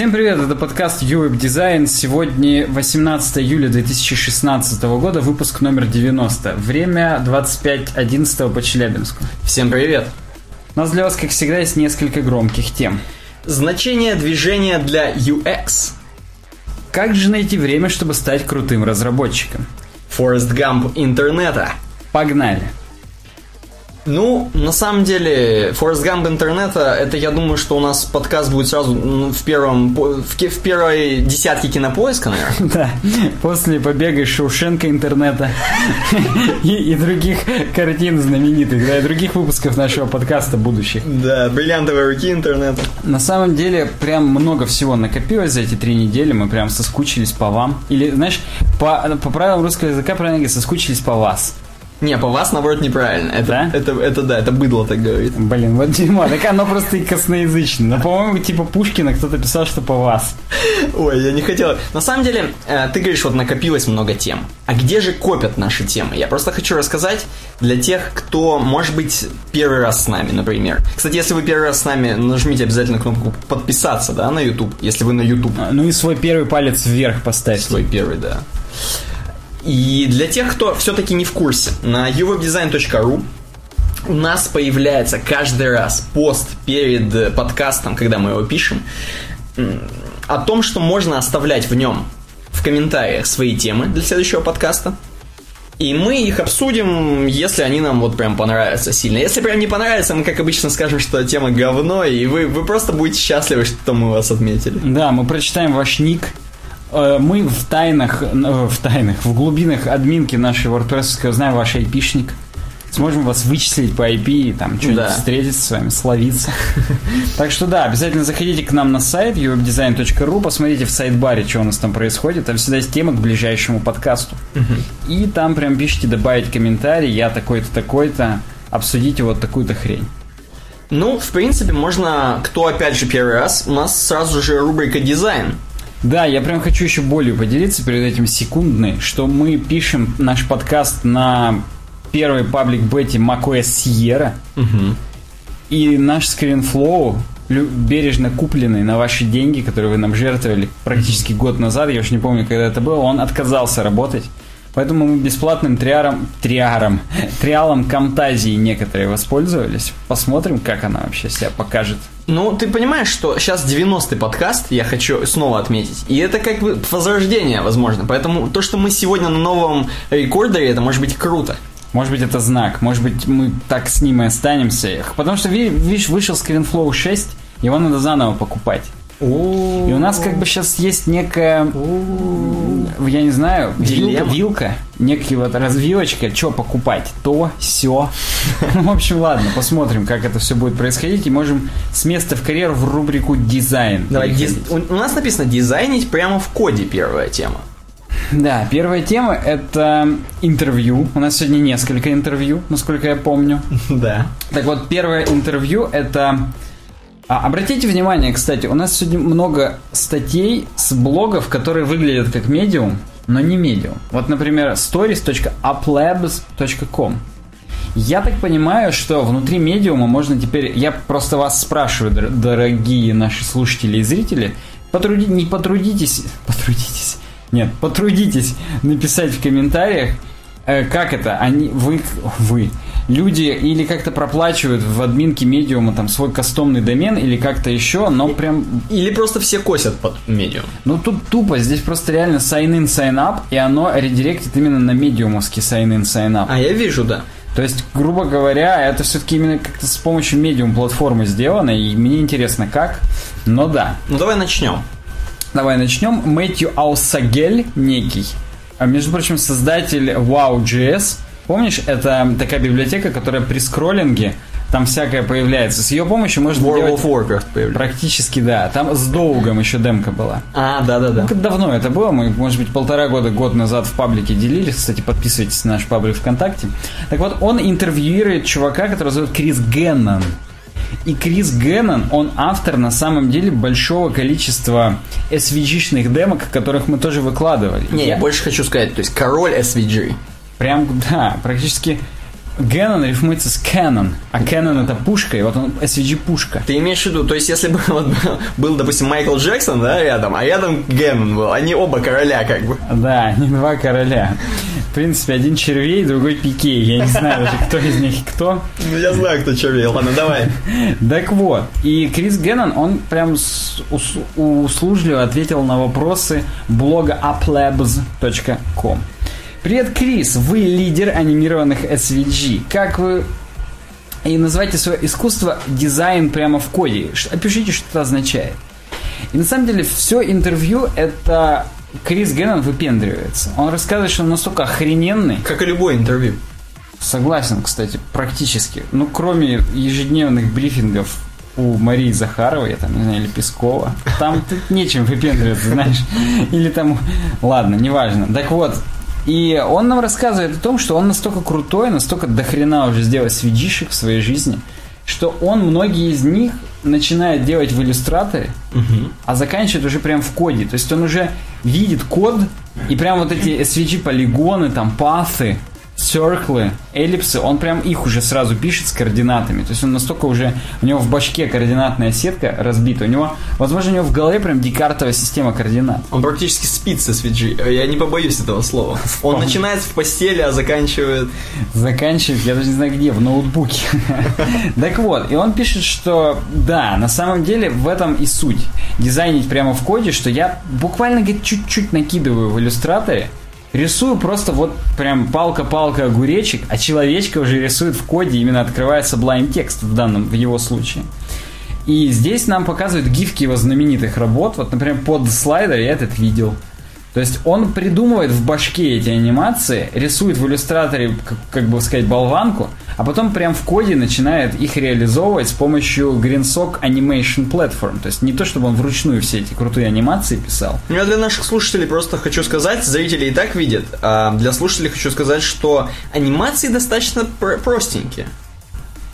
Всем привет, это подкаст UWeb Design. Сегодня 18 июля 2016 года, выпуск номер 90. Время 25.11 по Челябинску. Всем привет. У нас для вас, как всегда, есть несколько громких тем. Значение движения для UX. Как же найти время, чтобы стать крутым разработчиком? Форест Гамп интернета. Погнали! Ну, на самом деле, Форест Гамп интернета, это я думаю, что у нас подкаст будет сразу ну, в первом в, в первой десятке кинопоиска, наверное. Да, после побега Шоушенка интернета и, и других картин знаменитых, да, и других выпусков нашего подкаста будущих. Да, бриллиантовые руки интернета. На самом деле, прям много всего накопилось за эти три недели, мы прям соскучились по вам. Или, знаешь, по, по правилам русского языка правильно говорить, соскучились по вас. Не, по вас, наоборот, неправильно. Это, Да? это, это, да, это быдло так говорит. Блин, вот дерьмо, так оно просто и косноязычное. Но, по-моему, типа Пушкина кто-то писал, что по вас. Ой, я не хотел. На самом деле, э, ты говоришь, вот накопилось много тем. А где же копят наши темы? Я просто хочу рассказать для тех, кто, может быть, первый раз с нами, например. Кстати, если вы первый раз с нами, нажмите обязательно кнопку подписаться, да, на YouTube, если вы на YouTube. Ну и свой первый палец вверх поставьте. Свой первый, да. И для тех, кто все-таки не в курсе, на uwebdesign.ru у нас появляется каждый раз пост перед подкастом, когда мы его пишем, о том, что можно оставлять в нем в комментариях свои темы для следующего подкаста. И мы их обсудим, если они нам вот прям понравятся сильно. Если прям не понравится, мы, как обычно, скажем, что тема говно, и вы, вы просто будете счастливы, что мы вас отметили. Да, мы прочитаем ваш ник. Э, Мы в тайнах, э, в тайнах, в глубинах админки нашей WordPress знаем ваш IP-шник. Сможем вас вычислить по IP и там что-нибудь Да. встретиться с вами, словиться. Так что да, обязательно заходите к нам на сайт uwebdesign.ru, посмотрите в сайт-баре, что у нас там происходит. Там всегда есть тема к ближайшему подкасту. И там прям пишите добавить комментарий, я такой-то, такой-то, обсудите вот такую-то хрень. Ну, в принципе, можно, кто опять же первый раз, у нас сразу же рубрика дизайн. Да, я прям хочу еще болью поделиться перед этим секундной, что мы пишем наш подкаст на первой паблик бете macOS Sierra, и наш скринфлоу, бережно купленный на ваши деньги, которые вы нам жертвовали практически год назад, я уж не помню, когда это было, он отказался работать. Поэтому мы бесплатным триаром, триаром, триалом Камтазии некоторые воспользовались. Посмотрим, как она вообще себя покажет. Ну, ты понимаешь, что сейчас 90-й подкаст, я хочу снова отметить. И это как бы возрождение, возможно. Поэтому то, что мы сегодня на новом рекордере, это может быть круто. Может быть, это знак. Может быть, мы так с ним и останемся. Потому что, ви- видишь, вышел ScreenFlow 6, его надо заново покупать. И у нас как бы сейчас есть некая, я не знаю, вилка, некая вот развилочка, что покупать, то, все. Ну, в общем, ладно, посмотрим, как это все будет происходить, и можем с места в карьеру в рубрику дизайн. Давай, диз- у нас написано дизайнить прямо в коде первая тема. Да, первая тема это интервью. У нас сегодня несколько интервью, насколько я помню. Да. Так вот, первое интервью это... А, обратите внимание, кстати, у нас сегодня много статей с блогов, которые выглядят как медиум, но не медиум. Вот, например, stories.uplabs.com Я так понимаю, что внутри медиума можно теперь... Я просто вас спрашиваю, дор- дорогие наши слушатели и зрители, потруди... не потрудитесь... Потрудитесь... Нет, потрудитесь написать в комментариях, Э, как это? Они, вы, вы, люди или как-то проплачивают в админке медиума там свой кастомный домен или как-то еще, но прям, Или просто все косят под медиум. ну тут тупо, здесь просто реально sign in, sign up, и оно редиректит именно на медиумовский sign in, sign up. А я вижу, да. То есть, грубо говоря, это все-таки именно как-то с помощью медиум платформы сделано, и мне интересно как, но да. Ну давай начнем. Давай начнем. Мэтью Аусагель некий. А, между прочим, создатель Wow.js. Помнишь, это такая библиотека, которая при скроллинге там всякое появляется. С ее помощью можно World делать... of Warcraft появляется. Практически, да. Там с Доугом еще демка была. А, да-да-да. Ну, как давно это было? Мы, может быть, полтора года, год назад в паблике делились. Кстати, подписывайтесь на наш паблик ВКонтакте. Так вот, он интервьюирует чувака, которого зовут Крис Геннон. И Крис Геннон, он автор на самом деле большого количества SVG-шных демок, которых мы тоже выкладывали. Не, я больше хочу сказать, то есть король SVG. Прям, да, практически Геннон рифмуется с Canon, а Canon это пушка, и вот он SVG пушка. Ты имеешь в виду, то есть если бы вот был, допустим, Майкл Джексон, да, рядом, а рядом Геннон был, они оба короля как бы. Да, не два короля. В принципе, один червей, другой пикей. Я не знаю даже, кто из них кто. Ну, я знаю, кто червей. Ладно, давай. Так вот, и Крис Геннон, он прям услужливо ответил на вопросы блога uplabs.com. Привет, Крис, вы лидер анимированных SVG. Как вы и называйте свое искусство дизайн прямо в коде. Опишите, что это означает. И на самом деле все интервью это Крис Геннон выпендривается. Он рассказывает, что он настолько охрененный. Как и любое интервью. Согласен, кстати, практически. Ну, кроме ежедневных брифингов у Марии Захаровой, там, не знаю, или Пескова. Там тут нечем выпендриваться, знаешь. Или там... Ладно, неважно. Так вот, и он нам рассказывает о том, что он настолько крутой, настолько дохрена уже сделать свидишек в своей жизни, что он многие из них начинает делать в иллюстраторе, угу. а заканчивает уже прям в коде. То есть он уже видит код, и прям вот эти SVG полигоны, там, пасы, серклы, эллипсы, он прям их уже сразу пишет с координатами. То есть он настолько уже, у него в башке координатная сетка разбита, у него, возможно, у него в голове прям декартовая система координат. Он практически спит со SVG, я не побоюсь этого слова. Он начинает в постели, а заканчивает... Заканчивает, я даже не знаю где, в ноутбуке. Так вот, и он пишет, что да, на самом деле в этом и суть. Дизайнить прямо в коде, что я буквально, чуть-чуть накидываю в иллюстраторе, Рисую просто вот прям палка-палка огуречек, а человечка уже рисует в коде, именно открывается blind текст в данном, в его случае. И здесь нам показывают гифки его знаменитых работ. Вот, например, под слайдер я этот видел. То есть он придумывает в башке эти анимации, рисует в иллюстраторе, как, как бы сказать, болванку, а потом прям в коде начинает их реализовывать с помощью GreenSock Animation Platform. То есть не то, чтобы он вручную все эти крутые анимации писал. Ну, я для наших слушателей просто хочу сказать, зрители и так видят, а для слушателей хочу сказать, что анимации достаточно простенькие.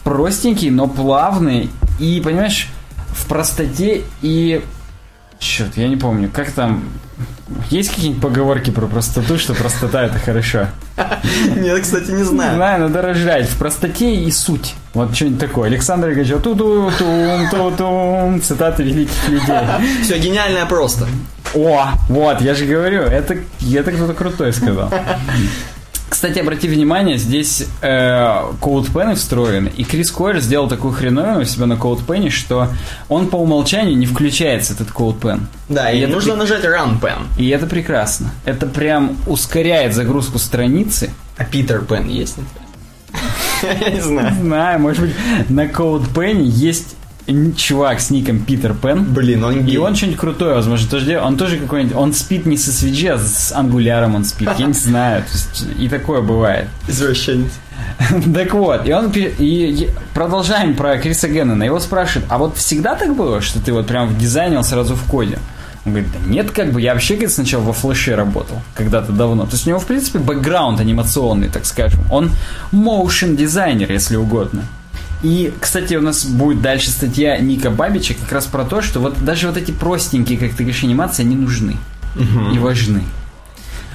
Простенькие, но плавные. И, понимаешь, в простоте и Черт, я не помню, как там... Есть какие-нибудь поговорки про простоту, что простота это хорошо? Нет, кстати, не знаю. Не знаю, надо рожать. В простоте и суть. Вот что-нибудь такое. Александр Ильич, ту ту тум ту тум цитаты великих людей. Все гениальное просто. О, вот, я же говорю, это, это кто-то крутой сказал. Кстати, обрати внимание, здесь э, CodePen встроены, и Крис Койер сделал такую хреновину у себя на CodePen, что он по умолчанию не включается, этот CodePen. Да, и, и нужно при... нажать Run Pen. И это прекрасно. Это прям ускоряет загрузку страницы. А Питер Пен есть? Я не знаю. Не знаю, может быть, на CodePen есть чувак с ником Питер Пен. Блин, он гей. И он что-нибудь крутое, возможно, тоже. Он тоже какой-нибудь... Он спит не со SVG, а с ангуляром он спит. Я не знаю. И такое бывает. Извращенец. Так вот, и он и, и продолжаем про Криса Геннона. Его спрашивают, а вот всегда так было, что ты вот прям в дизайнил сразу в коде? Он говорит, да нет, как бы, я вообще, говорит, сначала во флеше работал, когда-то давно. То есть у него, в принципе, бэкграунд анимационный, так скажем. Он motion дизайнер, если угодно. И, кстати, у нас будет дальше статья Ника Бабича как раз про то, что вот даже вот эти простенькие, как ты говоришь, анимации, они нужны угу. и важны.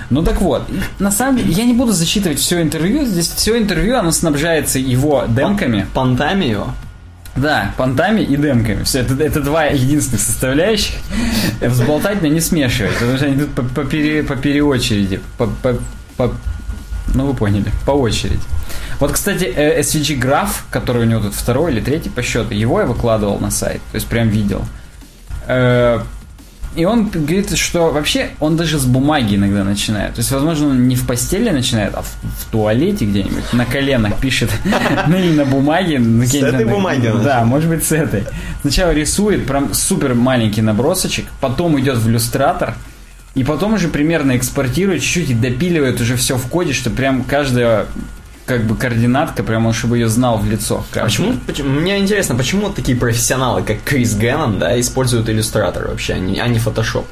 Ну так вот, на самом деле, я не буду зачитывать все интервью. Здесь все интервью, оно снабжается его демками. Понтами его? Да, понтами и демками. Все, это, это два единственных составляющих. Взболтать, но не смешивать, потому что они тут по, по, пере, по переочереди. По, по, по, ну, вы поняли, по очереди. Вот, кстати, э, SVG граф, который у него тут второй или третий по счету, его я выкладывал на сайт, то есть прям видел. Э, и он говорит, что вообще он даже с бумаги иногда начинает. То есть, возможно, он не в постели начинает, а в, в туалете где-нибудь на коленах пишет. Ну или на бумаге. С этой бумаги. Да, может быть, с этой. Сначала рисует прям супер маленький набросочек, потом идет в иллюстратор, и потом уже примерно экспортирует чуть-чуть и допиливает уже все в коде, что прям каждая как бы координатка, прямо чтобы ее знал в лицо. Почему, почему? Мне интересно, почему такие профессионалы, как Крис Геннон, да, используют иллюстратор вообще, а не, а не Photoshop?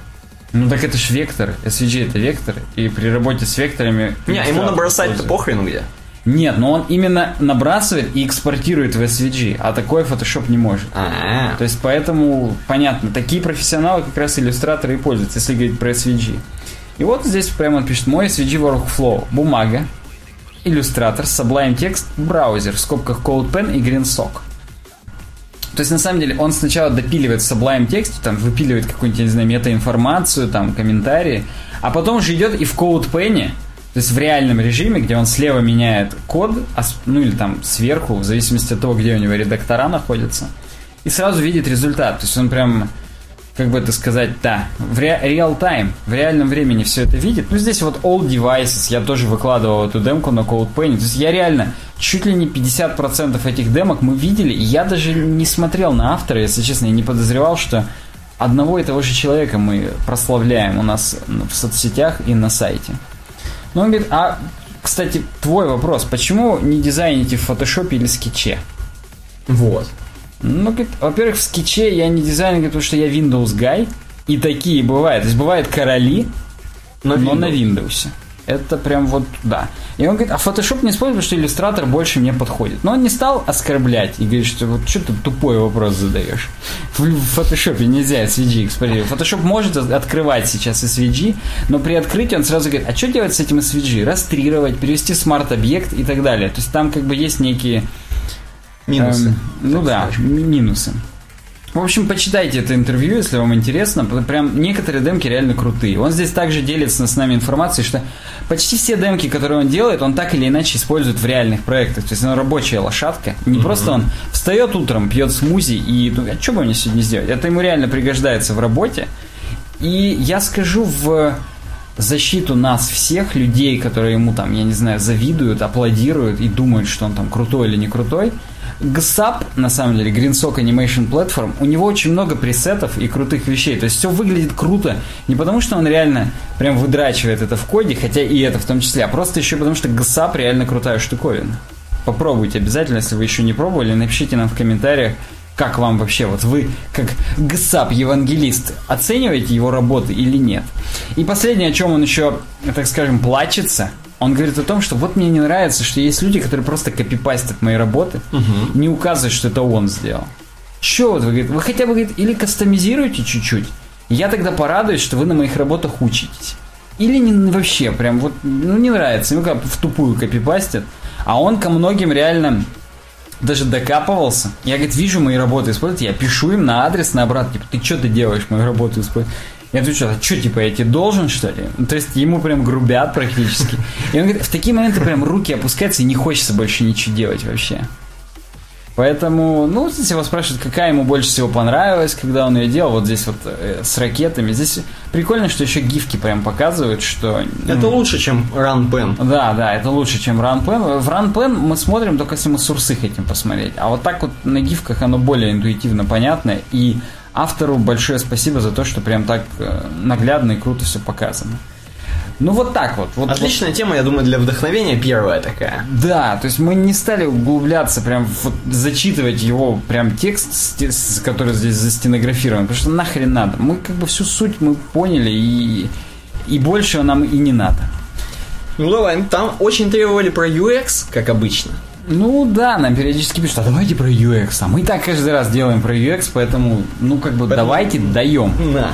Ну так это ж вектор. SVG это вектор. И при работе с векторами... Не, ему набросать-то похрен где. Нет, но он именно набрасывает и экспортирует в SVG, а такой Photoshop не может. А-а-а. То есть поэтому, понятно, такие профессионалы как раз иллюстраторы и пользуются, если говорить про SVG. И вот здесь прямо он пишет, мой SVG workflow, бумага, Illustrator, Sublime Text, браузер, в скобках CodePen и GreenSock. То есть, на самом деле, он сначала допиливает Sublime Text, там, выпиливает какую-нибудь, не знаю, метаинформацию, там, комментарии, а потом уже идет и в CodePen, то есть в реальном режиме, где он слева меняет код, ну или там сверху, в зависимости от того, где у него редактора находятся, и сразу видит результат. То есть он прям как бы это сказать, да, в time, в реальном времени все это видит. Ну, здесь вот all devices, я тоже выкладывал эту демку на CodePen. То есть я реально, чуть ли не 50% этих демок мы видели, и я даже не смотрел на автора, если честно, я не подозревал, что одного и того же человека мы прославляем у нас в соцсетях и на сайте. Ну, он говорит, а, кстати, твой вопрос, почему не дизайните в фотошопе или скетче? Вот. Ну, во-первых, в скетче я не дизайнер, потому что я Windows guy. И такие бывают. То есть бывают короли, но, но на Windows. Это прям вот, да. И он говорит, а Photoshop не использую, потому что иллюстратор больше мне подходит. Но он не стал оскорблять и говорит, что вот что ты тупой вопрос задаешь. В, в Photoshop нельзя SVG экспортировать. Photoshop может открывать сейчас SVG, но при открытии он сразу говорит, а что делать с этим SVG? Растрировать, перевести смарт-объект и так далее. То есть там как бы есть некие Минусы. Эм, ну да, скажем. минусы. В общем, почитайте это интервью, если вам интересно. Прям некоторые демки реально крутые. Он здесь также делится с нами информацией, что почти все демки, которые он делает, он так или иначе использует в реальных проектах. То есть он рабочая лошадка. Не mm-hmm. просто он встает утром, пьет смузи и думает, а что бы мне сегодня сделать? Это ему реально пригождается в работе. И я скажу в защиту нас всех, людей, которые ему там, я не знаю, завидуют, аплодируют и думают, что он там крутой или не крутой – GSAP, на самом деле, GreenSock Animation Platform, у него очень много пресетов и крутых вещей. То есть все выглядит круто не потому, что он реально прям выдрачивает это в коде, хотя и это в том числе, а просто еще потому, что GSAP реально крутая штуковина. Попробуйте обязательно, если вы еще не пробовали, напишите нам в комментариях, как вам вообще, вот вы, как ГСАП, евангелист, оцениваете его работы или нет? И последнее, о чем он еще, так скажем, плачется – он говорит о том, что вот мне не нравится, что есть люди, которые просто копипастят мои работы, угу. не указывают, что это он сделал. Че вот вы, говорит, вы хотя бы, говорит, или кастомизируете чуть-чуть, я тогда порадуюсь, что вы на моих работах учитесь. Или не, вообще, прям вот, ну не нравится, ну как в тупую копипастят. А он ко многим реально даже докапывался. Я, говорит, вижу мои работы используют, я пишу им на адрес, на обратно, типа, ты что ты делаешь, мою работу используют? Я отвечаю, а что, типа, я тебе должен, что ли? Ну, то есть ему прям грубят практически. И он говорит, в такие моменты прям руки опускаются и не хочется больше ничего делать вообще. Поэтому, ну, если его спрашивают, какая ему больше всего понравилась, когда он ее делал, вот здесь вот э, с ракетами, здесь прикольно, что еще гифки прям показывают, что... Это ну, лучше, чем Run Pen. Да, да, это лучше, чем Run Pen. В Run Pen мы смотрим только если мы сурсы хотим посмотреть, а вот так вот на гифках оно более интуитивно понятно, и автору большое спасибо за то, что прям так э, наглядно и круто все показано. Ну вот так вот. вот Отличная вот. тема, я думаю, для вдохновения первая такая. Да, то есть мы не стали углубляться, прям вот, зачитывать его прям текст, который здесь застенографирован, потому что нахрен надо. Мы как бы всю суть мы поняли и, и больше нам и не надо. Ну давай, там очень требовали про UX, как обычно. Ну да, нам периодически пишут, а давайте про UX. А мы так каждый раз делаем про UX, поэтому, ну как бы, поэтому... давайте даем. Да.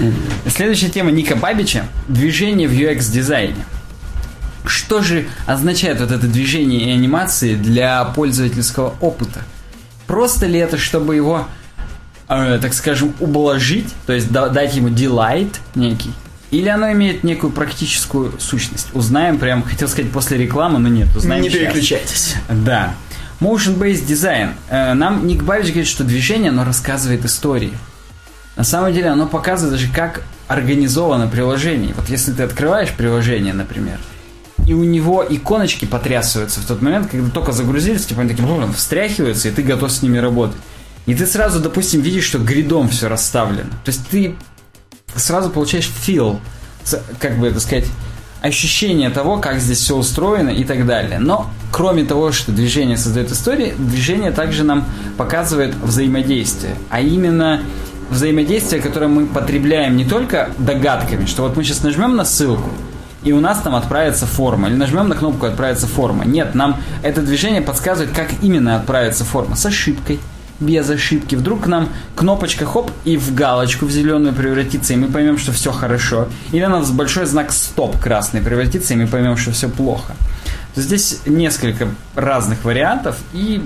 Следующая тема Ника Бабича. Движение в UX-дизайне. Что же означает вот это движение и анимации для пользовательского опыта? Просто ли это, чтобы его, э, так скажем, ублажить, то есть дать ему delight некий, или оно имеет некую практическую сущность? Узнаем прям, хотел сказать после рекламы, но нет, узнаем Не сейчас. переключайтесь. Да. Motion-based design. Э, нам Ник Бавич говорит, что движение, оно рассказывает истории. На самом деле оно показывает даже, как организовано приложение. Вот если ты открываешь приложение, например, и у него иконочки потрясываются в тот момент, когда только загрузились, типа они образом встряхиваются, и ты готов с ними работать. И ты сразу, допустим, видишь, что гридом все расставлено. То есть ты сразу получаешь feel, как бы это сказать, ощущение того, как здесь все устроено и так далее. Но кроме того, что движение создает истории, движение также нам показывает взаимодействие, а именно взаимодействие, которое мы потребляем не только догадками, что вот мы сейчас нажмем на ссылку, и у нас там отправится форма, или нажмем на кнопку отправится форма. Нет, нам это движение подсказывает, как именно отправится форма, с ошибкой, без ошибки. Вдруг к нам кнопочка хоп и в галочку в зеленую превратится, и мы поймем, что все хорошо. Или она в большой знак стоп красный превратится, и мы поймем, что все плохо. Здесь несколько разных вариантов, и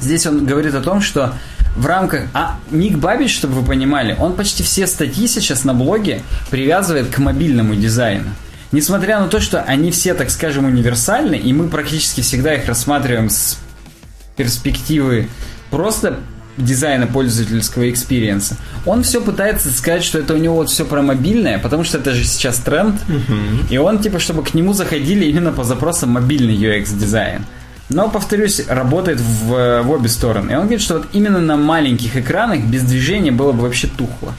здесь он говорит о том, что в рамках... А Ник Бабич, чтобы вы понимали, он почти все статьи сейчас на блоге привязывает к мобильному дизайну. Несмотря на то, что они все, так скажем, универсальны, и мы практически всегда их рассматриваем с перспективы просто дизайна пользовательского experience а, он все пытается сказать, что это у него вот все про мобильное, потому что это же сейчас тренд, uh-huh. и он типа, чтобы к нему заходили именно по запросам мобильный UX дизайн. Но, повторюсь, работает в, в обе стороны. И он говорит, что вот именно на маленьких экранах без движения было бы вообще тухло.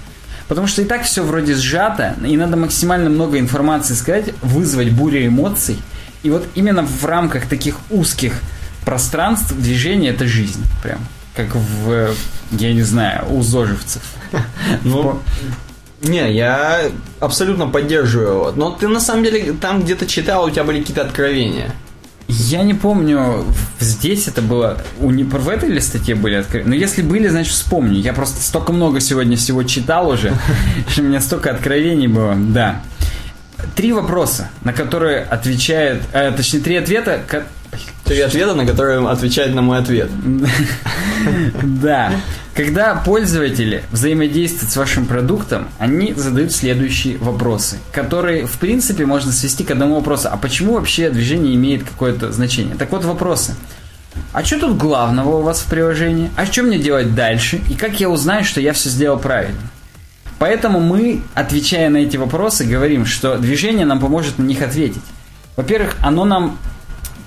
Потому что и так все вроде сжато, и надо максимально много информации сказать, вызвать бурю эмоций. И вот именно в рамках таких узких пространств движение это жизнь. Прям. Как в, я не знаю, у зожевцев. Ну, не, я абсолютно поддерживаю его. Но ты на самом деле там где-то читал, у тебя были какие-то откровения. Я не помню, здесь это было, у не в этой ли статье были откровения? Но если были, значит вспомню. Я просто столько много сегодня всего читал уже, что у меня столько откровений было. Да. Три вопроса, на которые отвечает, э, точнее, три ответа, Три ответа, на которые отвечает на мой ответ. Да. Когда пользователи взаимодействуют с вашим продуктом, они задают следующие вопросы, которые, в принципе, можно свести к одному вопросу. А почему вообще движение имеет какое-то значение? Так вот, вопросы. А что тут главного у вас в приложении? А что мне делать дальше? И как я узнаю, что я все сделал правильно? Поэтому мы, отвечая на эти вопросы, говорим, что движение нам поможет на них ответить. Во-первых, оно нам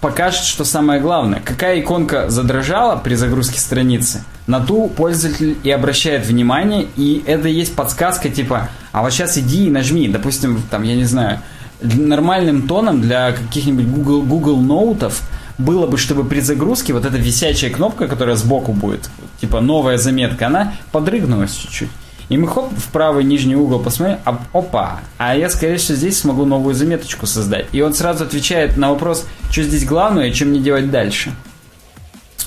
покажет, что самое главное. Какая иконка задрожала при загрузке страницы, на ту пользователь и обращает внимание, и это есть подсказка типа, а вот сейчас иди и нажми, допустим, там, я не знаю, нормальным тоном для каких-нибудь Google, Google ноутов было бы, чтобы при загрузке вот эта висячая кнопка, которая сбоку будет, типа новая заметка, она подрыгнулась чуть-чуть. И мы хоп, в правый нижний угол посмотрим, а, опа, а я, скорее всего, здесь смогу новую заметочку создать. И он сразу отвечает на вопрос, что здесь главное и что мне делать дальше.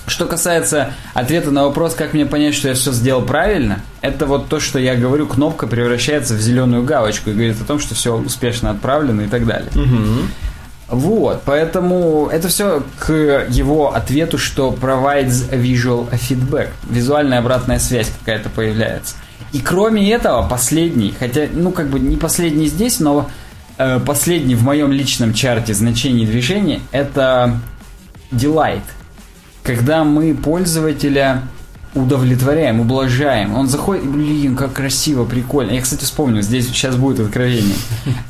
Что касается ответа на вопрос, как мне понять, что я все сделал правильно, это вот то, что я говорю, кнопка превращается в зеленую галочку и говорит о том, что все успешно отправлено и так далее. Угу. Вот, поэтому это все к его ответу, что provides visual feedback, визуальная обратная связь какая-то появляется. И кроме этого, последний, хотя, ну, как бы не последний здесь, но э, последний в моем личном чарте значений движения, это delight. Когда мы пользователя удовлетворяем, ублажаем. Он заходит, блин, как красиво, прикольно. Я, кстати, вспомню, здесь сейчас будет откровение.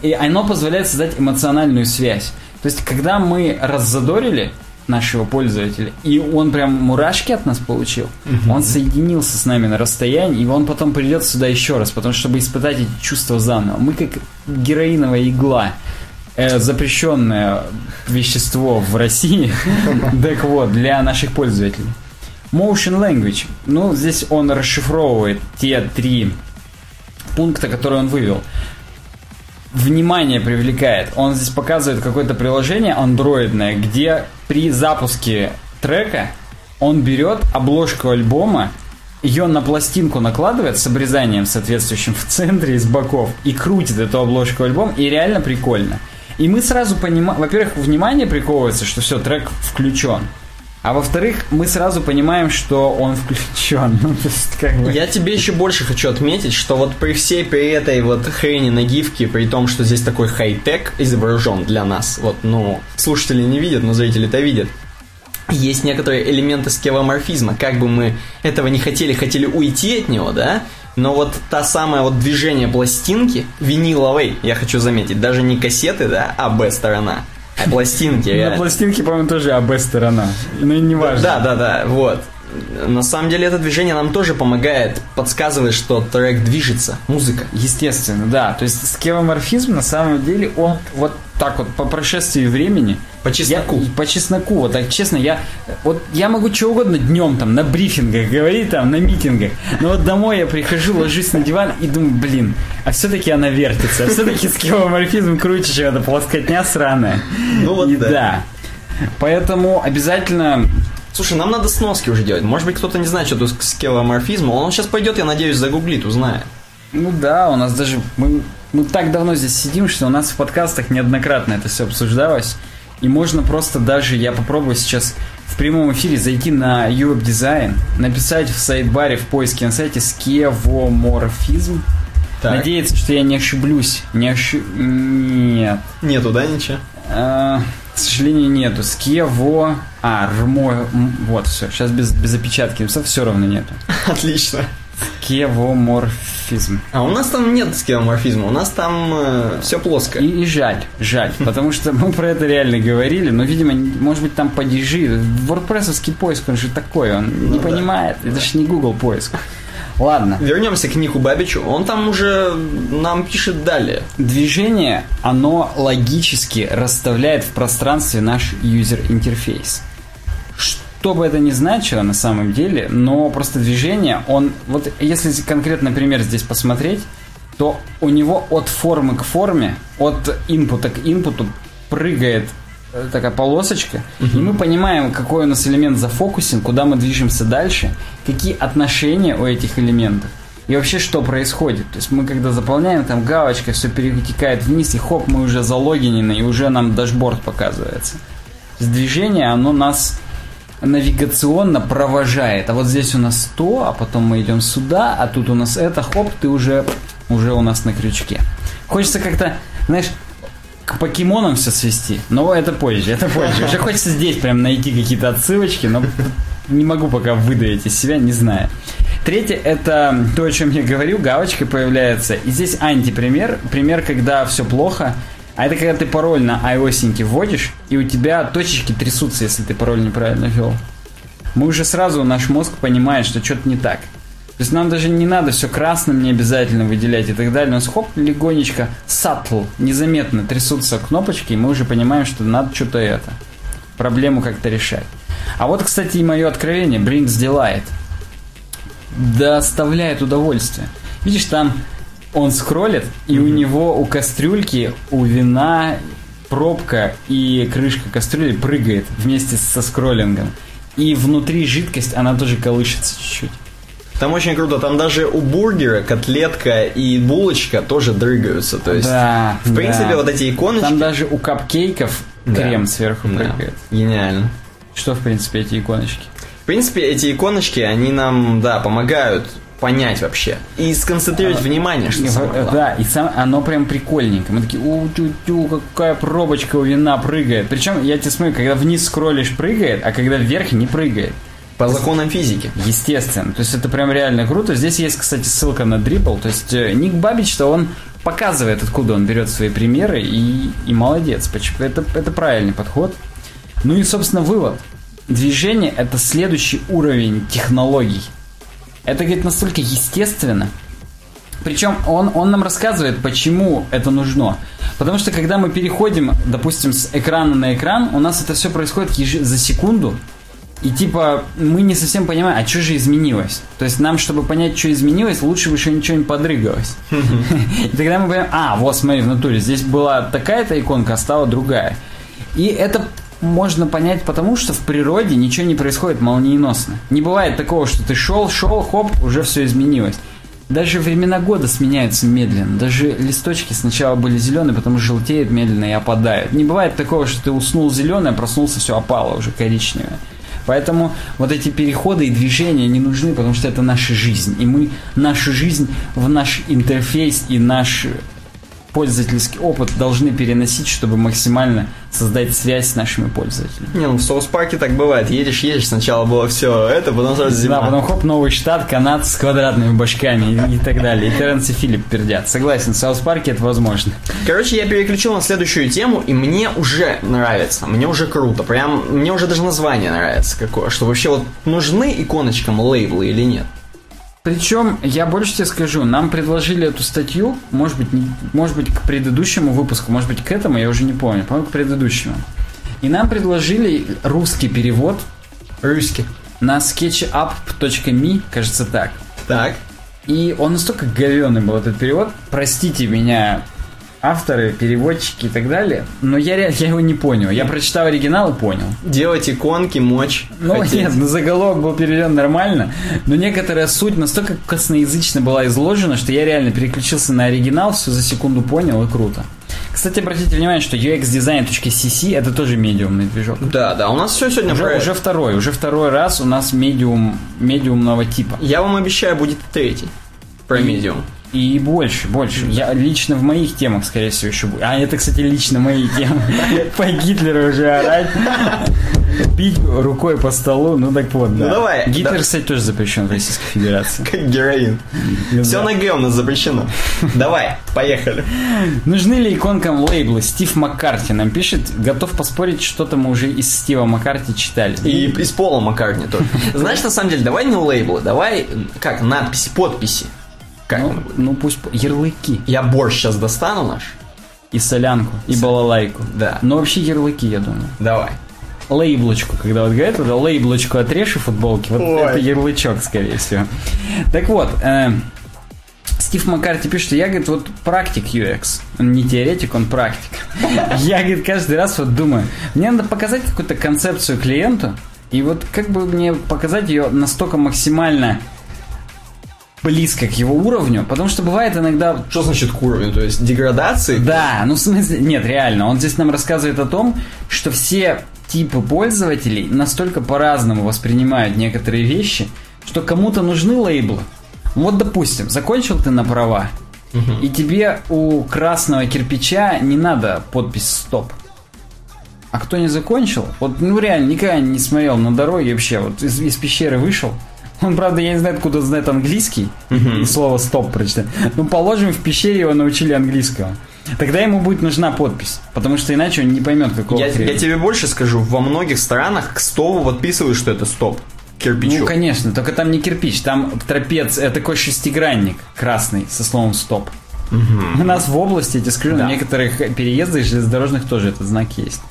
И оно позволяет создать эмоциональную связь. То есть, когда мы раззадорили нашего пользователя, и он прям мурашки от нас получил. Угу. Он соединился с нами на расстоянии, и он потом придет сюда еще раз, потому что чтобы испытать эти чувства заново. Мы как героиновая игла э, запрещенное вещество в России. Так вот, для наших пользователей. Motion Language. Ну, здесь он расшифровывает те три пункта, которые он вывел внимание привлекает. Он здесь показывает какое-то приложение андроидное, где при запуске трека он берет обложку альбома, ее на пластинку накладывает с обрезанием соответствующим в центре из боков и крутит эту обложку альбом, и реально прикольно. И мы сразу понимаем, во-первых, внимание приковывается, что все, трек включен. А во-вторых, мы сразу понимаем, что он включен. Ну, то есть, как бы... Я тебе еще больше хочу отметить, что вот при всей при этой вот хрени на гифке, при том, что здесь такой хай-тек изображен для нас, вот, ну, слушатели не видят, но зрители-то видят, есть некоторые элементы скеломорфизма. Как бы мы этого не хотели, хотели уйти от него, да? Но вот та самая вот движение пластинки виниловой, я хочу заметить, даже не кассеты, да, а Б-сторона, а пластинки. На пластинке, по-моему, тоже АБ сторона. Ну, не важно. Да, да, да, вот. На самом деле это движение нам тоже помогает, подсказывает, что трек движется, музыка. Естественно, да. То есть скевоморфизм на самом деле он вот так вот по прошествии времени по чесноку. Я, по чесноку, вот так честно, я вот я могу что угодно днем там на брифингах говорить, там на митингах, но вот домой я прихожу, ложусь на диван и думаю, блин, а все-таки она вертится, а все-таки скевоморфизм круче, чем эта плоскотня сраная. Ну вот и да. да. Поэтому обязательно Слушай, нам надо сноски уже делать. Может быть, кто-то не знает, что тут скеломорфизм. Он сейчас пойдет, я надеюсь, загуглит, узнает. Ну да, у нас даже... Мы, мы так давно здесь сидим, что у нас в подкастах неоднократно это все обсуждалось. И можно просто даже, я попробую сейчас в прямом эфире зайти на Europe Design, написать в сайт-баре в поиске на сайте скевоморфизм. Так. Надеяться, что я не ошиблюсь. Не ошиб... Нет. Нету, да, ничего? А, к сожалению, нету. Скево... А, рмо... Вот, все. Сейчас без, без опечатки. Все равно нету. Отлично. Скевоморфизм. А у нас там нет скеоморфизма, у нас там все плоско. И, и жаль, жаль, потому что мы про это реально говорили, но, видимо, может быть, там падежи. WordPress поиск, он же такой, он не Ну да. понимает, это же не Google поиск. Ладно, Вернемся к Нику Бабичу. Он там уже нам пишет далее. движение, оно логически расставляет в пространстве наш юзер-интерфейс. Что бы это ни значило на самом деле, но просто движение, он, вот если конкретно пример здесь посмотреть, то у него от формы к форме, от инпута к инпуту прыгает такая полосочка, и мы понимаем, какой у нас элемент зафокусен, куда мы движемся дальше, какие отношения у этих элементов. И вообще, что происходит? То есть мы когда заполняем, там галочка, все перетекает вниз, и хоп, мы уже залогинены, и уже нам дашборд показывается. То есть движение, оно нас навигационно провожает. А вот здесь у нас то, а потом мы идем сюда, а тут у нас это, хоп, ты уже, уже у нас на крючке. Хочется как-то, знаешь, к покемонам все свести, но это позже, это позже. Уже хочется здесь прям найти какие-то отсылочки, но не могу пока выдавить из себя, не знаю. Третье, это то, о чем я говорю, галочка появляется. И здесь антипример, пример, когда все плохо, а это когда ты пароль на iOS вводишь, и у тебя точечки трясутся, если ты пароль неправильно ввел. Мы уже сразу, наш мозг понимает, что что-то не так. То есть нам даже не надо все красным не обязательно выделять и так далее. У нас хоп, легонечко, subtle, незаметно трясутся кнопочки, и мы уже понимаем, что надо что-то это. Проблему как-то решать. А вот, кстати, и мое откровение, brings delight. Доставляет удовольствие. Видишь, там он скроллит, и у него у кастрюльки, у вина пробка и крышка кастрюли прыгает вместе со скроллингом. И внутри жидкость, она тоже колышется чуть-чуть. Там очень круто, там даже у бургера котлетка и булочка тоже дрыгаются. То есть, Да, в принципе, да. вот эти иконочки... Там даже у капкейков Да. крем сверху Да, прыгает. Гениально. Что, в принципе, эти иконочки? В принципе, эти иконочки, они нам, да, помогают понять вообще. И сконцентрировать внимание, что самое. А, Да, и сам, оно прям прикольненько. Мы такие, у тю тю какая пробочка у вина прыгает. Причем, я тебе смотрю, когда вниз скроллишь, прыгает, а когда вверх не прыгает. По законам физики. Естественно. То есть это прям реально круто. Здесь есть, кстати, ссылка на Dribble. То есть э, Ник Бабич-то он показывает, откуда он берет свои примеры, и, и молодец. Это, это правильный подход. Ну и, собственно, вывод. Движение – это следующий уровень технологий. Это, говорит, настолько естественно. Причем он, он нам рассказывает, почему это нужно. Потому что когда мы переходим, допустим, с экрана на экран, у нас это все происходит за секунду. И типа мы не совсем понимаем, а что же изменилось. То есть нам, чтобы понять, что изменилось, лучше бы еще ничего не подрыгалось. И тогда мы понимаем, а, вот смотри, в натуре, здесь была такая-то иконка, а стала другая. И это можно понять потому, что в природе ничего не происходит молниеносно. Не бывает такого, что ты шел, шел, хоп, уже все изменилось. Даже времена года сменяются медленно. Даже листочки сначала были зеленые, потом желтеют медленно и опадают. Не бывает такого, что ты уснул зеленый, а проснулся, все опало уже коричневое. Поэтому вот эти переходы и движения не нужны, потому что это наша жизнь. И мы нашу жизнь в наш интерфейс и наш пользовательский опыт должны переносить, чтобы максимально создать связь с нашими пользователями. Не, ну в Саус Парке так бывает. Едешь, едешь, сначала было все это, потом сразу зима. Да, потом хоп, новый штат, Канада с квадратными башками и, и так далее. И Терренс и Филипп пердят. Согласен, в Саус Парке это возможно. Короче, я переключил на следующую тему, и мне уже нравится, мне уже круто. Прям, мне уже даже название нравится какое. Что вообще вот нужны иконочкам лейблы или нет? Причем, я больше тебе скажу, нам предложили эту статью, может быть, может быть, к предыдущему выпуску, может быть, к этому, я уже не помню, по-моему, к предыдущему. И нам предложили русский перевод Русский. на sketchup.me, кажется так. Так. И он настолько говенный был, этот перевод. Простите меня, авторы, переводчики и так далее, но я, я его не понял. Я прочитал оригинал и понял. Делать иконки, мочь. Ну хотеть. нет, ну заголовок был переведен нормально, но некоторая суть настолько косноязычно была изложена, что я реально переключился на оригинал, все за секунду понял и круто. Кстати, обратите внимание, что UXDesign.cc это тоже медиумный движок. Да, да, у нас все сегодня Уже, про уже второй, уже второй раз у нас медиум, медиумного типа. Я вам обещаю, будет третий. Про медиум. И больше, больше. Я лично в моих темах, скорее всего, еще буду. А это, кстати, лично мои темы. По Гитлеру уже орать. Бить рукой по столу. Ну так вот, да. Ну, давай. Гитлер, кстати, тоже запрещен в Российской Федерации. Как героин. Все Да. на Г у нас запрещено. Давай, поехали. Нужны ли иконкам лейблы? Стив Маккарти нам пишет. Готов поспорить, что-то мы уже из Стива Маккарти читали. И из Пола Маккартни тоже. Знаешь, на самом деле, давай не лейблы, давай, как, надписи, подписи. Как ну, ну пусть ярлыки. Я борщ сейчас достану наш. И солянку, и балалайку. Да. Но вообще ярлыки, я думаю. Давай. лейблочку, когда вот говорят, это лейблочку отрежь у футболки, вот Ой. это ярлычок, скорее всего. Так вот, э, Стив Маккарти пишет, что я, говорит, вот практик UX. Он не теоретик, он практик. Я, говорит, каждый раз вот думаю, мне надо показать какую-то концепцию клиенту, и вот как бы мне показать ее настолько максимально близко к его уровню, потому что бывает иногда Что значит к уровню? То есть деградации? да, ну в смысле, нет, реально, он здесь нам рассказывает о том, что все типы пользователей настолько по-разному воспринимают некоторые вещи, что кому-то нужны лейблы. Вот, допустим, закончил ты на права, и тебе у красного кирпича не надо подпись «Стоп». А кто не закончил, вот, ну реально, никогда не смотрел на дороге вообще, вот из, из пещеры вышел, он, правда, я не знаю, откуда знает английский, и слово «стоп» прочитать. Ну, положим, в пещере его научили английского. Тогда ему будет нужна подпись, потому что иначе он не поймет, какого Я, хрена. я тебе больше скажу, во многих странах к столу подписывают, что это стоп. Кирпичу. Ну, конечно, только там не кирпич, там трапец, это такой шестигранник красный со словом «стоп». У нас в области, я тебе скажу, Да. на некоторых переездах железнодорожных тоже этот знак есть.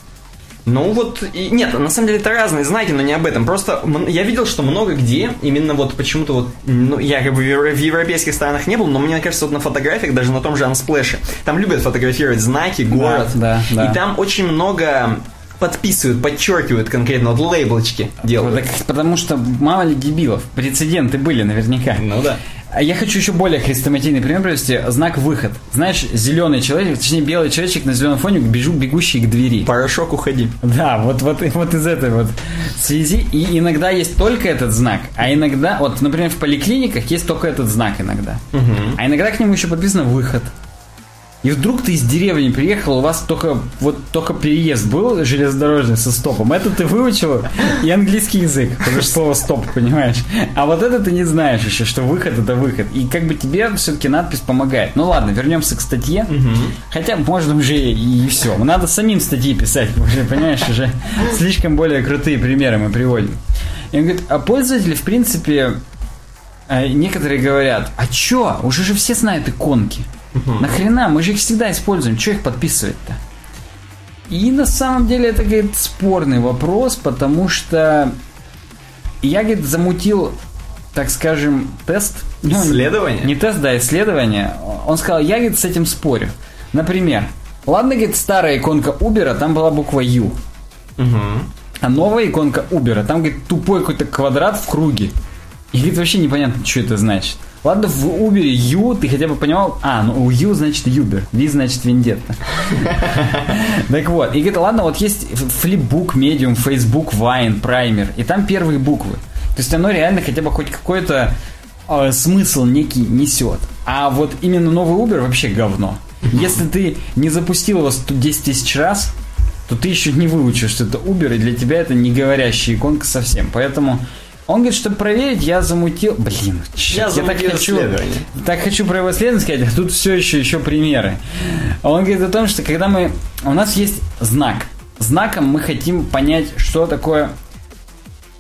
Ну вот, и, нет, на самом деле это разные знаки, но не об этом. Просто я видел, что много где, именно вот почему-то вот, ну, я как бы в евро- в европейских странах не был, но мне кажется, вот на фотографиях, даже на том же Unsplash, там любят фотографировать знаки, город. да, да. И там очень много подписывают, подчеркивают конкретно, вот лейблочки делают. Так, потому что мало ли дебилов, прецеденты были наверняка. Ну да. А я хочу еще более хрестоматийный пример привести. Знак выход. Знаешь, зеленый человек, точнее белый человечек на зеленом фоне, бежу, бегущий к двери. Порошок уходи. Да, вот, вот, вот из этой вот связи. И иногда есть только этот знак, а иногда, вот, например, в поликлиниках есть только этот знак иногда. А иногда к нему еще подписано выход. И вдруг ты из деревни приехал, у вас только вот только переезд был железнодорожный со стопом. Это ты выучил и английский язык, потому что слово стоп, понимаешь. А вот это ты не знаешь еще, что выход это выход. И как бы тебе все-таки надпись помогает. Ну ладно, вернемся к статье. Хотя можно уже и все. Надо самим статьи писать, уже, понимаешь, уже слишком более крутые примеры мы приводим. И он говорит, а пользователи, в принципе, э, некоторые говорят, а чё, уже же все знают иконки. Нахрена, мы же их всегда используем, чё их подписывать-то? И на самом деле это, говорит, спорный вопрос, потому что я, говорит, замутил, так скажем, тест. Ну, Исследование? Не тест, да, исследование. Он сказал, я, говорит, с этим спорю. Например, ладно, говорит, старая иконка Uber, там была буква U. А новая иконка Uber, там, говорит, тупой какой-то квадрат в круге. И, говорит, вообще непонятно, что это значит. Ладно, в Uber U ты хотя бы понимал, а, ну U значит Uber, V значит Вендетта. Так вот, и говорит, ладно, вот есть флипбук, медиум, Facebook, Vine, Primer, и там первые буквы. То есть оно реально хотя бы хоть какой-то э, смысл некий несет. А вот именно новый Uber вообще говно. Если ты не запустил его 110 тысяч раз, то ты еще не выучишь, что это Uber, и для тебя это не говорящая иконка совсем. Поэтому он говорит, чтобы проверить, я замутил... Блин, чёрт, Я так замутил хочу, так хочу про его исследование сказать, а тут все еще, еще примеры. Он говорит о том, что когда мы... У нас есть знак. Знаком мы хотим понять, что такое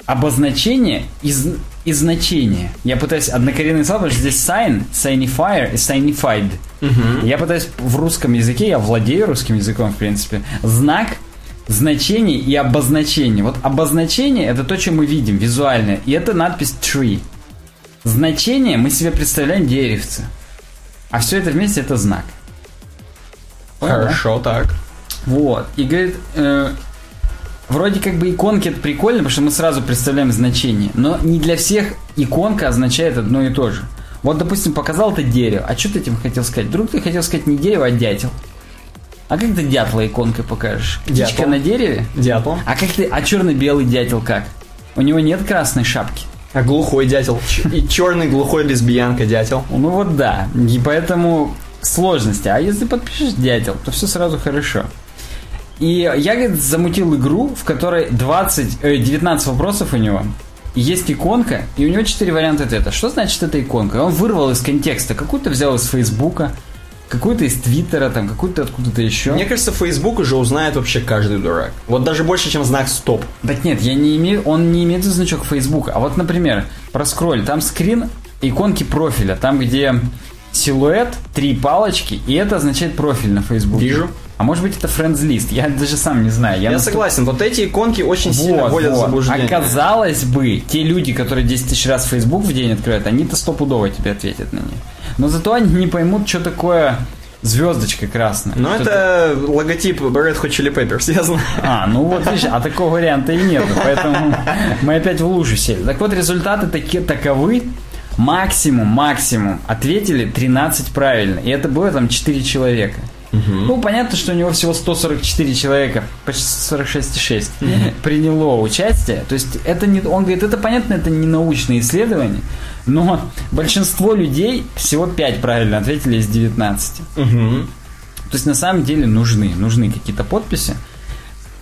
обозначение из, и значение. Я пытаюсь однокоренные слова, потому что здесь sign, signifier и signified. Я пытаюсь в русском языке, я владею русским языком, в принципе. Знак, значение и обозначение. Вот обозначение это то, что мы видим визуально. И это надпись tree. Значение мы себе представляем деревце. А все это вместе это знак. Понял, да? Хорошо, так. Вот. И говорит, э, вроде как бы иконки это прикольно, потому что мы сразу представляем значение. Но не для всех иконка означает одно и то же. Вот, допустим, показал ты дерево. А что ты этим хотел сказать? Вдруг ты хотел сказать не дерево, а дятел. А как ты дятла иконкой покажешь? Птичка Дятел. на дереве? Дятел. А как ты, а черно-белый дятел как? У него нет красной шапки. А глухой дятел. И черный глухой лесбиянка дятел. Ну вот да. И поэтому сложности. А если подпишешь дятел, то все сразу хорошо. И я, говорит, замутил игру, в которой 20, э, 19 вопросов у него. Есть иконка, и у него 4 варианта ответа. Что значит эта иконка? Он вырвал из контекста. Какую-то взял из Фейсбука, какую-то из Твиттера, там, какую-то откуда-то еще. Мне кажется, Facebook уже узнает вообще каждый дурак. Вот даже больше, чем знак стоп. Так нет, я не имею, он не имеет значок Facebook. А вот, например, проскроль, там скрин иконки профиля, там где силуэт, три палочки, и это означает профиль на Facebook. Вижу. А может быть это friends list, я даже сам не знаю. Я, настолько- согласен, вот эти иконки очень сильно Вот, вводят в вот. заблуждение. Оказалось бы, те люди, которые 10 тысяч раз Facebook в день открывают, они-то стопудово тебе ответят на них. Но зато они не поймут, что такое звездочка красная. Что это логотип Red Hot Chili Peppers, я знаю. А, ну вот видишь, а такого варианта и нету, поэтому мы опять в лужу сели. Так вот, результаты таки, таковы. Максимум, максимум ответили 13 правильно. И это было там 4 человека. Ну, понятно, что у него всего 144 человека, почти 46,6 приняло участие. То есть это не, он говорит, это понятно, это не научное исследование, но большинство людей всего 5 правильно ответили из 19. Мгм. То есть на самом деле нужны, нужны какие-то подписи.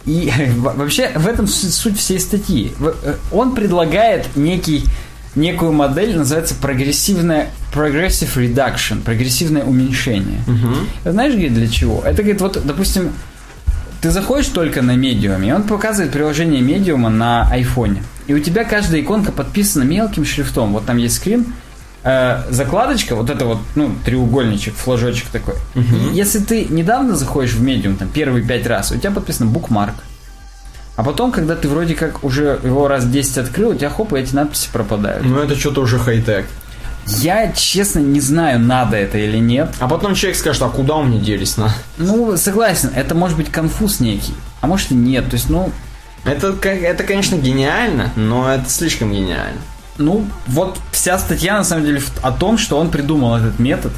И во- вообще в этом су- суть всей статьи. Э, Он предлагает некий, некую модель, называется прогрессивная progressive reduction, прогрессивное уменьшение. Знаешь, говорит, для чего? Это, говорит, вот, допустим, ты заходишь только на медиуме, и он показывает приложение медиума на айфоне. И у тебя каждая иконка подписана мелким шрифтом. Вот там есть скрин, э, закладочка, вот это вот, ну, треугольничек, флажочек такой. И если ты недавно заходишь в медиум, там, первые пять раз, у тебя подписано букмарк. А потом, когда ты вроде как уже его раз 10 открыл, у тебя хоп, и эти надписи пропадают. Ну это что-то уже хай-тек. Я, честно, не знаю, надо это или нет. А потом человек скажет, а куда у меня делись на? Ну, согласен, это может быть конфуз некий. А может и нет. То есть, ну, Это, это, конечно, гениально, но это слишком гениально. Ну, вот вся статья на самом деле о том, что он придумал этот метод.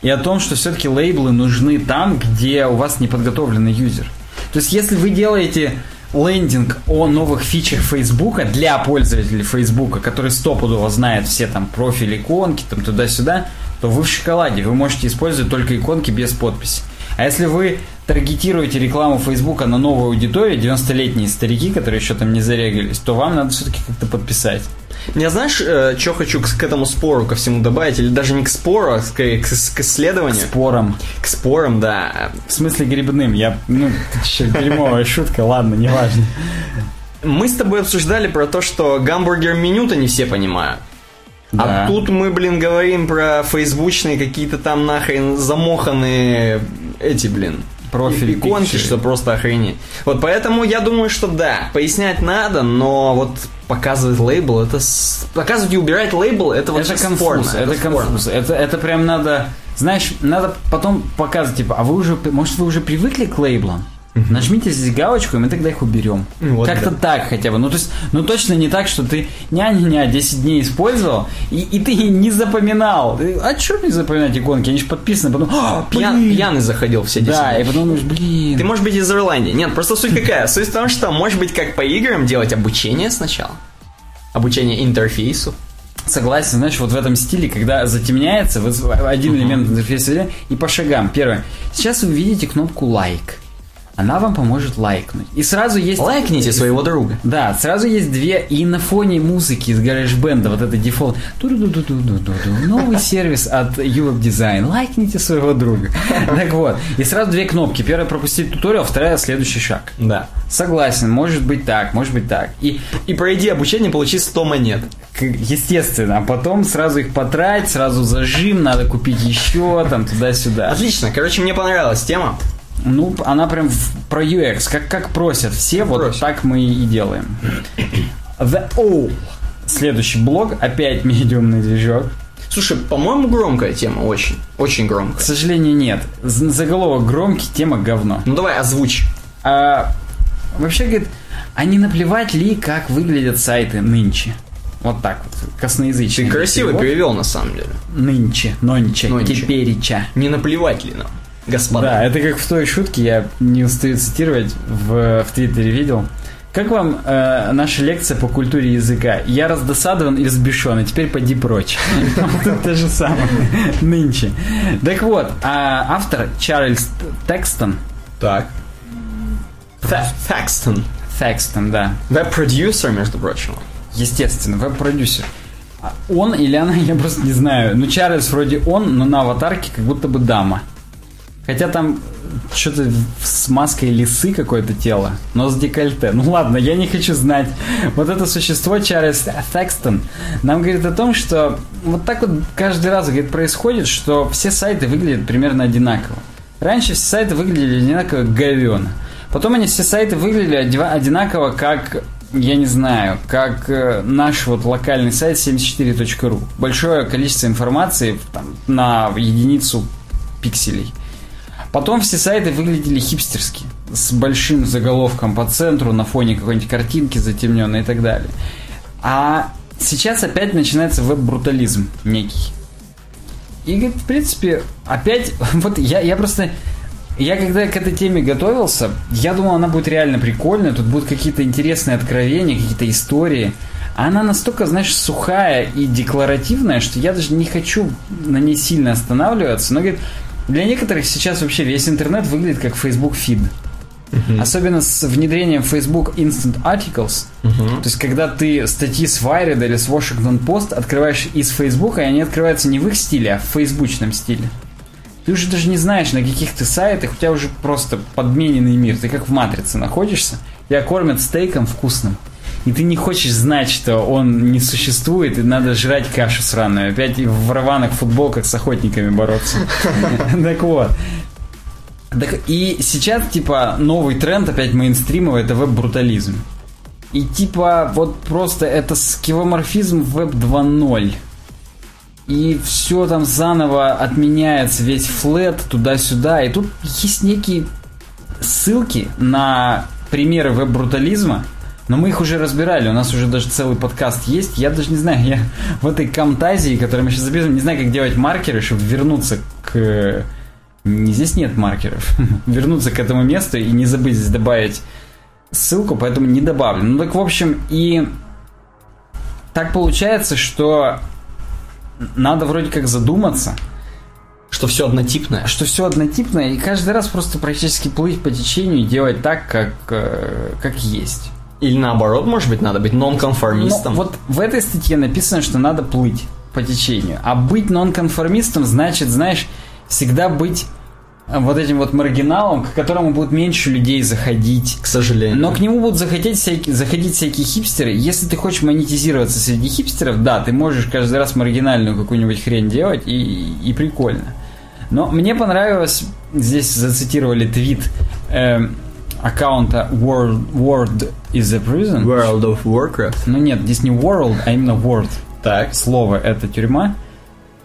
И о том, что все-таки лейблы нужны там, где у вас неподготовленный юзер. То есть, если вы делаете лендинг о новых фичах Фейсбука для пользователей Фейсбука, который стопудово знает все там профили, иконки, там туда-сюда, то вы в шоколаде. Вы можете использовать только иконки без подписи. А если вы таргетируете рекламу Фейсбука на новую аудиторию, 90-летние старики, которые еще там не зарегались, то вам надо все-таки как-то подписать. Я знаешь, что хочу к, к этому спору ко всему добавить? Или даже не к спору, а скорее к, к исследованию? Спором. К спорам, да. В смысле грибным. Я, ну, чё, дерьмовая шутка, ладно, неважно. Мы с тобой обсуждали про то, что гамбургер меню-то не все понимают. Да. А тут мы, блин, говорим про фейсбучные какие-то там нахрен замоханные эти, блин, Профили, и- иконки, что просто охренеть. Вот поэтому я думаю, что да, пояснять надо, но вот показывать лейбл, это... с- Показывать и убирать лейбл, это вот это спорно, конфуз, это спорно. конфуз. Это, это прям надо, знаешь, надо потом показывать, типа, а вы уже, может, вы уже привыкли к лейблам? Нажмите здесь галочку, и мы тогда их уберем. Вот Как-то да. так хотя бы. Ну, то есть, ну точно не так, что ты ня-ня-ня 10 дней использовал, и, и ты не запоминал. Ты, а что не запоминать иконки? Они же подписаны, потом, «А, Пьян- блин!» пьяный заходил все 10 Да, дней. и потом думаешь, блин. Ты можешь быть из Ирландии. Нет, просто суть какая? Суть в том, что может быть как по играм делать обучение сначала. Обучение интерфейсу. Согласен, знаешь, вот в этом стиле, когда затемняется, вот один элемент интерфейса и по шагам. Первое. Сейчас вы видите кнопку лайк. Она вам поможет лайкнуть. И сразу есть... Лайкните своего друга. Да, сразу есть две, и на фоне музыки из GarageBand, вот это дефолт, новый сервис от Europe Design, лайкните своего друга. Так вот, и сразу две кнопки. Первая пропустить туториал, вторая следующий шаг. Да. Согласен, может быть так, может быть так. И И пройди обучение, получи 100 монет. естественно, а потом сразу их потрать, сразу зажим, надо купить еще, там, туда-сюда. Отлично. Короче, мне понравилась тема. Ну, она прям в- про UX, как, как просят все, вот Просят. так мы и делаем. The O. Следующий блог, опять медиумный движок. Слушай, по-моему, громкая тема, очень. Очень К громкая. сожалению, нет. Заголовок громкий, тема говно. Ну давай, озвучь. А, вообще, говорит, а не наплевать ли, как выглядят сайты нынче? Вот так вот, косноязычный. Ты красиво перевод. перевел, на самом деле. Нынче, нонче, Нонче. теперича. Не наплевать ли нам? Господа. Да, это как в той шутке, я не устаю цитировать, в, в Твиттере видел. Как вам э, наша лекция по культуре языка? Я раздосадован и взбешен, и теперь поди прочь. Вот То же самое нынче. Так вот, а автор Чарльз Текстон, Так. Фэкстон. Текстон, да, Веб-продюсер, между прочим. естественно, веб-продюсер. А Он или она, я просто не знаю. Ну, Чарльз вроде он, но на аватарке как будто бы дама. Хотя там что-то с маской лисы какое-то тело, но с декольте. Ну ладно, я не хочу знать. Вот это существо Чарльз Текстон нам говорит о том, что вот так вот каждый раз говорит, происходит, что все сайты выглядят примерно одинаково. Раньше все сайты выглядели одинаково говёно. Потом они все сайты выглядели одинаково как я не знаю, как э, наш вот локальный сайт 74.ru. Большое количество информации там, на единицу пикселей. Потом все сайты выглядели хипстерски, с большим заголовком по центру, на фоне какой-нибудь картинки затемненной и так далее. А сейчас опять начинается веб-брутализм некий. И, говорит, в принципе, опять, вот я, я просто, я когда к этой теме готовился, я думал, она будет реально прикольная, тут будут какие-то интересные откровения, какие-то истории. А она настолько, знаешь, сухая и декларативная, что я даже не хочу на ней сильно останавливаться. Но, говорит, для некоторых сейчас вообще весь интернет выглядит как Facebook фид. Особенно с внедрением Facebook Instant Articles. То есть, когда ты статьи с Wired или с Washington Post открываешь из Facebook, и они открываются не в их стиле, а в фейсбучном стиле. Ты уже даже не знаешь, на каких ты сайтах, у тебя уже просто подмененный мир. Ты как в матрице находишься, тебя кормят стейком вкусным. И ты не хочешь знать, что он не существует, и надо жрать кашу сраную. Опять в рваных футболках с охотниками бороться. Так вот. Так, и сейчас, типа, новый тренд опять мейнстримовый, это веб-брутализм. И типа, вот просто это скивоморфизм веб 2.0. И все там заново отменяется, весь флет туда-сюда. И тут есть некие ссылки на примеры веб-брутализма, но мы их уже разбирали, у нас уже даже целый подкаст есть. Я даже не знаю, я в этой камтазии, которую мы сейчас записываем, не знаю, как делать маркеры, чтобы вернуться к... Здесь нет маркеров. вернуться к этому месту и не забыть здесь добавить ссылку, поэтому не добавлю. Ну так, в общем, и так получается, что надо вроде как задуматься, Что все однотипное. что все однотипное, и каждый раз просто практически плыть по течению и делать так, как, э, как есть. Или наоборот, может быть, надо быть Но нонконформистом. вот в этой статье написано, что надо плыть по течению. А быть нонконформистом значит, знаешь, всегда быть э, вот этим вот маргиналом, к которому будут меньше людей заходить. К сожалению. Но к нему будут заходить всякие, заходить всякие хипстеры. Если ты хочешь монетизироваться среди хипстеров, да, ты можешь каждый раз маргинальную какую-нибудь хрень делать, и, и прикольно. Но мне понравилось, здесь зацитировали твит эм, аккаунта World, World is a Prison. World of Warcraft. Ну нет, здесь не World, а именно World. Так. Слово это тюрьма.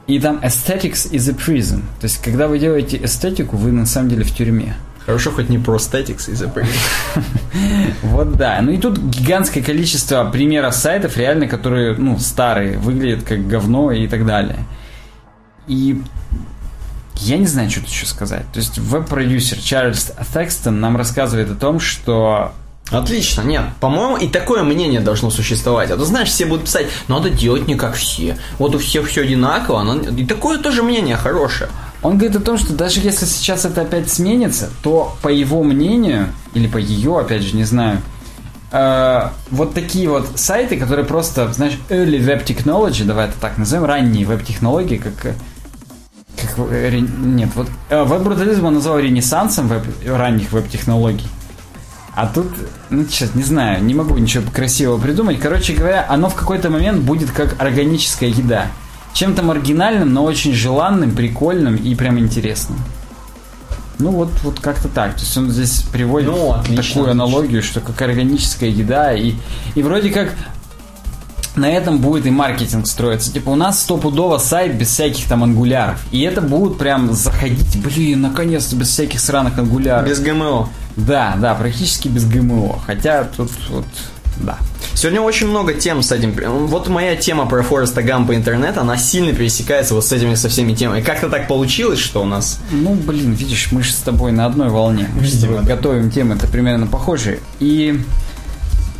И там aesthetics is a prison. То есть, когда вы делаете эстетику, вы на самом деле в тюрьме. Хорошо, хоть не prosthetics из Вот да. Ну и тут гигантское количество примеров сайтов, реально, которые, ну, старые, выглядят как говно и так далее. И я не знаю, что тут еще сказать. То есть веб-продюсер Чарльз Текстон нам рассказывает о том, что Отлично, нет. По-моему, и такое мнение должно существовать. А то, знаешь, все будут писать, надо делать не как все. Вот у всех все одинаково. но- И такое тоже мнение хорошее. Он говорит о том, что даже если сейчас это опять сменится, то по его мнению, или по ее, опять же, не знаю, э, вот такие вот сайты, которые просто, знаешь, early web technology, давай это так назовем, ранние веб-технологии, как... как ре- нет, вот э, веб-брутализм он назвал ренессансом веб, ранних веб-технологий. А тут, ну, сейчас не знаю, не могу ничего красивого придумать. Короче говоря, оно в какой-то момент будет как органическая еда. Чем-то маргинальным, но очень желанным, прикольным и прям интересным. Ну вот, вот как-то так. То есть он здесь приводит Ну, отлично, такую аналогию, что как органическая еда, и, и вроде как на этом будет и маркетинг строиться. Типа у нас стопудово сайт без всяких там ангуляров. И это будут прям заходить, блин, наконец-то без всяких сраных ангуляров. Без ГМО. Да, да, практически без ГМО. Хотя тут вот Да. Сегодня очень много тем с этим. Вот моя тема про Фореста Гампа интернет, она сильно пересекается вот с этими со всеми темами. Как-то так получилось, что у нас... Ну, блин, видишь, мы же с тобой на одной волне. Мы же с тобой готовим темы, это примерно похожие. И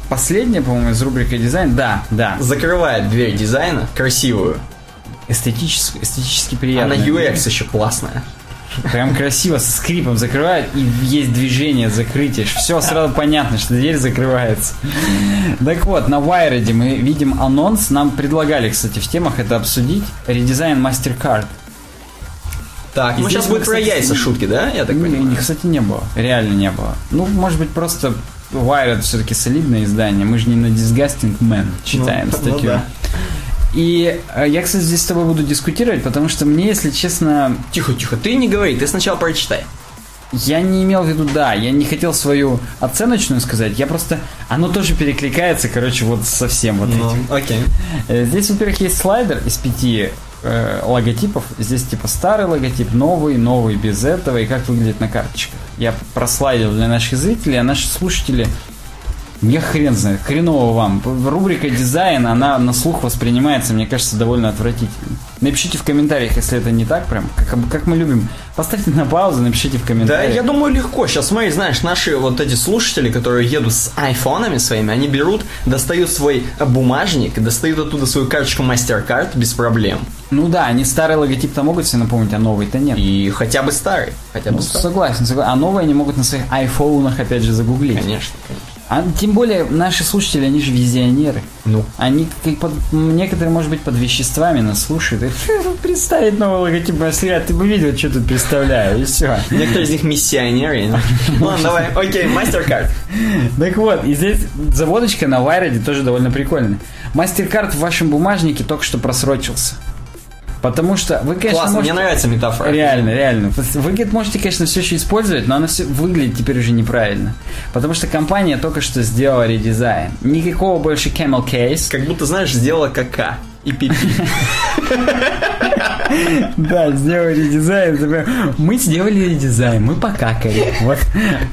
последняя, по-моему, из рубрики дизайн, да, да. Закрывает дверь дизайна, красивую. Эстетически, эстетически А приятно. на UX еще классная. Прям красиво, со скрипом закрывает, и есть движение закрытия. Все сразу понятно, что дверь закрывается. Так вот, на Wired мы видим анонс. Нам предлагали, кстати, в темах это обсудить. Редизайн MasterCard. Так, И ну сейчас будет про кстати, яйца шутки, да? Я так понимаю. не, кстати, не было. Реально не было. Ну, может быть, просто Wired все-таки солидное издание. Мы же не на Disgusting Man читаем Ну, ну статью. да. И э, я, кстати, здесь с тобой буду дискутировать, потому что мне, если честно, Тихо, тихо, ты не говори, ты сначала прочитай. я не имел в виду, да, я не хотел свою оценочную сказать, я просто, оно тоже перекликается, короче, вот со всем вот Ну, этим. окей. Э, Здесь, во-первых, есть слайдер из пяти э, логотипов. Здесь типа старый логотип, новый, новый без этого и как выглядит на карточках. Я прослайдил для наших зрителей, а наши слушатели я хрен знает, хреново вам. Рубрика дизайн, она на слух воспринимается, мне кажется, довольно отвратительно. Напишите в комментариях, если это не так прям, как, как мы любим. Поставьте на паузу, напишите в Да, комментариях. я думаю, легко. Сейчас смотри, знаешь, наши вот эти слушатели, которые едут с айфонами своими, они берут, достают свой бумажник, достают оттуда свою карточку MasterCard без проблем. Ну да, они старый логотип-то могут себе напомнить, а новый-то нет. И хотя бы старый. Хотя бы Ну, старый. согласен, согласен. А новые они могут на своих айфонах, опять же, загуглить. Конечно, конечно. А тем более наши слушатели, они же визионеры. Ну. Они как под, некоторые, может быть, под веществами нас слушают. И представить новый логотип Маслия, ты бы видел, что тут представляю, и все. Некоторые из них миссионеры. Ладно, давай. Окей, MasterCard. Так вот, и здесь заводочка на Вайреде тоже довольно прикольная. Мастеркард в вашем бумажнике только что просрочился. Потому что вы, конечно, Классно, можете... мне нравится метафора. Реально, реально. Вы говорит, можете, конечно, все еще использовать, но оно все выглядит теперь уже неправильно. Потому что компания только что сделала редизайн. Никакого больше Camel Case. Как будто, знаешь, сделала кака и пипи. Да, сделали прям, Мы сделали редизайн, мы покакали. Вот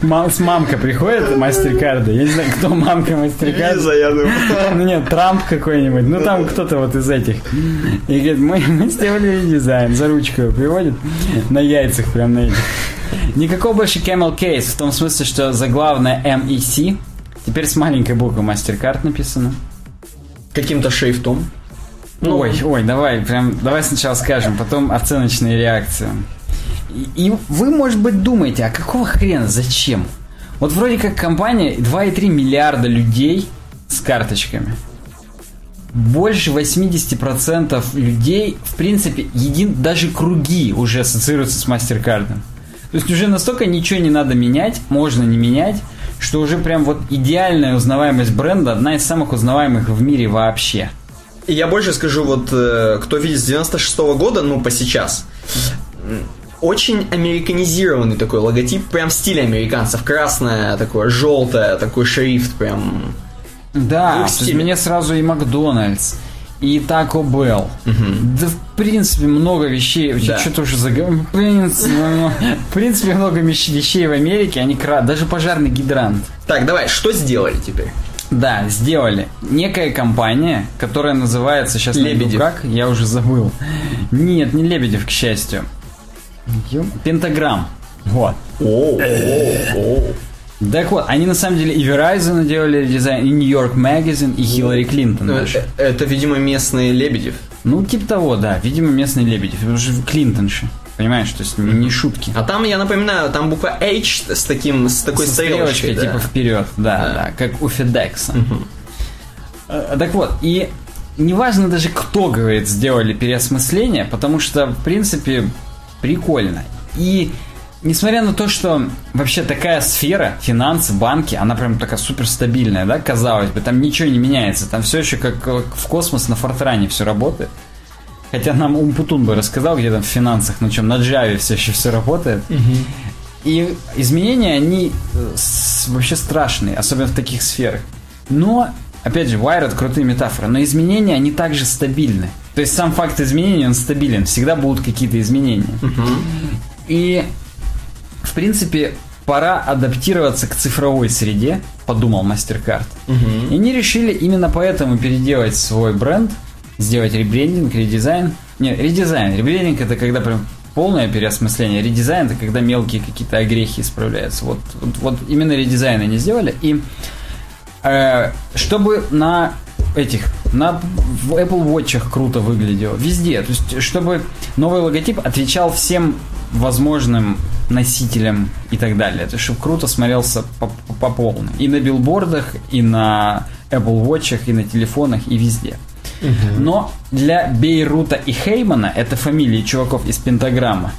мам, с мамка приходит мастеркарда. Я не знаю, кто мамка мастеркарда. Лиза, я думаю. Ну нет, Трамп какой-нибудь. Ну там кто-то вот из этих. И говорит, мы, мы сделали редизайн. За ручку его приводит. На яйцах прям на этих. Никакого больше camel case. В том смысле, что заглавная MEC. Теперь с маленькой буквы MasterCard написано. Каким-то шрифтом. Ну, ой, ой, давай, прям, давай сначала скажем, потом оценочные реакции. И, и вы, может быть, думаете, а какого хрена, зачем? Вот вроде как компания 2,3 миллиарда людей с карточками. Больше 80% людей, в принципе, един, даже круги уже ассоциируются с мастер-кардом. То есть уже настолько ничего не надо менять, можно не менять, что уже прям вот идеальная узнаваемость бренда, одна из самых узнаваемых в мире вообще. И я больше скажу, вот э, кто видит с 96 года, ну, по сейчас, очень американизированный такой логотип, прям в стиле американцев. Красное, такое, желтое, такой шрифт, прям... Да, Ну, мне сразу и Макдональдс, и Тако Белл. Да, в принципе, много вещей. Да. Что-то уже заговорил. В принципе, ну, в принципе, много вещ- вещей в Америке, они кра... Даже пожарный гидрант. Так, давай, что сделали теперь? Да, сделали. Некая компания, которая называется сейчас Лебедев. как, я уже забыл. Нет, не Лебедев, к счастью. Пентаграмм. Вот. Так вот, они на самом деле и Verizon делали дизайн, и New York Magazine, и Хиллари Клинтон Э, э, Это, видимо, местные Лебедев. Ну, типа того, да. Видимо, местный Лебедев. Это уже Клинтонши. Понимаешь, то есть не шутки. А там, я напоминаю, там буква H с таким, с такой Со стрелочкой. стрелочкой, да. типа вперед, да, Да. да, как у Федекса. Э, Так вот, и неважно даже кто говорит, сделали переосмысление, потому что, в принципе, прикольно. И несмотря на то, что вообще такая сфера, финансы, банки, она прям такая супер стабильная, да, казалось бы, там ничего не меняется, там все еще как в космос на Фортране все работает. Хотя нам Умпутун бы рассказал, где там в финансах, на чем, на Java все еще все работает. И изменения, они э, вообще страшные, особенно в таких сферах. Но, опять же, Wired крутые метафоры, но изменения, они также стабильны. То есть сам факт изменений, он стабилен, всегда будут какие-то изменения. И, в принципе, пора адаптироваться к цифровой среде. подумал MasterCard. И они решили именно поэтому переделать свой бренд, сделать ребрендинг, редизайн. Не, редизайн. Ребрендинг это когда прям полное переосмысление. Редизайн это когда мелкие какие-то огрехи исправляются. Вот, вот, вот именно редизайн они сделали. И э, чтобы на этих на в Apple Watch круто выглядело везде, то есть чтобы новый логотип отвечал всем возможным носителям и так далее, то есть чтобы круто смотрелся по, по, по полной и на билбордах, и на Apple Watch, и на телефонах, и везде. Но для Бейрута и Хеймана, это фамилии чуваков из Пентаграмма,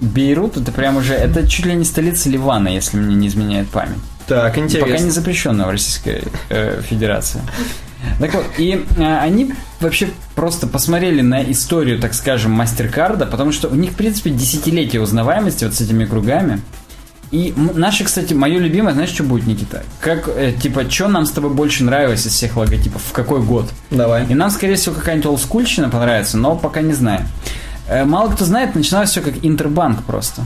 Бейрут это прям уже, это чуть ли не столица Ливана, если мне не изменяет память. Так, интересно. Пока не запрещенная в Российской э, Федерации. Так вот, и э, они вообще просто посмотрели на историю, так скажем, мастер-карда, потому что у них, в принципе, десятилетие узнаваемости вот с этими кругами. И наши, кстати, мое любимое, знаешь, что будет, Никита? Как, э, типа, что нам с тобой больше нравилось из всех логотипов? В какой год? Давай. И нам, скорее всего, какая-нибудь олдскульщина понравится, но пока не знаю. Э, Мало кто знает, начиналось все как Интербанк просто.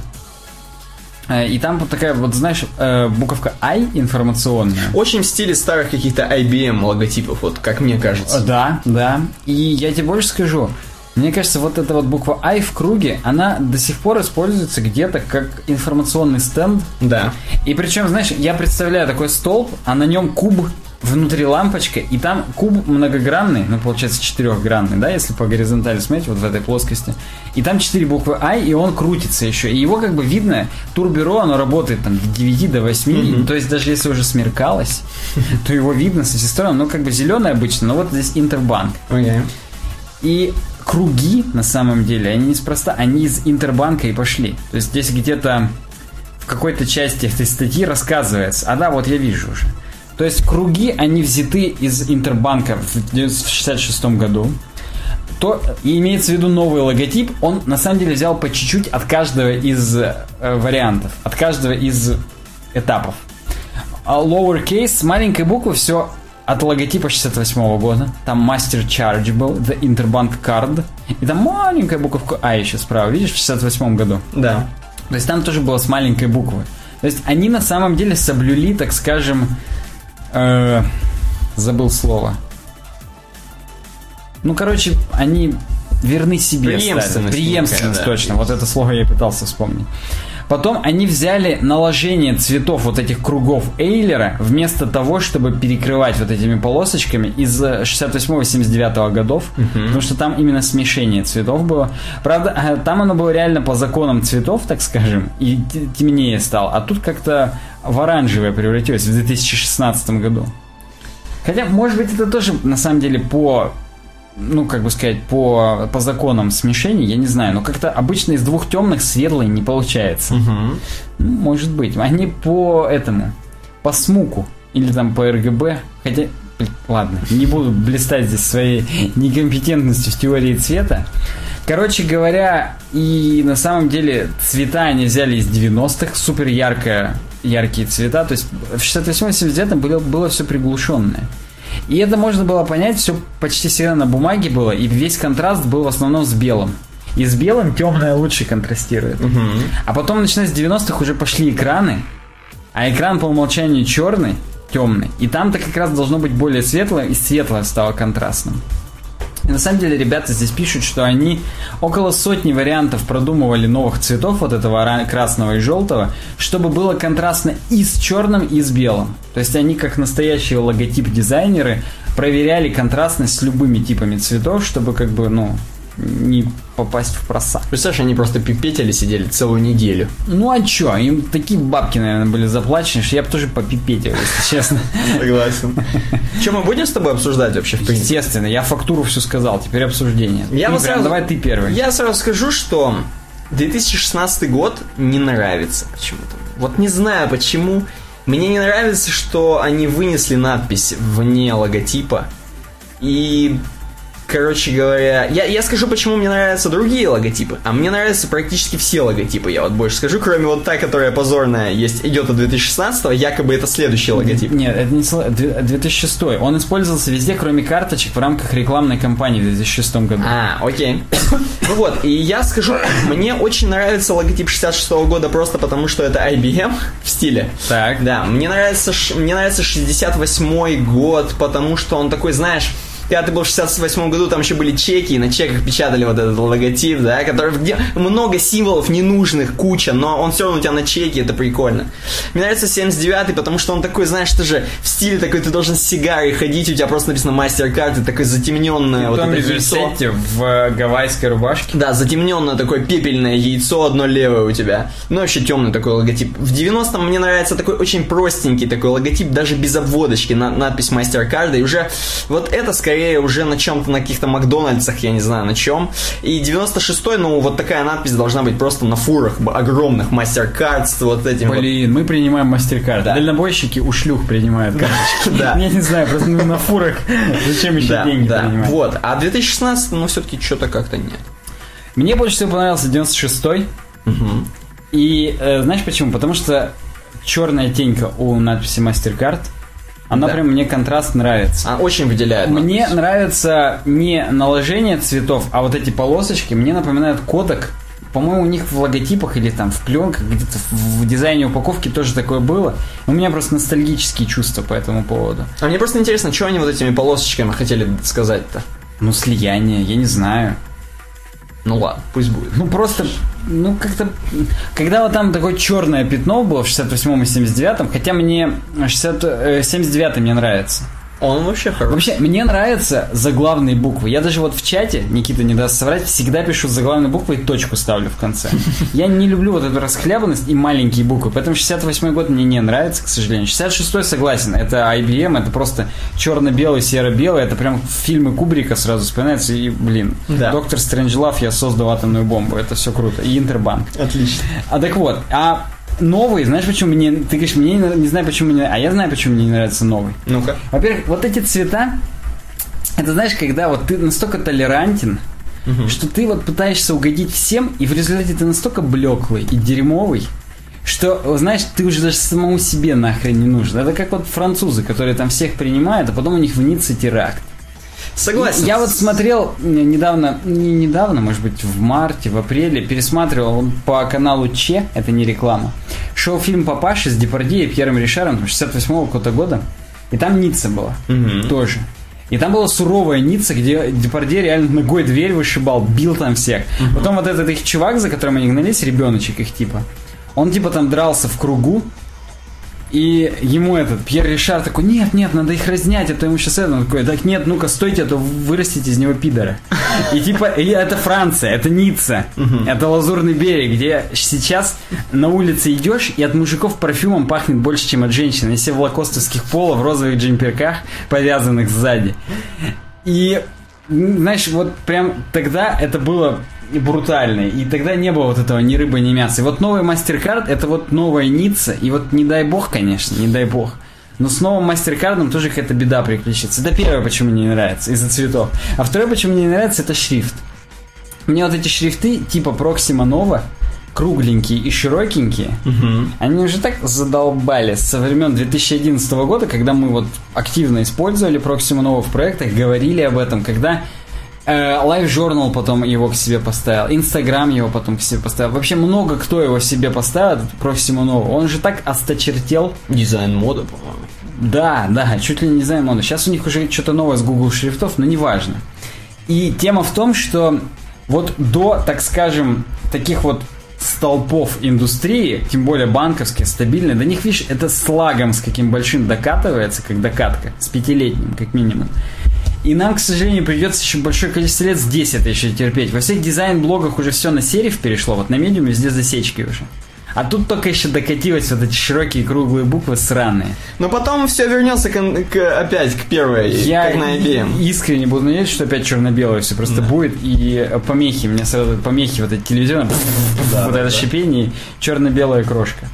Э, И там вот такая, вот знаешь, э, буковка I информационная. Очень в стиле старых каких-то IBM логотипов, вот как мне кажется. Да, да. И я тебе больше скажу. Мне кажется, вот эта вот буква I в круге, она до сих пор используется где-то как информационный стенд. Да. И причем, знаешь, я представляю такой столб, а на нем куб внутри лампочка, и там куб многогранный, ну, получается, четырехгранный, да, если по горизонтали смотреть, вот в этой плоскости. И там четыре буквы I, и он крутится еще. И его как бы видно, турбюро, оно работает там с 9 до 8, то есть даже если уже смеркалось, то его видно со всех сторон, ну, как бы зеленый обычно, но вот здесь Интербанк. Окей. И круги, на самом деле, они неспроста, они из Интербанка и пошли. То есть здесь где-то в какой-то части этой статьи рассказывается. А да, вот я вижу уже. То есть круги, они взяты из Интербанка в 1966 году. То и имеется в виду новый логотип, он на самом деле взял по чуть-чуть от каждого из э, вариантов, от каждого из этапов. А lowercase с маленькой буквы все от логотипа 68 года. Там Master Charge был, The Interbank Card. И там маленькая буковка А еще справа, видишь, в 68 году. Да. То есть там тоже было с маленькой буквы. То есть они на самом деле соблюли, так скажем, э, забыл слово. Ну, короче, они верны себе. Преемственность стали. Преемственность, да. точно. Вот это слово я пытался вспомнить. Потом они взяли наложение цветов вот этих кругов Эйлера вместо того, чтобы перекрывать вот этими полосочками из 68-79 годов, потому что там именно смешение цветов было. Правда, э, там оно было реально по законам цветов, так скажем, и темнее стало, а тут как-то в оранжевое превратилось в 2016 году. Хотя, может быть, это тоже на самом деле по ну, как бы сказать, по, по законам смешения, я не знаю, но как-то обычно из двух темных светлый не получается. Ну, может быть. Они по этому, по смуку или там по РГБ, хотя, ладно, не буду блистать здесь своей некомпетентностью в теории цвета. Короче говоря, и на самом деле цвета они взяли из 90-х, супер яркое, яркие цвета, то есть в 68-79 было, было все приглушенное. И это можно было понять, все почти всегда на бумаге было, и весь контраст был в основном с белым. И с белым темное лучше контрастирует. А потом, начиная с 90-х, уже пошли экраны, а экран по умолчанию черный, темный. И там-то как раз должно быть более светлое, и светлое стало контрастным. И на самом деле ребята здесь пишут, что они около сотни вариантов продумывали новых цветов вот этого красного и желтого, чтобы было контрастно и с черным, и с белым. То есть они, как настоящие логотип-дизайнеры, проверяли контрастность с любыми типами цветов, чтобы как бы, ну, не попасть в просак. Представляешь, они просто пипетели сидели целую неделю. Ну а чё, им такие бабки, наверное, были заплачены, что я бы тоже попипетил, если честно. Согласен. Что мы будем с тобой обсуждать вообще, в принципе? Естественно, я фактуру все сказал, теперь обсуждение. Я Ты прям сразу- давай ты первый. Я сразу скажу, что 2016 год не нравится почему-то. Вот не знаю почему. Мне не нравится, что они вынесли надпись вне логотипа. И короче говоря, я, я скажу, почему мне нравятся другие логотипы. А мне нравятся практически все логотипы, я вот больше скажу, кроме вот та, которая позорная, есть, идет от 2016 якобы это следующий логотип. Нет, это не 2006. Он использовался везде, кроме карточек в рамках рекламной кампании в 2006 году. А, окей. Ну вот, и я скажу, мне очень нравится логотип 66 года просто потому, что это IBM в стиле. Так. Да, мне нравится, мне нравится 68 год, потому что он такой, знаешь, когда ты был в 68 году, там еще были чеки, и на чеках печатали вот этот логотип, да, который, где много символов ненужных, куча, но он все равно у тебя на чеке, это прикольно. Мне нравится 79 потому что он такой, знаешь, ты же в стиле такой, ты должен с сигарой ходить, у тебя просто написано мастер-карты, такой затемненное вот это яйцо. в гавайской рубашке. Да, затемненное такое пепельное яйцо, одно левое у тебя. Ну, вообще темный такой логотип. В 90-м мне нравится такой очень простенький такой логотип, даже без обводочки, на, надпись мастер-карда, и уже вот это скорее скорее уже на чем-то, на каких-то Макдональдсах, я не знаю, на чем. И 96-й, ну, вот такая надпись должна быть просто на фурах огромных MasterCard с вот этим Блин, вот. мы принимаем MasterCard. Да. Дальнобойщики у шлюх принимают карточки. Да. Я не знаю, просто на фурах зачем еще деньги принимать? Вот, а 2016, ну, все-таки что-то как-то нет. Мне больше всего понравился 96-й. И э, знаешь почему? Потому что черная тенька у надписи MasterCard – она да. прям мне контраст нравится. Она очень выделяет. Мне надпись. нравится не наложение цветов, а вот эти полосочки мне напоминают кодек. По-моему, у них в логотипах или там в пленках, где-то в дизайне упаковки тоже такое было. У меня просто ностальгические чувства по этому поводу. А мне просто интересно, что они вот этими полосочками хотели сказать-то? Ну, слияние, я не знаю. Ну ладно, пусть будет. Ну просто, ну как-то, когда вот там такое черное пятно было в 68-м и 79-м, хотя мне 60, 79-й мне нравится. Он вообще хороший. Вообще, мне нравятся заглавные буквы. Я даже вот в чате, Никита не даст соврать, всегда пишу заглавные буквы и точку ставлю в конце. Я не люблю вот эту расхлябанность и маленькие буквы, поэтому 68 год мне не нравится, к сожалению. 66 согласен, это IBM, это просто черно-белый, серо-белый, это прям фильмы Кубрика сразу вспоминается, и, блин, да. Доктор Стрэнджлав, я создал атомную бомбу, это все круто, и Интербанк. Отлично. А так вот, а новый, знаешь, почему мне... Ты говоришь, мне не, не знаю, почему мне... А я знаю, почему мне не нравится новый. Ну-ка. Во-первых, вот эти цвета, это знаешь, когда вот ты настолько толерантен, угу. что ты вот пытаешься угодить всем, и в результате ты настолько блеклый и дерьмовый, что, знаешь, ты уже даже самому себе нахрен не нужен. Это как вот французы, которые там всех принимают, а потом у них в Ницце теракт. Согласен. Я вот смотрел недавно, не недавно, может быть, в марте, в апреле, пересматривал по каналу Че, это не реклама, шел фильм «Папаша» с Депардье и Пьером Ришаром 68-го какого-то года, и там Ницца была угу. тоже. И там была суровая Ницца, где Депардье реально ногой дверь вышибал, бил там всех. Угу. Потом вот этот их чувак, за которым они гнались, ребеночек их типа, он типа там дрался в кругу, и ему этот Пьер Ришар такой, нет, нет, надо их разнять, а то ему сейчас это. Он такой, так нет, ну-ка, стойте, а то вырастите из него пидора. И типа, и это Франция, это Ницца, это Лазурный берег, где сейчас на улице идешь, и от мужиков парфюмом пахнет больше, чем от женщин. И все в лакостовских полах, в розовых джемперках, повязанных сзади. И знаешь, вот прям тогда это было брутальный. И тогда не было вот этого ни рыбы, ни мяса. И вот новый MasterCard это вот новая Ницца. И вот не дай бог, конечно, не дай бог. Но с новым MasterCard тоже какая-то беда приключится. Это первое, почему мне не нравится, из-за цветов. А второе, почему мне не нравится, это шрифт. Мне вот эти шрифты типа Proxima Nova, кругленькие и широкенькие, угу. они уже так задолбали со времен 2011 года, когда мы вот активно использовали Proxima Nova в проектах, говорили об этом, когда Live Journal потом его к себе поставил, Instagram его потом к себе поставил. Вообще много кто его себе поставил, профи Симонова. Он же так осточертел. Дизайн мода, по-моему. Да, да, чуть ли не дизайн мода. Сейчас у них уже что-то новое с Google шрифтов, но неважно. И тема в том, что вот до, так скажем, таких вот столпов индустрии, тем более банковские, стабильные, до них, видишь, это слагом с каким большим докатывается, как докатка, с пятилетним, как минимум. И нам, к сожалению, придется еще большое количество лет здесь это еще терпеть. Во всех дизайн-блогах уже все на сериф перешло, вот на медиуме везде засечки уже. А тут только еще докатилось вот эти широкие круглые буквы сраные. Но потом все вернется к, к, опять к первой, Я как на IBM. искренне буду надеяться, что опять черно-белое все просто да. будет. И помехи, мне сразу помехи вот эти телевизионные, да, вот да, это да. шипение, черно-белая крошка.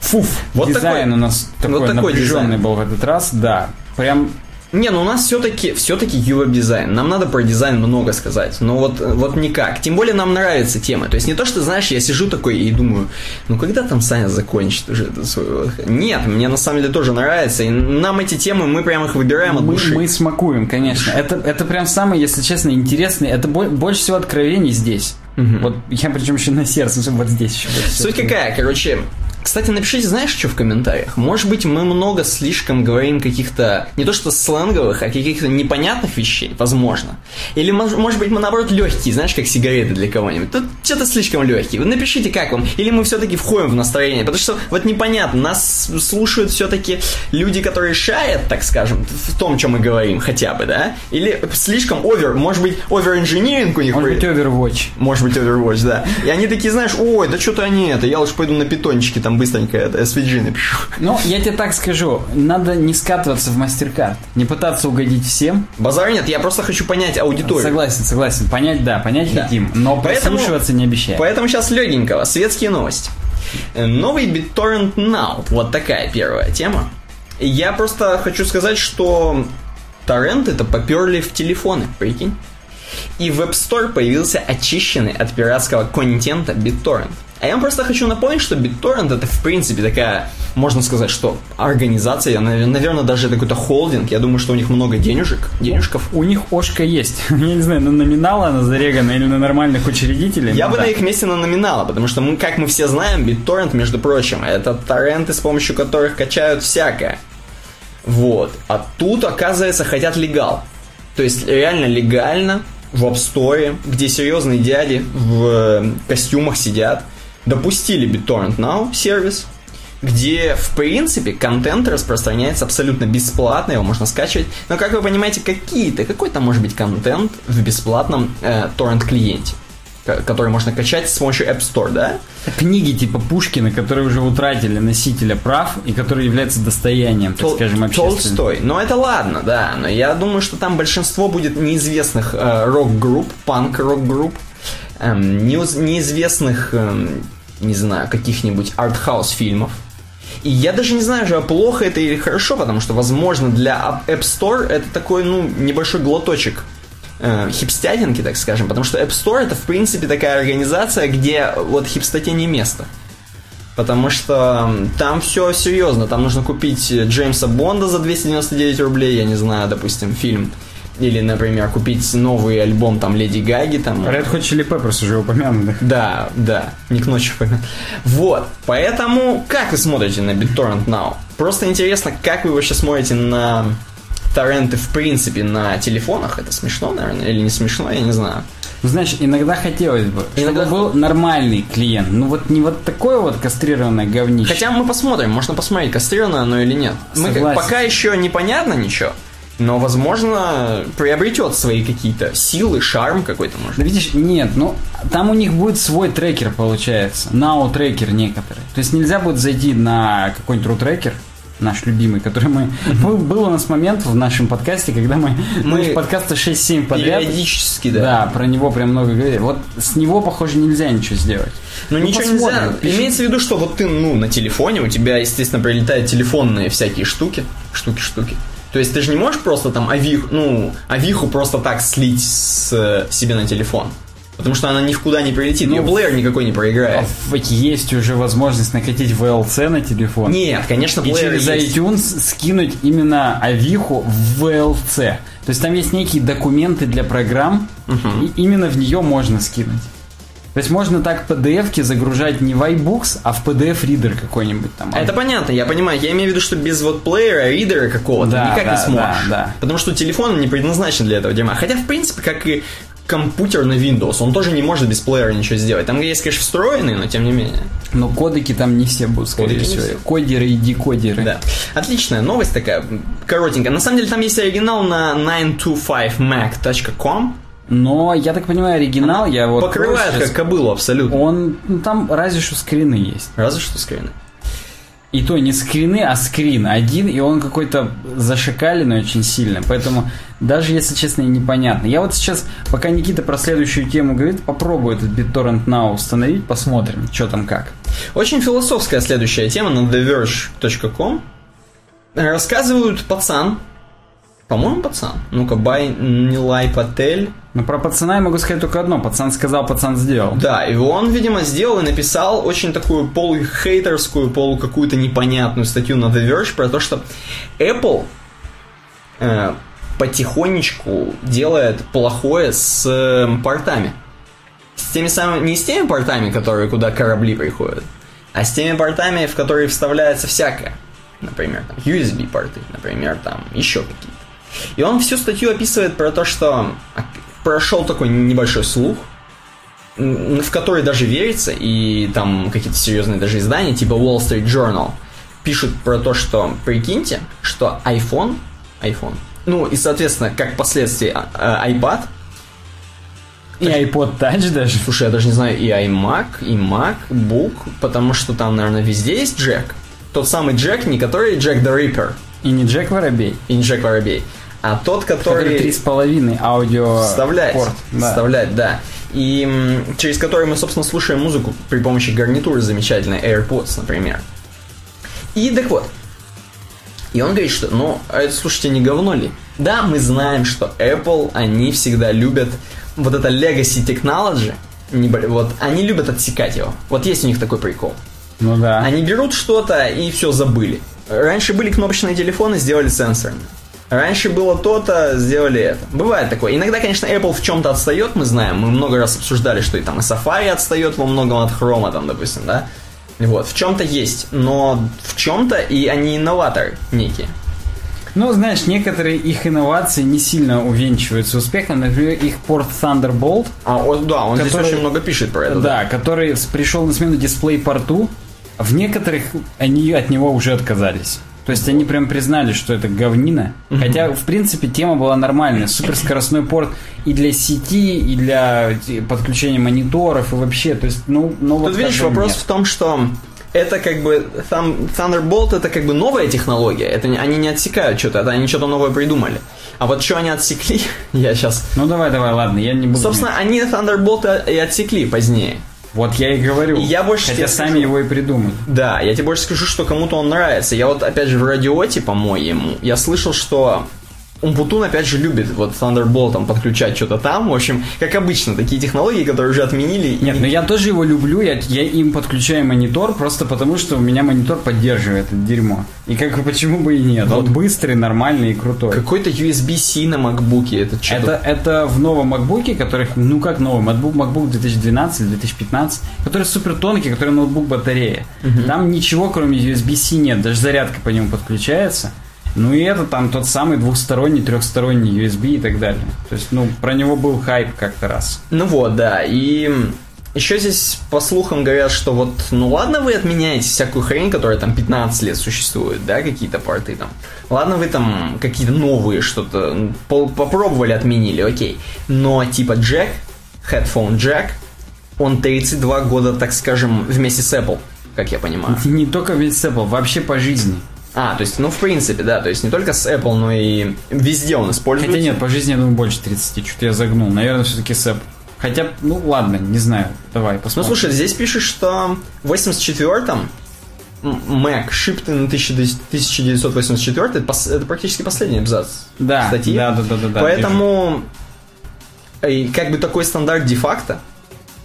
Фуф, вот дизайн такой, у нас такой вот такой напряженный дизайн. был в этот раз, да. Прям Не, ну у нас все-таки все-таки UI дизайн. Нам надо про дизайн много сказать. Но вот, вот никак. Тем более нам нравится тема. То есть не то, что, знаешь, я сижу такой и думаю, ну когда там Саня закончит уже это свое... Нет, мне на самом деле тоже нравится. И нам эти темы, мы прям их выбираем от мы, души. Мы смакуем, конечно. Это, это прям самый, если честно, интересный. Это больше всего откровений здесь. Угу. Вот я причем еще на сердце, вот здесь еще. Суть какая? Короче, кстати, напишите, знаешь, что в комментариях? Может быть, мы много слишком говорим каких-то, не то что сленговых, а каких-то непонятных вещей, возможно. Или, может быть, мы, наоборот, легкие, знаешь, как сигареты для кого-нибудь. Тут что-то слишком легкие. Вы напишите, как вам. Или мы все-таки входим в настроение. Потому что вот непонятно, нас слушают все-таки люди, которые шарят, так скажем, в том, чем мы говорим, хотя бы, да? Или слишком овер, может быть, овер-инжиниринг у них. Может быть, Overwatch. Может быть, Overwatch, да. И они такие, знаешь, ой, да что-то они это, я лучше пойду на питончике там быстренько это SVG напишу. Ну, я тебе так скажу, надо не скатываться в мастер-карт, не пытаться угодить всем. Базар нет, я просто хочу понять аудиторию. Согласен, согласен, понять, да, понять да. хотим, но поэтому, прислушиваться не обещаем. Поэтому сейчас легенького, светские новости. Э, новый BitTorrent Now, вот такая первая тема. Я просто хочу сказать, что торренты это поперли в телефоны, прикинь. И в App Store появился очищенный от пиратского контента BitTorrent. А я вам просто хочу напомнить, что BitTorrent это в принципе такая, можно сказать, что организация, наверное, даже это какой-то холдинг. Я думаю, что у них много денежек, денежков. У них ошка есть. Я не знаю, на номинала она зарегана или на нормальных учредителей. Я бы да. на их месте на номинала, потому что мы, как мы все знаем, BitTorrent, между прочим, это торренты, с помощью которых качают всякое. Вот. А тут, оказывается, хотят легал. То есть реально легально в App Store, где серьезные дяди в э, костюмах сидят – допустили BitTorrent Now сервис, где, в принципе, контент распространяется абсолютно бесплатно, его можно скачивать. Но, как вы понимаете, какие-то, какой-то может быть контент в бесплатном э, торрент-клиенте, который можно качать с помощью App Store, да? Книги типа Пушкина, которые уже утратили носителя прав и которые являются достоянием, так Тол- скажем, общественным. Толстой. Но это ладно, да. Но я думаю, что там большинство будет неизвестных э, рок-групп, панк-рок-групп, эм, неизвестных эм, не знаю, каких-нибудь артхаус фильмов. И я даже не знаю же, плохо это или хорошо, потому что, возможно, для App Store это такой, ну, небольшой глоточек э, хипстятинки, так скажем, потому что App Store это, в принципе, такая организация, где вот хипстоте не место. Потому что там все серьезно, там нужно купить Джеймса Бонда за 299 рублей, я не знаю, допустим, фильм или, например, купить новый альбом там Леди Гаги там. Red Hot Chili Peppers уже упомянут. Да, да, не к ночи упомянут. Вот, поэтому как вы смотрите на BitTorrent Now? Просто интересно, как вы вообще смотрите на торренты в принципе на телефонах? Это смешно, наверное, или не смешно, я не знаю. Ну, знаешь, иногда хотелось бы, иногда... чтобы был нормальный клиент. Ну, вот не вот такое вот кастрированное говнище. Хотя мы посмотрим, можно посмотреть, кастрированное оно или нет. Согласен. Мы, пока еще непонятно ничего но, возможно, приобретет свои какие-то силы, шарм какой-то, может. Да видишь, нет, ну, там у них будет свой трекер, получается, now трекер некоторые. То есть нельзя будет зайти на какой-нибудь true трекер, наш любимый, который мы... Был, был у нас момент в нашем подкасте, когда мы... Мы подкасты 6-7 подряд. Периодически, да. Да, про него прям много говорили. Вот с него, похоже, нельзя ничего сделать. Ну, ну ничего нельзя. Пиши. Имеется в виду, что вот ты, ну, на телефоне, у тебя, естественно, прилетают телефонные всякие штуки. Штуки-штуки. То есть ты же не можешь просто там авих, ну, авиху просто так слить с, себе на телефон. Потому что она ни в куда не прилетит, ну, ее плеер никакой не проиграет. А есть уже возможность накатить VLC на телефон. Нет, конечно, плеер И через есть. iTunes скинуть именно авиху в VLC. То есть там есть некие документы для программ, угу. и именно в нее можно скинуть. То есть можно так PDF-ки загружать не в iBooks, а в PDF-ридер какой-нибудь там. Это понятно, я понимаю. Я имею в виду, что без вот плеера, ридера какого-то да, никак да, не сможешь. Да, да. Потому что телефон не предназначен для этого дерьма. Хотя, в принципе, как и компьютер на Windows, он тоже не может без плеера ничего сделать. Там есть, конечно, встроенные, но тем не менее. Но кодеки там не все будут, скорее всего. Кодеры и декодеры. Да. Отличная новость такая, коротенькая. На самом деле там есть оригинал на 925mac.com. Но, я так понимаю, оригинал, я вот... Покрывает как кобылу абсолютно. Он, ну, там разве что скрины есть. Разве что скрины. И то не скрины, а скрин один, и он какой-то зашикаленный очень сильно. Поэтому даже, если честно, и непонятно. Я вот сейчас, пока Никита про следующую тему говорит, попробую этот BitTorrent Now установить, посмотрим, что там как. Очень философская следующая тема на TheVerge.com. Рассказывают пацан, По-моему, пацан. Ну-ка, Бай Нилай Патель. Ну, про пацана я могу сказать только одно. Пацан сказал, пацан сделал. Да, и он, видимо, сделал и написал очень такую полухейтерскую, полу какую-то непонятную статью на The Verge про то, что Apple э, потихонечку делает плохое с э, портами. С теми самыми, не с теми портами, которые куда корабли приходят, а с теми портами, в которые вставляется всякое. Например, там, USB порты, например, там еще какие-то. И он всю статью описывает про то, что прошел такой небольшой слух, в который даже верится, и там какие-то серьезные даже издания, типа Wall Street Journal, пишут про то, что, прикиньте, что iPhone, iPhone, ну и, соответственно, как последствие а, а, iPad, и iPod Touch даже. Слушай, я даже не знаю, и iMac, и MacBook, потому что там, наверное, везде есть джек. Тот самый джек, не который Джек the Ripper. И не Джек Воробей. И не Джек Воробей. А тот, который... Три с половиной аудио... Вставлять. Порт, да. Вставлять, да. И через который мы, собственно, слушаем музыку при помощи гарнитуры замечательной AirPods, например. И так вот. И он говорит, что, ну, а это, слушайте, не говно ли? Да, мы знаем, что Apple, они всегда любят вот это legacy technology, не, вот, они любят отсекать его. Вот есть у них такой прикол. Ну да. Они берут что-то и все забыли. Раньше были кнопочные телефоны, сделали сенсорные. Раньше было то-то, сделали это. Бывает такое. Иногда, конечно, Apple в чем-то отстает, мы знаем. Мы много раз обсуждали, что и там и Safari отстает во многом от Chrome, там, допустим, да. Вот, в чем-то есть, но в чем-то и они инноваторы некие. Ну, знаешь, некоторые их инновации не сильно увенчиваются успехом. Например, их порт Thunderbolt. А, о, да, он который, здесь очень много пишет про это. Да, да. который пришел на смену дисплей-порту. В некоторых они от него уже отказались. То есть они прям признали, что это говнина. Хотя, в принципе, тема была нормальная. Суперскоростной порт и для сети, и для подключения мониторов, и вообще. То есть, ну, ну Тут вот видишь, вопрос нет. в том, что это как бы Thunderbolt это как бы новая технология. Это они не отсекают что-то, это они что-то новое придумали. А вот что они отсекли, я сейчас. Ну давай, давай, ладно, я не буду. Собственно, они Thunderbolt и отсекли позднее. Вот я и говорю. И я больше Хотя сами скажу, его и придумали. Да, я тебе больше скажу, что кому-то он нравится. Я вот, опять же, в радиоте, по-моему, я слышал, что Умпутун, опять же, любит вот Thunderbolt там, подключать что-то там. В общем, как обычно, такие технологии, которые уже отменили. Нет, и... но я тоже его люблю. Я, я им подключаю монитор просто потому, что у меня монитор поддерживает это дерьмо. И как почему бы и нет. Вот. Он быстрый, нормальный и крутой. Какой-то USB-C на макбуке. Это что это, это в новом макбуке, который, ну как новый, MacBook, MacBook 2012-2015, который супер тонкий, который ноутбук батарея. Угу. Там ничего, кроме USB-C нет. Даже зарядка по нему подключается. Ну и это там тот самый двухсторонний, трехсторонний USB и так далее. То есть, ну, про него был хайп как-то раз. Ну вот, да. И еще здесь, по слухам, говорят, что вот, ну ладно, вы отменяете всякую хрень, которая там 15 лет существует, да, какие-то порты там. Ладно, вы там какие-то новые что-то попробовали, отменили, окей. Но типа джек, headphone джек, он 32 года, так скажем, вместе с Apple, как я понимаю. Не только вместе с Apple, вообще по жизни. А, то есть, ну, в принципе, да, то есть не только с Apple, но и везде он используется. Хотя нет, по жизни, я думаю, больше 30, что-то я загнул. Наверное, все-таки с Apple. Хотя, ну, ладно, не знаю, давай посмотрим. Ну, слушай, здесь пишешь, что в 84-м Mac shipped на 1984 это, это практически последний абзац да, статьи. Да, да, да, да, да. Поэтому и как бы такой стандарт де-факто.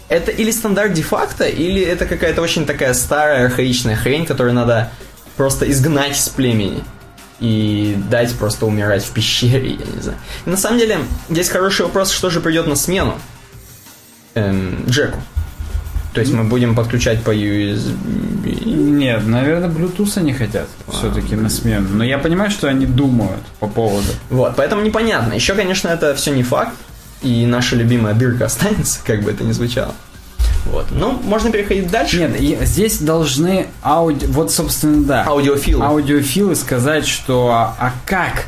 Это или стандарт де-факто, или это какая-то очень такая старая архаичная хрень, которую надо просто изгнать из племени и дать просто умирать в пещере, я не знаю. И на самом деле, здесь хороший вопрос, что же придет на смену эм, Джеку. То есть мы будем подключать по USB? Нет, наверное, Bluetooth они хотят а, все-таки на смену. Но я понимаю, что они думают по поводу. Вот, поэтому непонятно. Еще, конечно, это все не факт. И наша любимая дырка останется, как бы это ни звучало. Вот. Ну, можно переходить дальше. Нет, здесь должны ауди... Вот, собственно, да. Аудиофилы. Аудиофилы сказать, что а, а как?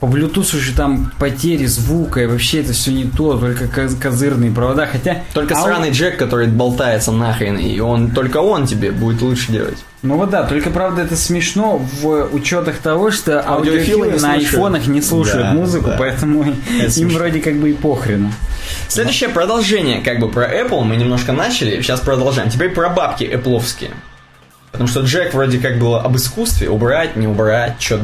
По Bluetooth уже там потери звука, и вообще это все не то, только козырные провода, хотя... Только ау... сраный джек, который болтается нахрен, и он, только он тебе будет лучше делать. Ну вот да, только правда это смешно в учетах того, что аудиофилы, аудиофилы на айфонах не слушают да, музыку, да. поэтому это им смешно. вроде как бы и похрену. Следующее продолжение, как бы про Apple мы немножко начали, сейчас продолжаем. Теперь про бабки эпловские. Потому что Джек вроде как было об искусстве, убрать, не убрать, что,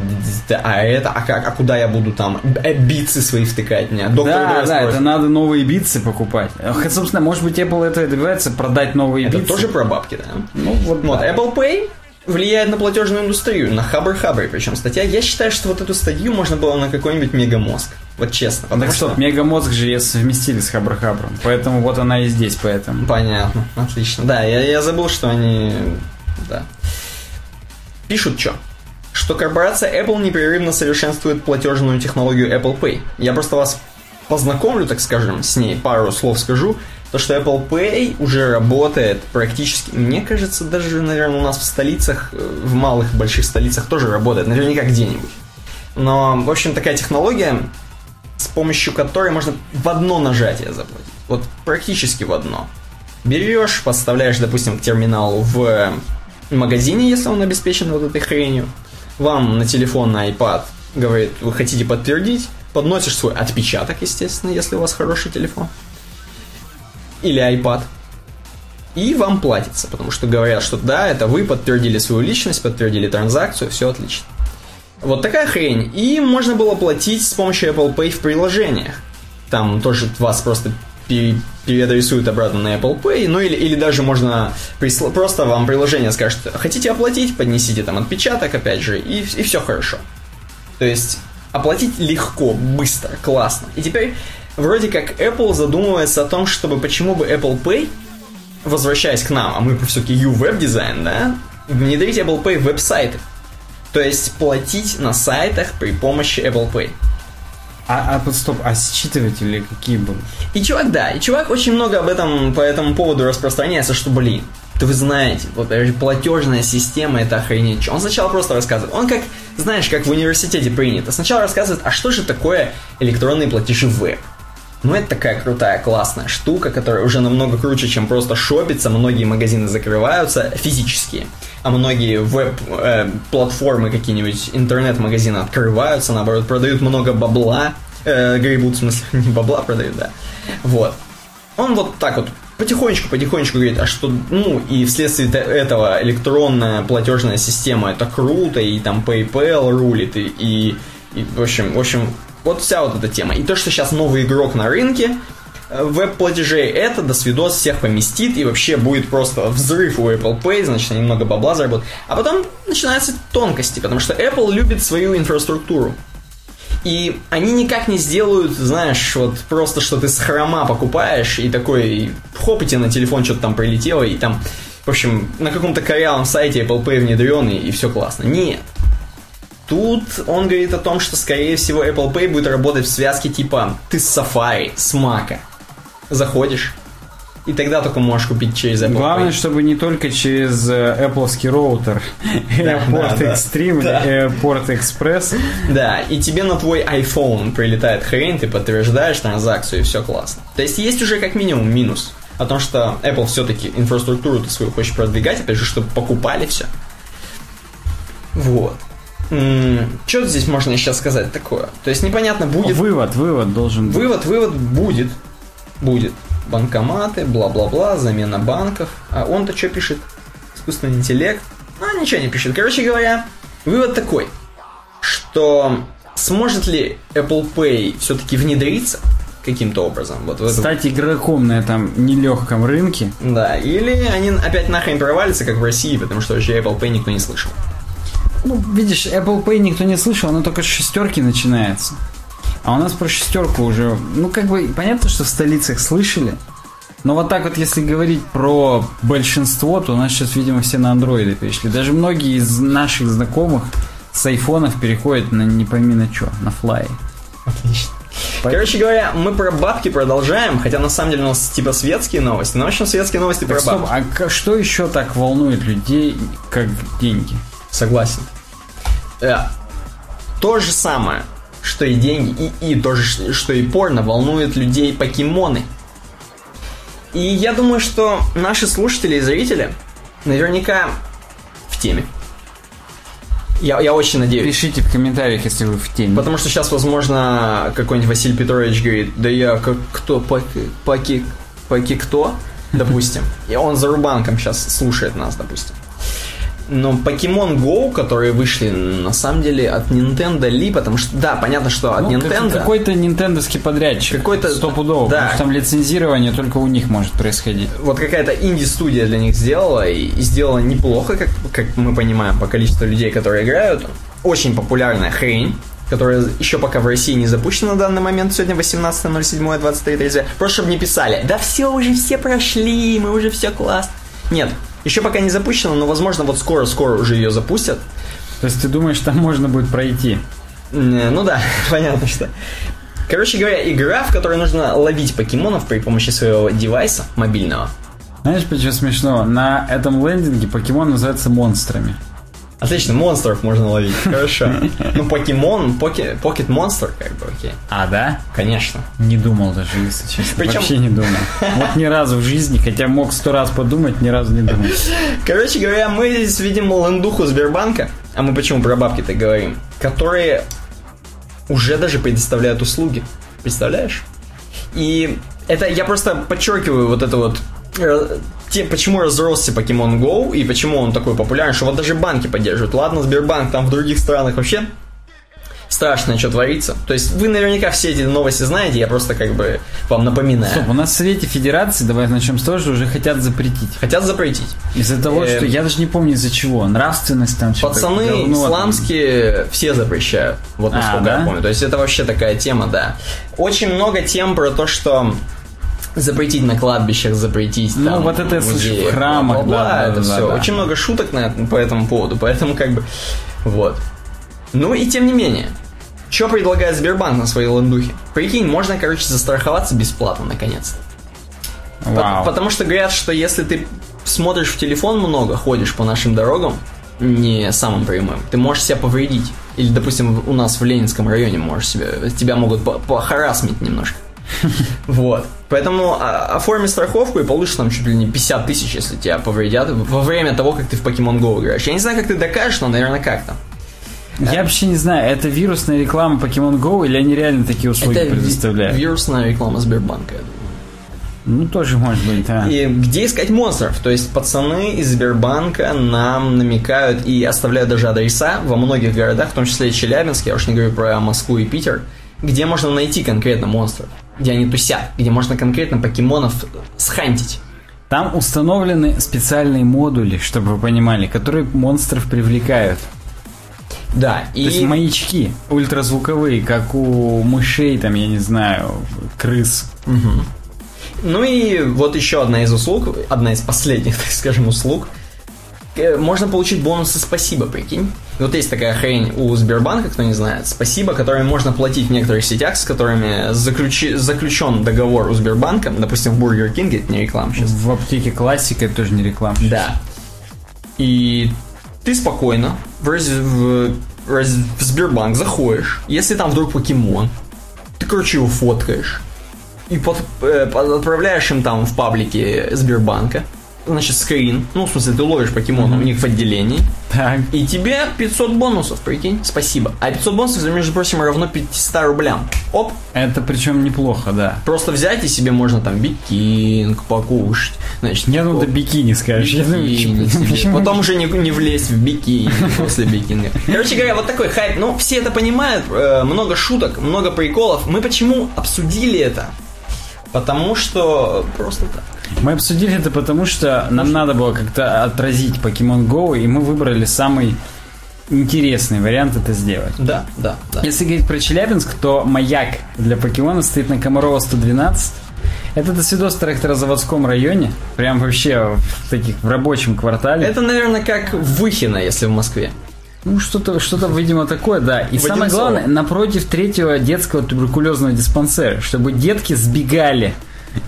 а это, а как, а куда я буду там э, битсы свои втыкать мне? Доктор да, да, это надо новые битсы покупать. Собственно, может быть, Apple это добивается, продать новые это битсы. тоже про бабки, да? Ну, вот, вот да. Apple Pay влияет на платежную индустрию, на хабр-хабр причем статья. Я считаю, что вот эту статью можно было на какой-нибудь мегамозг. Вот честно. Так что, мегамозг же совместили с хабр-хабром. Поэтому вот она и здесь, поэтому. Понятно, отлично. Да, я, я забыл, что они... Да. Пишут что? Что корпорация Apple непрерывно совершенствует платежную технологию Apple Pay. Я просто вас познакомлю, так скажем, с ней, пару слов скажу. То, что Apple Pay уже работает практически, мне кажется, даже, наверное, у нас в столицах, э, в малых, больших столицах тоже работает, наверняка где-нибудь. Но, в общем, такая технология, с помощью которой можно в одно нажатие заплатить. Вот практически в одно. Берешь, подставляешь, допустим, к терминалу в магазине, если он обеспечен вот этой хренью. Вам на телефон, на iPad говорит, вы хотите подтвердить, подносишь свой отпечаток, естественно, если у вас хороший телефон или iPad, и вам платится, потому что говорят, что да, это вы подтвердили свою личность, подтвердили транзакцию, все отлично. Вот такая хрень. И можно было платить с помощью Apple Pay в приложениях. Там тоже вас просто переадресуют обратно на Apple Pay, ну или, или даже можно присла- просто вам приложение скажет, хотите оплатить, поднесите там отпечаток, опять же, и, и все хорошо. То есть оплатить легко, быстро, классно. И теперь вроде как Apple задумывается о том, чтобы почему бы Apple Pay, возвращаясь к нам, а мы все-таки U-Web дизайн, да, внедрить Apple Pay в веб-сайты. То есть платить на сайтах при помощи Apple Pay. А, а под стоп, а считыватели какие были? И чувак, да, и чувак очень много об этом по этому поводу распространяется, что, блин, да вы знаете, вот платежная система это охренеть. Он сначала просто рассказывает. Он как, знаешь, как в университете принято. Сначала рассказывает, а что же такое электронные платежи веб? Ну, это такая крутая, классная штука, которая уже намного круче, чем просто шопиться. Многие магазины закрываются физически, а многие веб-платформы, э, какие-нибудь интернет-магазины открываются, наоборот, продают много бабла. Э, гребут, в смысле, не бабла продают, да. Вот. Он вот так вот потихонечку, потихонечку говорит, а что, ну, и вследствие этого электронная платежная система это круто, и там PayPal рулит, и, и, и в общем, в общем, вот вся вот эта тема. И то, что сейчас новый игрок на рынке, э, веб-платежей, это до свидос всех поместит, и вообще будет просто взрыв у Apple Pay, значит, они много бабла заработают. А потом начинаются тонкости, потому что Apple любит свою инфраструктуру. И они никак не сделают, знаешь, вот просто, что ты с хрома покупаешь, и такой, хоп, и тебе на телефон что-то там прилетело, и там, в общем, на каком-то корявом сайте Apple Pay внедренный, и все классно. Нет. Тут он говорит о том, что, скорее всего, Apple Pay будет работать в связке типа ты с Safari, с Mac. Заходишь, и тогда только можешь купить через Apple Главное, Pay. чтобы не только через э, Apple роутер, Airport Extreme Airport Express. Да, и тебе на твой iPhone прилетает хрень, ты подтверждаешь транзакцию, и все классно. То есть есть уже как минимум минус о том, что Apple все-таки инфраструктуру свою хочет продвигать, опять же, чтобы покупали все. Вот. Что здесь можно сейчас сказать такое? То есть непонятно будет... Вывод, вывод должен быть. Вывод, вывод будет. Будет. Банкоматы, бла-бла-бла, замена банков. А он-то что пишет? Искусственный интеллект. А, ничего не пишет. Короче говоря, вывод такой, что сможет ли Apple Pay все-таки внедриться каким-то образом. Вот в Стать игроком на этом нелегком рынке. Да, или они опять нахрен провалятся, как в России, потому что вообще Apple Pay никто не слышал. Ну, видишь, Apple Pay никто не слышал, оно только с шестерки начинается. А у нас про шестерку уже, ну, как бы, понятно, что в столицах слышали. Но вот так вот, если говорить про большинство, то у нас сейчас, видимо, все на андроиды перешли. Даже многие из наших знакомых с айфонов переходят на не пойми на что, на флай. Отлично. Короче говоря, мы про бабки продолжаем, хотя на самом деле у нас типа светские новости, но в общем светские новости так, про стоп, бабки. А что еще так волнует людей, как деньги? Согласен. Э, то же самое, что и деньги, и, и то же, что и порно, волнует людей покемоны. И я думаю, что наши слушатели и зрители наверняка в теме. Я, я очень надеюсь. Пишите в комментариях, если вы в теме. Потому что сейчас, возможно, какой-нибудь Василий Петрович говорит, да я как кто, паки, паки, паки кто, допустим. И он за Рубанком сейчас слушает нас, допустим. Но Pokemon Go, которые вышли, на самом деле, от Nintendo ли, потому что, да, понятно, что от Ну, Nintendo... как- Какой-то нинтендовский подрядчик. Какой-то- Стопудово. да. Потому что там лицензирование только у них может происходить. вот какая-то инди-студия для них сделала, и, и сделала неплохо, как, как мы понимаем, по количеству людей, которые играют. Очень популярная хрень, которая еще пока в России не запущена на данный момент, сегодня 18.07.23.30. Просто чтобы не писали, да все, уже все прошли, мы уже все класс. Нет, еще пока не запущена, но, возможно, вот скоро-скоро уже ее запустят. То есть ты думаешь, там можно будет пройти? Ну да, понятно, что. Короче говоря, игра, в которой нужно ловить покемонов при помощи своего девайса мобильного. Знаешь, почему смешно? На этом лендинге покемон называется монстрами. Отлично, монстров можно ловить. Хорошо. Ну, покемон, поке, покет монстр, как бы, окей. А, да? Конечно. Не думал даже, если честно. Причем- Вообще не думал. Вот ни разу в жизни, хотя мог сто раз подумать, ни разу не думал. Короче говоря, мы здесь видим лендуху Сбербанка, а мы почему про бабки-то говорим, которые уже даже предоставляют услуги. Представляешь? И это я просто подчеркиваю вот это вот э, те, почему разросся Pokemon Go и почему он такой популярный, что вот даже банки поддерживают. Ладно, Сбербанк там в других странах вообще страшно, что творится. То есть вы наверняка все эти новости знаете, я просто как бы вам напоминаю. Стоп, у нас в Совете Федерации, давай начнем с того, что уже хотят запретить. Хотят запретить. Из-за того, Эм. что я даже не помню из-за чего. Нравственность там что-то. Пацаны говно там. исламские все запрещают. Вот А, насколько да? я помню. То есть это вообще такая тема, да. Очень много тем про то, что запретить на кладбищах, запретить Ну, там, вот это в храмах, да, да, это да, все. да. Очень много шуток на, по этому поводу, поэтому как бы вот. Ну и тем не менее, что предлагает Сбербанк на своей лендухе? Прикинь, можно, короче, застраховаться бесплатно, наконец-то. Пот- Вау. Потому что говорят, что если ты смотришь в телефон много, ходишь по нашим дорогам, не самым прямым, ты можешь себя повредить. Или, допустим, у нас в Ленинском районе можешь себя, тебя могут по- похарасмить немножко. Вот. Поэтому а, оформи страховку и получишь там чуть ли не 50 тысяч, если тебя повредят во время того, как ты в Pokemon Go играешь. Я не знаю, как ты докажешь, но, наверное, как-то. Я вообще не знаю, это вирусная реклама Pokemon Go или они реально такие услуги Это предоставляют? вирусная реклама Сбербанка, я думаю. Ну, тоже может быть, да. И где искать монстров? То есть пацаны из Сбербанка нам намекают и оставляют даже адреса во многих городах, в том числе и Челябинск, я уж не говорю про Москву и Питер, где можно найти конкретно монстров, где они тусят, где можно конкретно покемонов схантить. Там установлены специальные модули, чтобы вы понимали, которые монстров привлекают. Да, и... То есть маячки ультразвуковые, как у мышей, там, я не знаю, крыс. Ну и вот еще одна из услуг, одна из последних, так скажем, услуг. Э, Можно получить бонусы «Спасибо», прикинь. Вот есть такая хрень у Сбербанка, кто не знает. «Спасибо», которыми можно платить в некоторых сетях, с которыми заключи- заключен договор у Сбербанка. Допустим, в Бургер Кинге, это не реклама сейчас. В аптеке классика это тоже не реклама. Да. И ты спокойно в, раз- в раз- в Сбербанк заходишь, если там вдруг покемон, ты, короче, его фоткаешь и под- э, под- отправляешь им там в паблике Сбербанка, значит, скрин, ну, в смысле, ты ловишь покемона у них в отделении, Так. и тебе 500 бонусов, прикинь, спасибо. А 500 бонусов, между прочим, равно 500 рублям. Оп, Это причем неплохо, да. просто взять и себе можно там бикинг покушать. Значит, Я думал, ты бикини скажешь. Бикини себе. Потом уже не, не влезть в бикини после бикинга. Короче говоря, вот такой хайп. Ну, все это понимают. э, много шуток, много приколов. Мы почему обсудили это? Потому что просто так. Мы обсудили это потому, что нам надо было как-то отразить Pokemon Go, и мы выбрали самый интересный вариант это сделать. Да, да, да. Если говорить про Челябинск, то маяк для покемона стоит на Комарова 112. Это до свидос в тракторозаводском районе. Прям вообще в таких в рабочем квартале. Это, наверное, как Выхино, если в Москве. Ну, что-то, что-то, видимо, такое, да. И В самое главное, напротив третьего детского туберкулезного диспансера, чтобы детки сбегали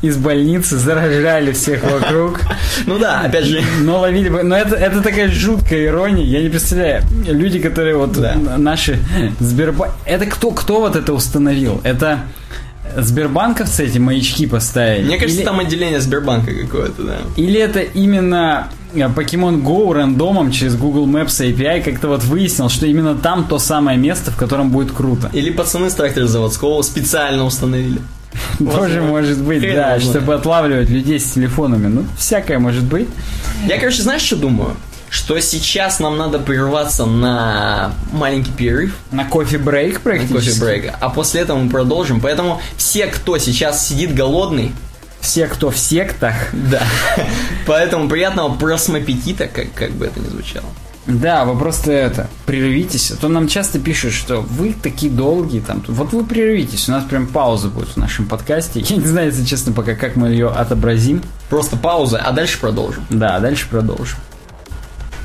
из больницы, заражали всех вокруг. Ну да, опять же. Но ловили бы. Но это, это такая жуткая ирония. Я не представляю. Люди, которые вот Да. наши Сбербанк. Это кто, кто вот это установил? Это Сбербанковцы эти маячки поставили? Мне кажется, Или- там отделение Сбербанка какое-то, да. Или это именно э, Pokemon Go рандомом через Google Maps API как-то вот выяснил, что именно там то самое место, в котором будет круто. Или пацаны с тракторозаводского специально установили. Тоже может быть, да, чтобы отлавливать людей с телефонами. Ну, всякое может быть. Я, короче, знаешь, что думаю? что сейчас нам надо прерваться на маленький перерыв. На кофе-брейк практически. На кофе-брейк. А после этого мы продолжим. Поэтому все, кто сейчас сидит голодный, все, кто в сектах. Да. Поэтому приятного просмапетита, как, как бы это ни звучало. Да, вы просто это, прервитесь. А то нам часто пишут, что вы такие долгие там. Вот вы прервитесь, у нас прям пауза будет в нашем подкасте. Я не знаю, если честно, пока как мы ее отобразим. Просто пауза, а дальше продолжим. Да, дальше продолжим.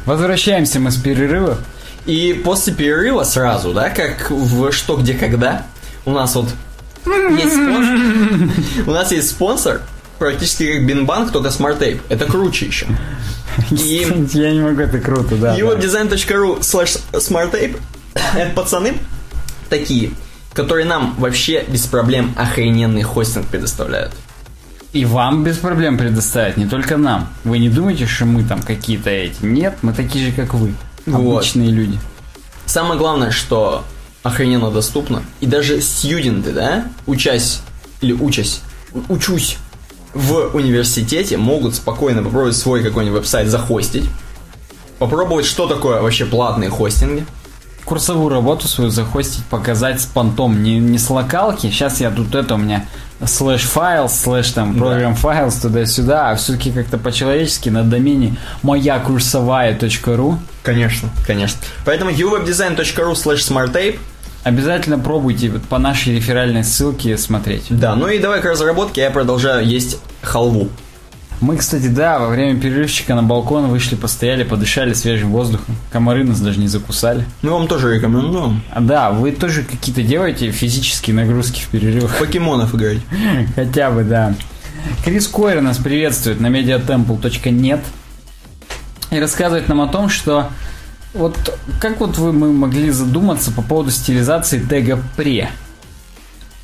Возвращаемся мы с перерыва. И после перерыва сразу, да, как в «Что, где, когда», у нас вот есть спонсор. У нас есть спонсор, практически как Бинбанк, только Tape. Это круче еще. И я не могу, это круто, да. uwebdesign.ru slash smarttape это пацаны такие, которые нам вообще без проблем охрененный хостинг предоставляют. И вам без проблем предоставят, не только нам. Вы не думаете, что мы там какие-то эти? Нет, мы такие же, как вы. Обычные вот. люди. Самое главное, что охрененно доступно. И даже студенты, да, учась или учась, учусь в университете, могут спокойно попробовать свой какой-нибудь веб-сайт захостить. Попробовать, что такое вообще платные хостинги. Курсовую работу свою захостить, показать с понтом, не, не с локалки. Сейчас я тут это у меня слэш файл, слэш там program file туда-сюда, а все-таки как-то по-человечески на домене моя курсовая.ру. Конечно, конечно. Поэтому uwebdesign.ru slash smarttape Обязательно пробуйте по нашей реферальной ссылке смотреть. Да, ну и давай к разработке я продолжаю есть халву. Мы, кстати, да, во время перерывчика на балкон вышли, постояли, подышали свежим воздухом. Комары нас даже не закусали. Мы вам тоже рекомендуем. А, да, вы тоже какие-то делаете физические нагрузки в перерывах. Покемонов играть. Хотя бы, да. Крис Койер нас приветствует на mediatemple.net и рассказывает нам о том, что вот как вот вы мы могли задуматься по поводу стилизации тега «пре»?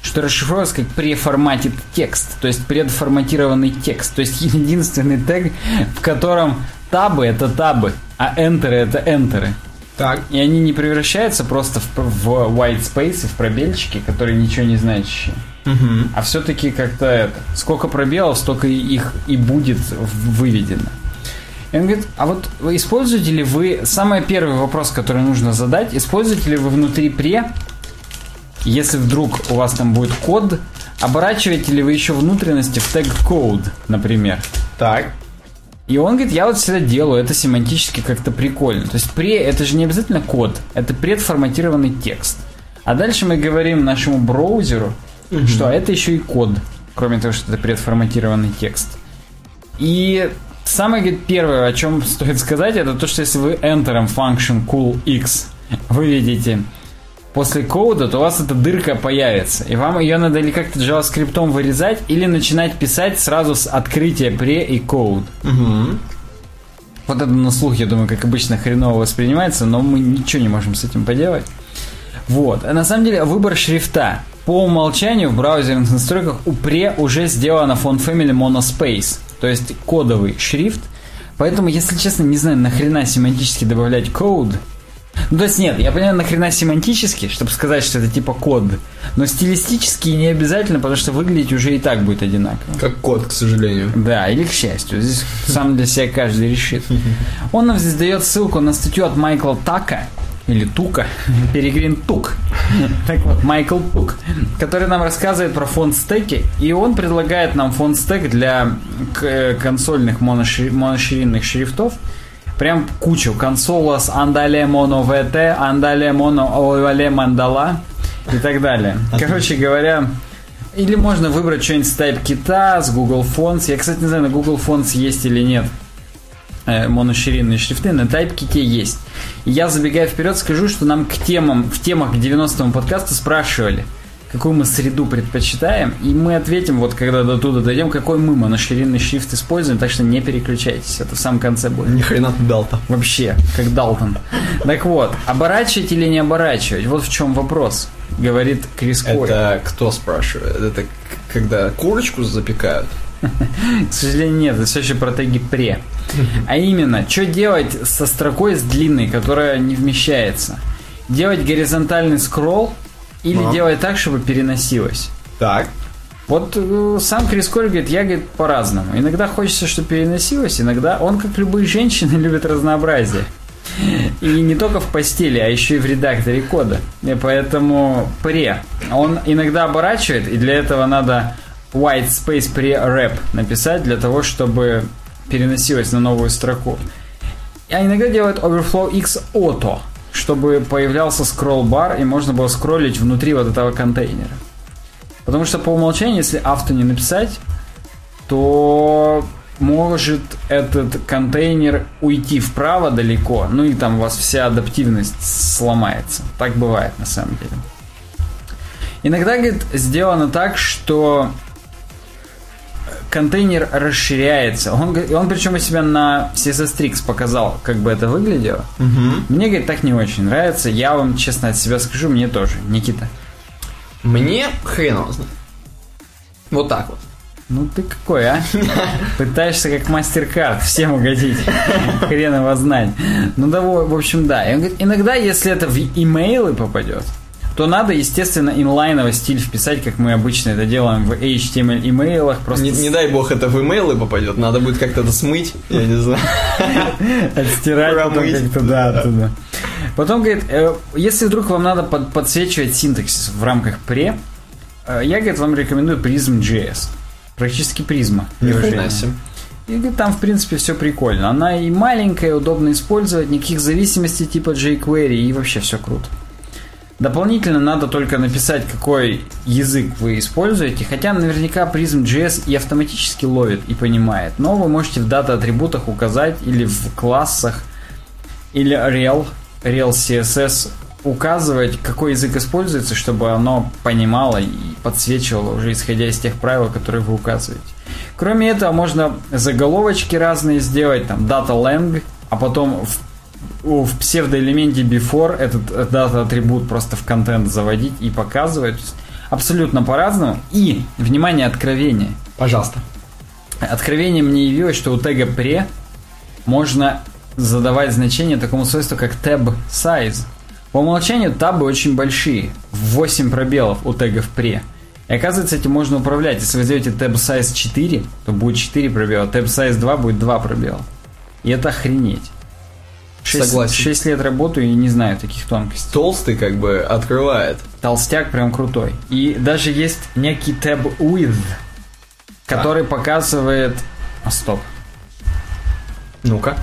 Что расшифровывается как преформатит текст, то есть предформатированный текст. То есть единственный тег, в котором табы это табы, а enterы это enterы. Так. И они не превращаются просто в, в white space, в пробельчики, которые ничего не значащие. Угу. А все-таки как-то это. Сколько пробелов, столько их и будет выведено. И он говорит, а вот вы используете ли вы, самый первый вопрос, который нужно задать, используете ли вы внутри пре, если вдруг у вас там будет код, оборачиваете ли вы еще внутренности в тег code, например? Так. И он говорит, я вот всегда делаю, это семантически как-то прикольно. То есть пре, это же не обязательно код, это предформатированный текст. А дальше мы говорим нашему браузеру, угу. что это еще и код, кроме того, что это предформатированный текст. И Самое говорит, первое, о чем стоит сказать, это то, что если вы Enter function cool x выведете после кода, то у вас эта дырка появится. И вам ее надо или как-то JavaScript вырезать, или начинать писать сразу с открытия pre и code. Угу. Вот это на слух, я думаю, как обычно хреново воспринимается, но мы ничего не можем с этим поделать. Вот. А на самом деле выбор шрифта. По умолчанию в браузерных настройках у pre уже сделано font family monospace то есть кодовый шрифт. Поэтому, если честно, не знаю, нахрена семантически добавлять код. Ну, то есть нет, я понимаю, нахрена семантически, чтобы сказать, что это типа код. Но стилистически не обязательно, потому что выглядеть уже и так будет одинаково. Как код, к сожалению. Да, или к счастью. Здесь сам для себя каждый решит. Он нам здесь дает ссылку на статью от Майкла Така, или Тука, Перегрин Тук. Так вот, Майкл Тук, который нам рассказывает про фонд стеки, и он предлагает нам фонд стек для консольных моноширинных шрифтов. Прям кучу. Консолас, Андале Моно ВТ, Андале Моно Овале Мандала и так далее. Короче говоря, или можно выбрать что-нибудь с TypeKit, с Google Fonts. Я, кстати, не знаю, на Google Fonts есть или нет э, моноширинные шрифты, на TypeKit есть. Я, забегая вперед, скажу, что нам к темам, в темах к 90-му подкасту спрашивали, какую мы среду предпочитаем, и мы ответим, вот когда до туда дойдем, какой мы моноширинный шрифт используем, так что не переключайтесь, это в самом конце будет. Ни хрена ты Далтон. Вообще, как Далтон. Так вот, оборачивать или не оборачивать, вот в чем вопрос, говорит Крис Кой. Это кто спрашивает? Это когда курочку запекают? К сожалению, нет, это все еще про теги пре. А именно, что делать со строкой с длинной, которая не вмещается? Делать горизонтальный скролл или а. делать так, чтобы переносилось? Так. Вот э, сам Крис Коль говорит, я, говорит, по-разному. Иногда хочется, чтобы переносилось, иногда он, как любые женщины, любит разнообразие. И не только в постели, а еще и в редакторе кода. И поэтому пре. Он иногда оборачивает, и для этого надо white space pre-rep написать, для того, чтобы переносилось на новую строку. А иногда делает overflow x auto, чтобы появлялся скролл-бар, и можно было скроллить внутри вот этого контейнера. Потому что по умолчанию, если авто не написать, то может этот контейнер уйти вправо далеко, ну и там у вас вся адаптивность сломается. Так бывает на самом деле. Иногда, говорит, сделано так, что контейнер расширяется. Он, он причем у себя на CSS Tricks показал, как бы это выглядело. Угу. Мне, говорит, так не очень нравится. Я вам честно от себя скажу, мне тоже. Никита. Мне хреново. Вот так вот. Ну ты какой, а? Пытаешься как мастер-карт всем угодить. Хрен его знать. Ну да, в общем, да. И он говорит, иногда, если это в имейлы попадет, то надо, естественно, инлайновый стиль вписать, как мы обычно это делаем в HTML имейлах. Просто... Не, не дай бог это в имейлы попадет, надо будет как-то это смыть, я не знаю. Отстирать потом как-то, да, оттуда. Потом говорит, э, если вдруг вам надо подсвечивать синтаксис в рамках пре, э, я, говорит, вам рекомендую Prism.js. Практически призма. И говорит, там, в принципе, все прикольно. Она и маленькая, удобно использовать, никаких зависимостей типа jQuery, и вообще все круто. Дополнительно надо только написать, какой язык вы используете, хотя наверняка Prism.js и автоматически ловит и понимает. Но вы можете в дата-атрибутах указать или в классах, или rel, rel CSS указывать, какой язык используется, чтобы оно понимало и подсвечивало уже исходя из тех правил, которые вы указываете. Кроме этого, можно заголовочки разные сделать, там data lang, а потом в в псевдоэлементе before этот дата атрибут просто в контент заводить и показывать. Абсолютно по-разному. И, внимание, откровение. Пожалуйста. Откровение мне явилось, что у тега pre можно задавать значение такому свойству, как tab size. По умолчанию табы очень большие. 8 пробелов у тегов pre. И оказывается, этим можно управлять. Если вы сделаете tab size 4, то будет 4 пробела. Tab size 2 будет 2 пробела. И это охренеть. 6, Согласен. 6 лет работаю и не знаю таких тонкостей. Толстый как бы открывает. Толстяк прям крутой. И даже есть некий tab with, который а. показывает... А, стоп. Ну-ка.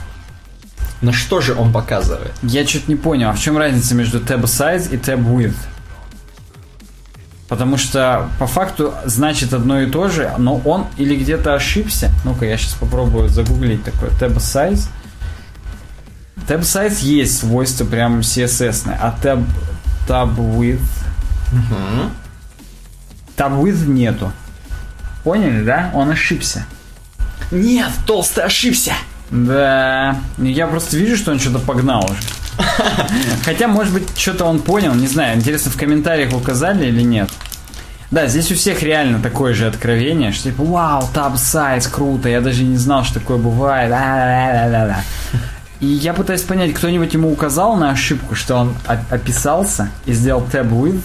На что же он показывает? Я что-то не понял, а в чем разница между tab size и tab with? Потому что по факту значит одно и то же, но он или где-то ошибся. Ну-ка, я сейчас попробую загуглить такое. Tab size – Tab size есть свойство прям CSS, а tab, tab width... Угу. Tab width нету. Поняли, да? Он ошибся. Нет, толстый ошибся. Да. Я просто вижу, что он что-то погнал уже. Хотя, может быть, что-то он понял, не знаю. Интересно, в комментариях указали или нет. Да, здесь у всех реально такое же откровение, что типа, вау, таб сайз, круто, я даже не знал, что такое бывает. И я пытаюсь понять, кто-нибудь ему указал на ошибку, что он описался и сделал tab with,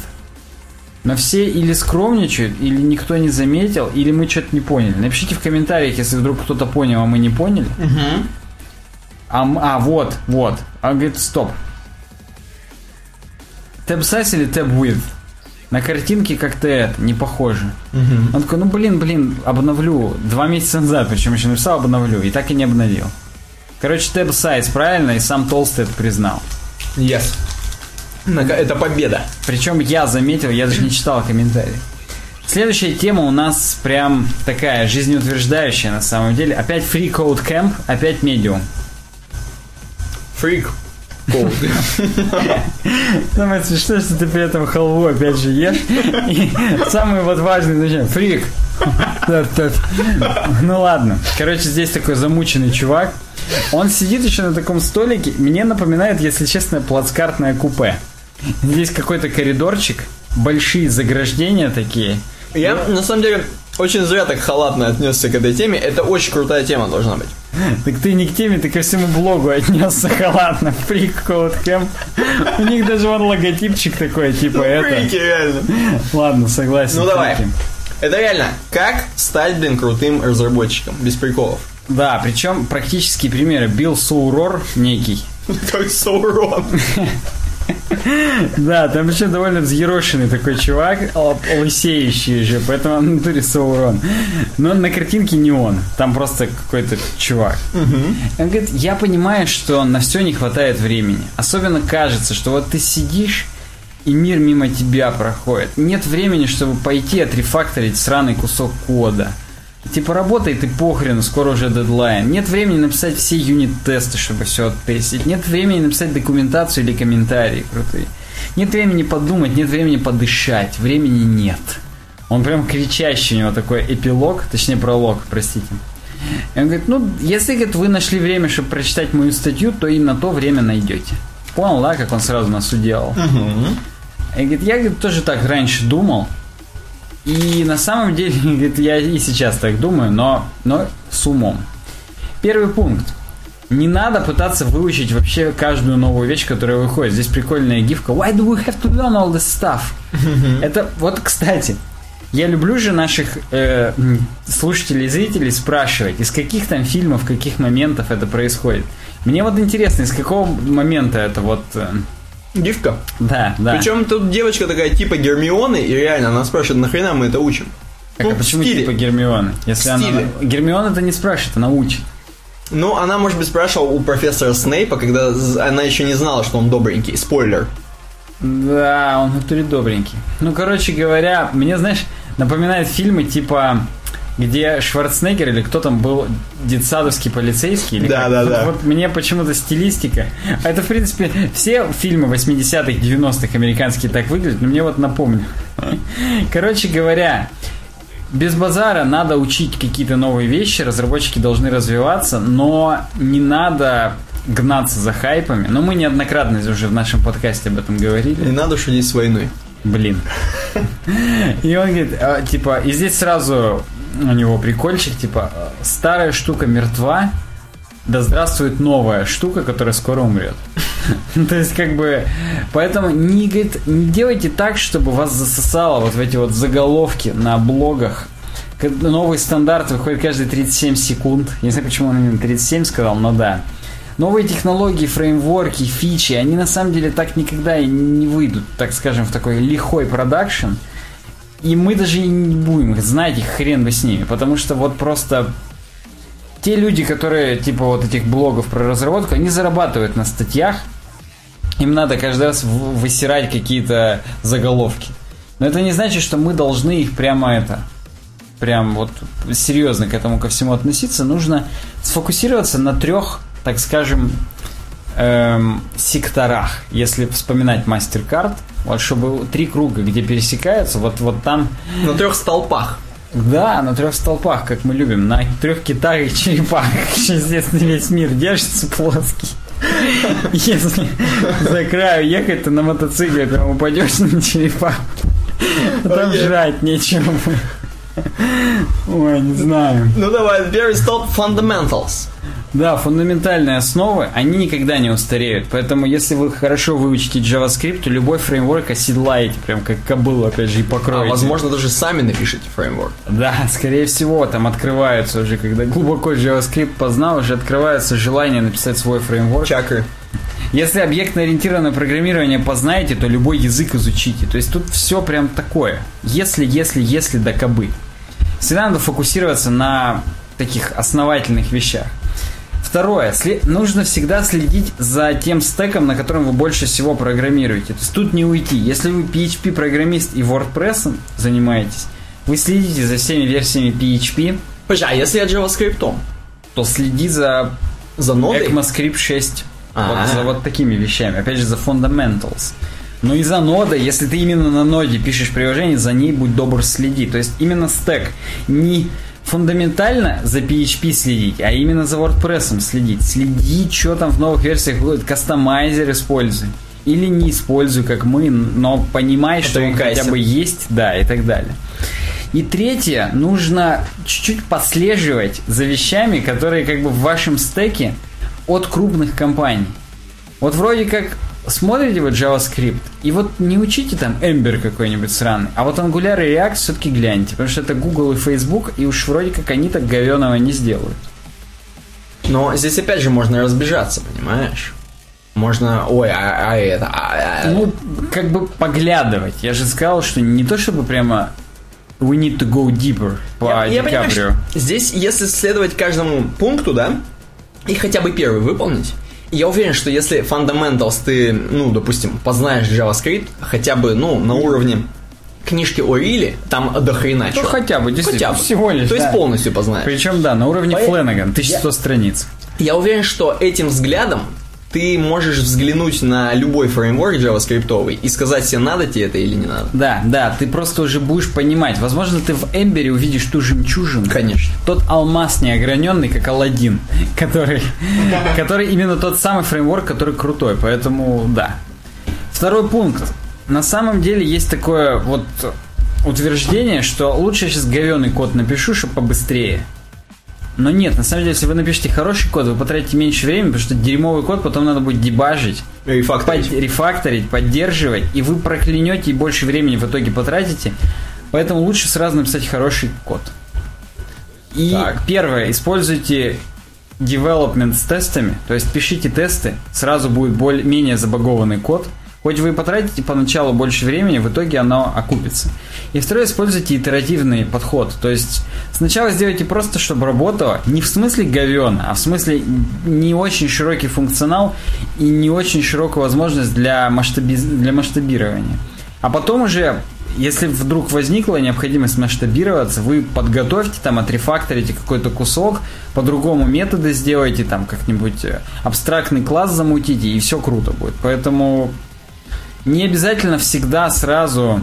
но все или скромничают, или никто не заметил, или мы что-то не поняли. Напишите в комментариях, если вдруг кто-то понял, а мы не поняли. Угу. А, а, вот, вот. Он говорит, стоп. Tab size или tab with? На картинке как-то это, не похоже. Угу. Он такой, ну блин, блин, обновлю. Два месяца назад, причем еще написал обновлю, и так и не обновил. Короче, Тэб Сайз правильно, и сам Толстый это признал. Yes. Это победа. Причем я заметил, я даже не читал комментарии. Следующая тема у нас прям такая жизнеутверждающая на самом деле. Опять Free Code Camp, опять Medium. Фрик. Code. Самое смешное, что ты при этом халву опять же ешь. И самый вот важный. Фрик. Ну ладно. Короче, здесь такой замученный чувак. Он сидит еще на таком столике. Мне напоминает, если честно, плацкартное купе. Здесь какой-то коридорчик, большие заграждения такие. Я, на самом деле, очень зря так халатно отнесся к этой теме. Это очень крутая тема должна быть. Так ты не к теме, ты ко всему блогу отнесся халатно. Фрик Camp. У них даже вон логотипчик такой, типа это. Фрики, реально. Ладно, согласен. Ну давай. Это реально, как стать, блин, крутым разработчиком, без приколов. Да, причем практические примеры. Билл Соурор некий. Как Саурон. Да, там еще довольно взъерошенный такой чувак, лысеющий же, поэтому он внутри Саурон. Но на картинке не он, там просто какой-то чувак. Он говорит, я понимаю, что на все не хватает времени. Особенно кажется, что вот ты сидишь, и мир мимо тебя проходит. Нет времени, чтобы пойти отрефакторить сраный кусок кода. Типа работай ты похрен, скоро уже дедлайн. Нет времени написать все юнит-тесты, чтобы все оттестить. Нет времени написать документацию или комментарии крутые. Нет времени подумать, нет времени подышать. Времени нет. Он прям кричащий, у него такой эпилог, точнее пролог, простите. И он говорит, ну, если говорит, вы нашли время, чтобы прочитать мою статью, то и на то время найдете. Понял, да, как он сразу нас уделал? Угу. И говорит, я говорит, тоже так раньше думал, и на самом деле, говорит, я и сейчас так думаю, но, но с умом. Первый пункт. Не надо пытаться выучить вообще каждую новую вещь, которая выходит. Здесь прикольная гифка. Why do we have to learn all this stuff? Это вот, кстати, я люблю же наших э, слушателей и зрителей спрашивать, из каких там фильмов, каких моментов это происходит. Мне вот интересно, из какого момента это вот э, Гифка. да, да. Причем тут девочка такая типа Гермионы, и реально она спрашивает, нахрена мы это учим? Так, Ну, а почему стиле. типа Гермиона? Если она... Гермиона это не спрашивает, она учит. Ну, она, может быть, спрашивала у профессора Снейпа, когда она еще не знала, что он добренький. Спойлер. Да, он в натуре добренький. Ну, короче говоря, мне, знаешь, напоминает фильмы типа где Шварценеггер или кто там был детсадовский полицейский. Или Да, как? да, вот, да. Вот мне почему-то стилистика. Это, в принципе, все фильмы 80-х, 90-х американские так выглядят, но мне вот напомню. Короче говоря, без базара надо учить какие-то новые вещи, разработчики должны развиваться, но не надо гнаться за хайпами. Но мы неоднократно уже в нашем подкасте об этом говорили. Не надо шутить с войной. Блин. И он говорит, а, типа, и здесь сразу у него прикольчик, типа, старая штука мертва, да здравствует новая штука, которая скоро умрет. То есть, как бы, поэтому не, говорит, не делайте так, чтобы вас засосало вот в эти вот заголовки на блогах. Новый стандарт выходит каждые 37 секунд. Я не знаю, почему он именно 37 сказал, но да. Новые технологии, фреймворки, фичи, они на самом деле так никогда и не выйдут, так скажем, в такой лихой продакшн. И мы даже не будем знать, их хрен бы с ними. Потому что вот просто те люди, которые типа вот этих блогов про разработку, они зарабатывают на статьях. Им надо каждый раз высирать какие-то заголовки. Но это не значит, что мы должны их прямо это прям вот серьезно к этому ко всему относиться. Нужно сфокусироваться на трех, так скажем, эм, секторах. Если вспоминать MasterCard, вот чтобы три круга, где пересекаются, вот, вот там На трех столпах. да, на трех столпах, как мы любим, на трех китах и черепахах. Естественно, весь мир держится плоский. Если за краю ехать, то на мотоцикле прям упадешь на черепаху. А Там жрать нечего. Ой, не знаю. Ну давай, первый столб Fundamentals. Да, фундаментальные основы, они никогда не устареют. Поэтому, если вы хорошо выучите JavaScript, то любой фреймворк оседлаете, прям как кобылу, опять же, и А, покроете. возможно, даже сами напишите фреймворк. Да, скорее всего, там открываются уже, когда глубоко JavaScript познал, уже открывается желание написать свой фреймворк. Чакры. Если объектно-ориентированное программирование познаете, то любой язык изучите. То есть тут все прям такое. Если, если, если, да кабы. Всегда надо фокусироваться на таких основательных вещах. Второе. сле- нужно всегда следить за тем стеком, на котором вы больше всего программируете. То есть тут не уйти. Если вы PHP-программист и WordPress занимаетесь, вы следите за всеми версиями PHP, Подожди, а если я JavaScript? то следи за За нодой? ECMAScript 6. А. Вот за вот такими вещами. Опять же, за fundamentals. Ну и за нодой, если ты именно на ноде пишешь приложение, за ней будь добр следи. То есть именно стек. Не фундаментально за PHP следить, а именно за WordPress следить. Следи, что там в новых версиях будет. Кастомайзер используй. Или не используй, как мы, но понимай, что он хотя бы есть, да, и так далее. И третье, нужно чуть-чуть послеживать за вещами, которые как бы в вашем стеке от крупных компаний. Вот вроде как смотрите вот JavaScript, и вот не учите там Ember какой-нибудь сраный, а вот Angular и React все-таки гляньте, потому что это Google и Facebook, и уж вроде как они так говеного не сделают. Но здесь опять же можно разбежаться, понимаешь? Можно, ой, а, а это, а, а, Ну, как бы поглядывать. Я же сказал, что не то чтобы прямо we need to go deeper по я, я Ди понимаю, Каприо. что здесь, если следовать каждому пункту, да, и хотя бы первый выполнить, я уверен, что если fundamentals ты, ну, допустим, познаешь JavaScript, хотя бы, ну, на уровне книжки о Риле, там до хрена Ну, хотя бы, действительно, Хотя бы. всего лишь. То есть да. полностью познаешь. Причем, да, на уровне По- Фленаган, 1100 страниц. Я уверен, что этим взглядом ты можешь взглянуть на любой фреймворк JavaScript и сказать себе, надо тебе это или не надо. Да, да, ты просто уже будешь понимать. Возможно, ты в Эмбере увидишь ту жемчужину. Конечно. Тот алмаз неограненный, как Алладин, который, который именно тот самый фреймворк, который крутой. Поэтому, да. Второй пункт. На самом деле есть такое вот утверждение, что лучше я сейчас говеный код напишу, чтобы побыстрее. Но нет, на самом деле, если вы напишете хороший код, вы потратите меньше времени, потому что дерьмовый код потом надо будет дебажить, Рефакторить. под- рефакторить, поддерживать, и вы проклянете и больше времени в итоге потратите. Поэтому лучше сразу написать хороший код. И Так. первое, используйте development с тестами, то есть пишите тесты, сразу будет более-менее забагованный код. Хоть вы и потратите поначалу больше времени, в итоге оно окупится. И второе, используйте итеративный подход. То есть сначала сделайте просто, чтобы работало, не в смысле говен, а в смысле не очень широкий функционал и не очень широкая возможность для, масштаби- для масштабирования. А потом уже если вдруг возникла необходимость масштабироваться, вы подготовьте там, отрефакторите какой-то кусок, по-другому методы сделайте, там как-нибудь э, абстрактный класс замутите, и все круто будет. Поэтому не обязательно всегда сразу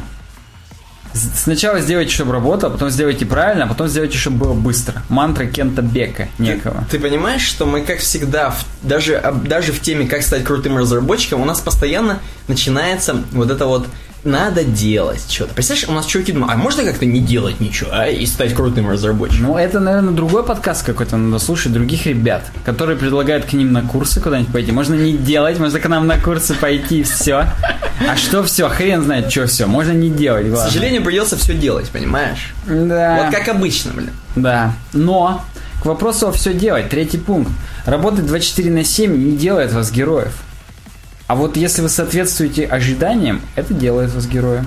Сначала сделайте, чтобы работало, потом сделайте правильно, а потом сделайте, чтобы было быстро. Мантра Кента Бека некого. Ты понимаешь, что мы, как всегда, в- даже, даже в теме «Как стать крутым разработчиком» у нас постоянно начинается вот это вот «надо делать что-то». Представляешь, у нас чуваки думают, а можно как-то не делать ничего, а, и стать крутым разработчиком? Ну, это, наверное, другой подкаст какой-то надо слушать других ребят, которые предлагают к ним на курсы куда-нибудь пойти. Можно не делать, можно к нам на курсы пойти, все. А что все? Хрен знает, что все. Можно не делать, К главное. сожалению, придется все делать, понимаешь? Да. Вот как обычно, блин. Да. Но к вопросу о все делать. Третий пункт. Работать 24 на 7 не делает вас героев. А вот если вы соответствуете ожиданиям, это делает вас героем.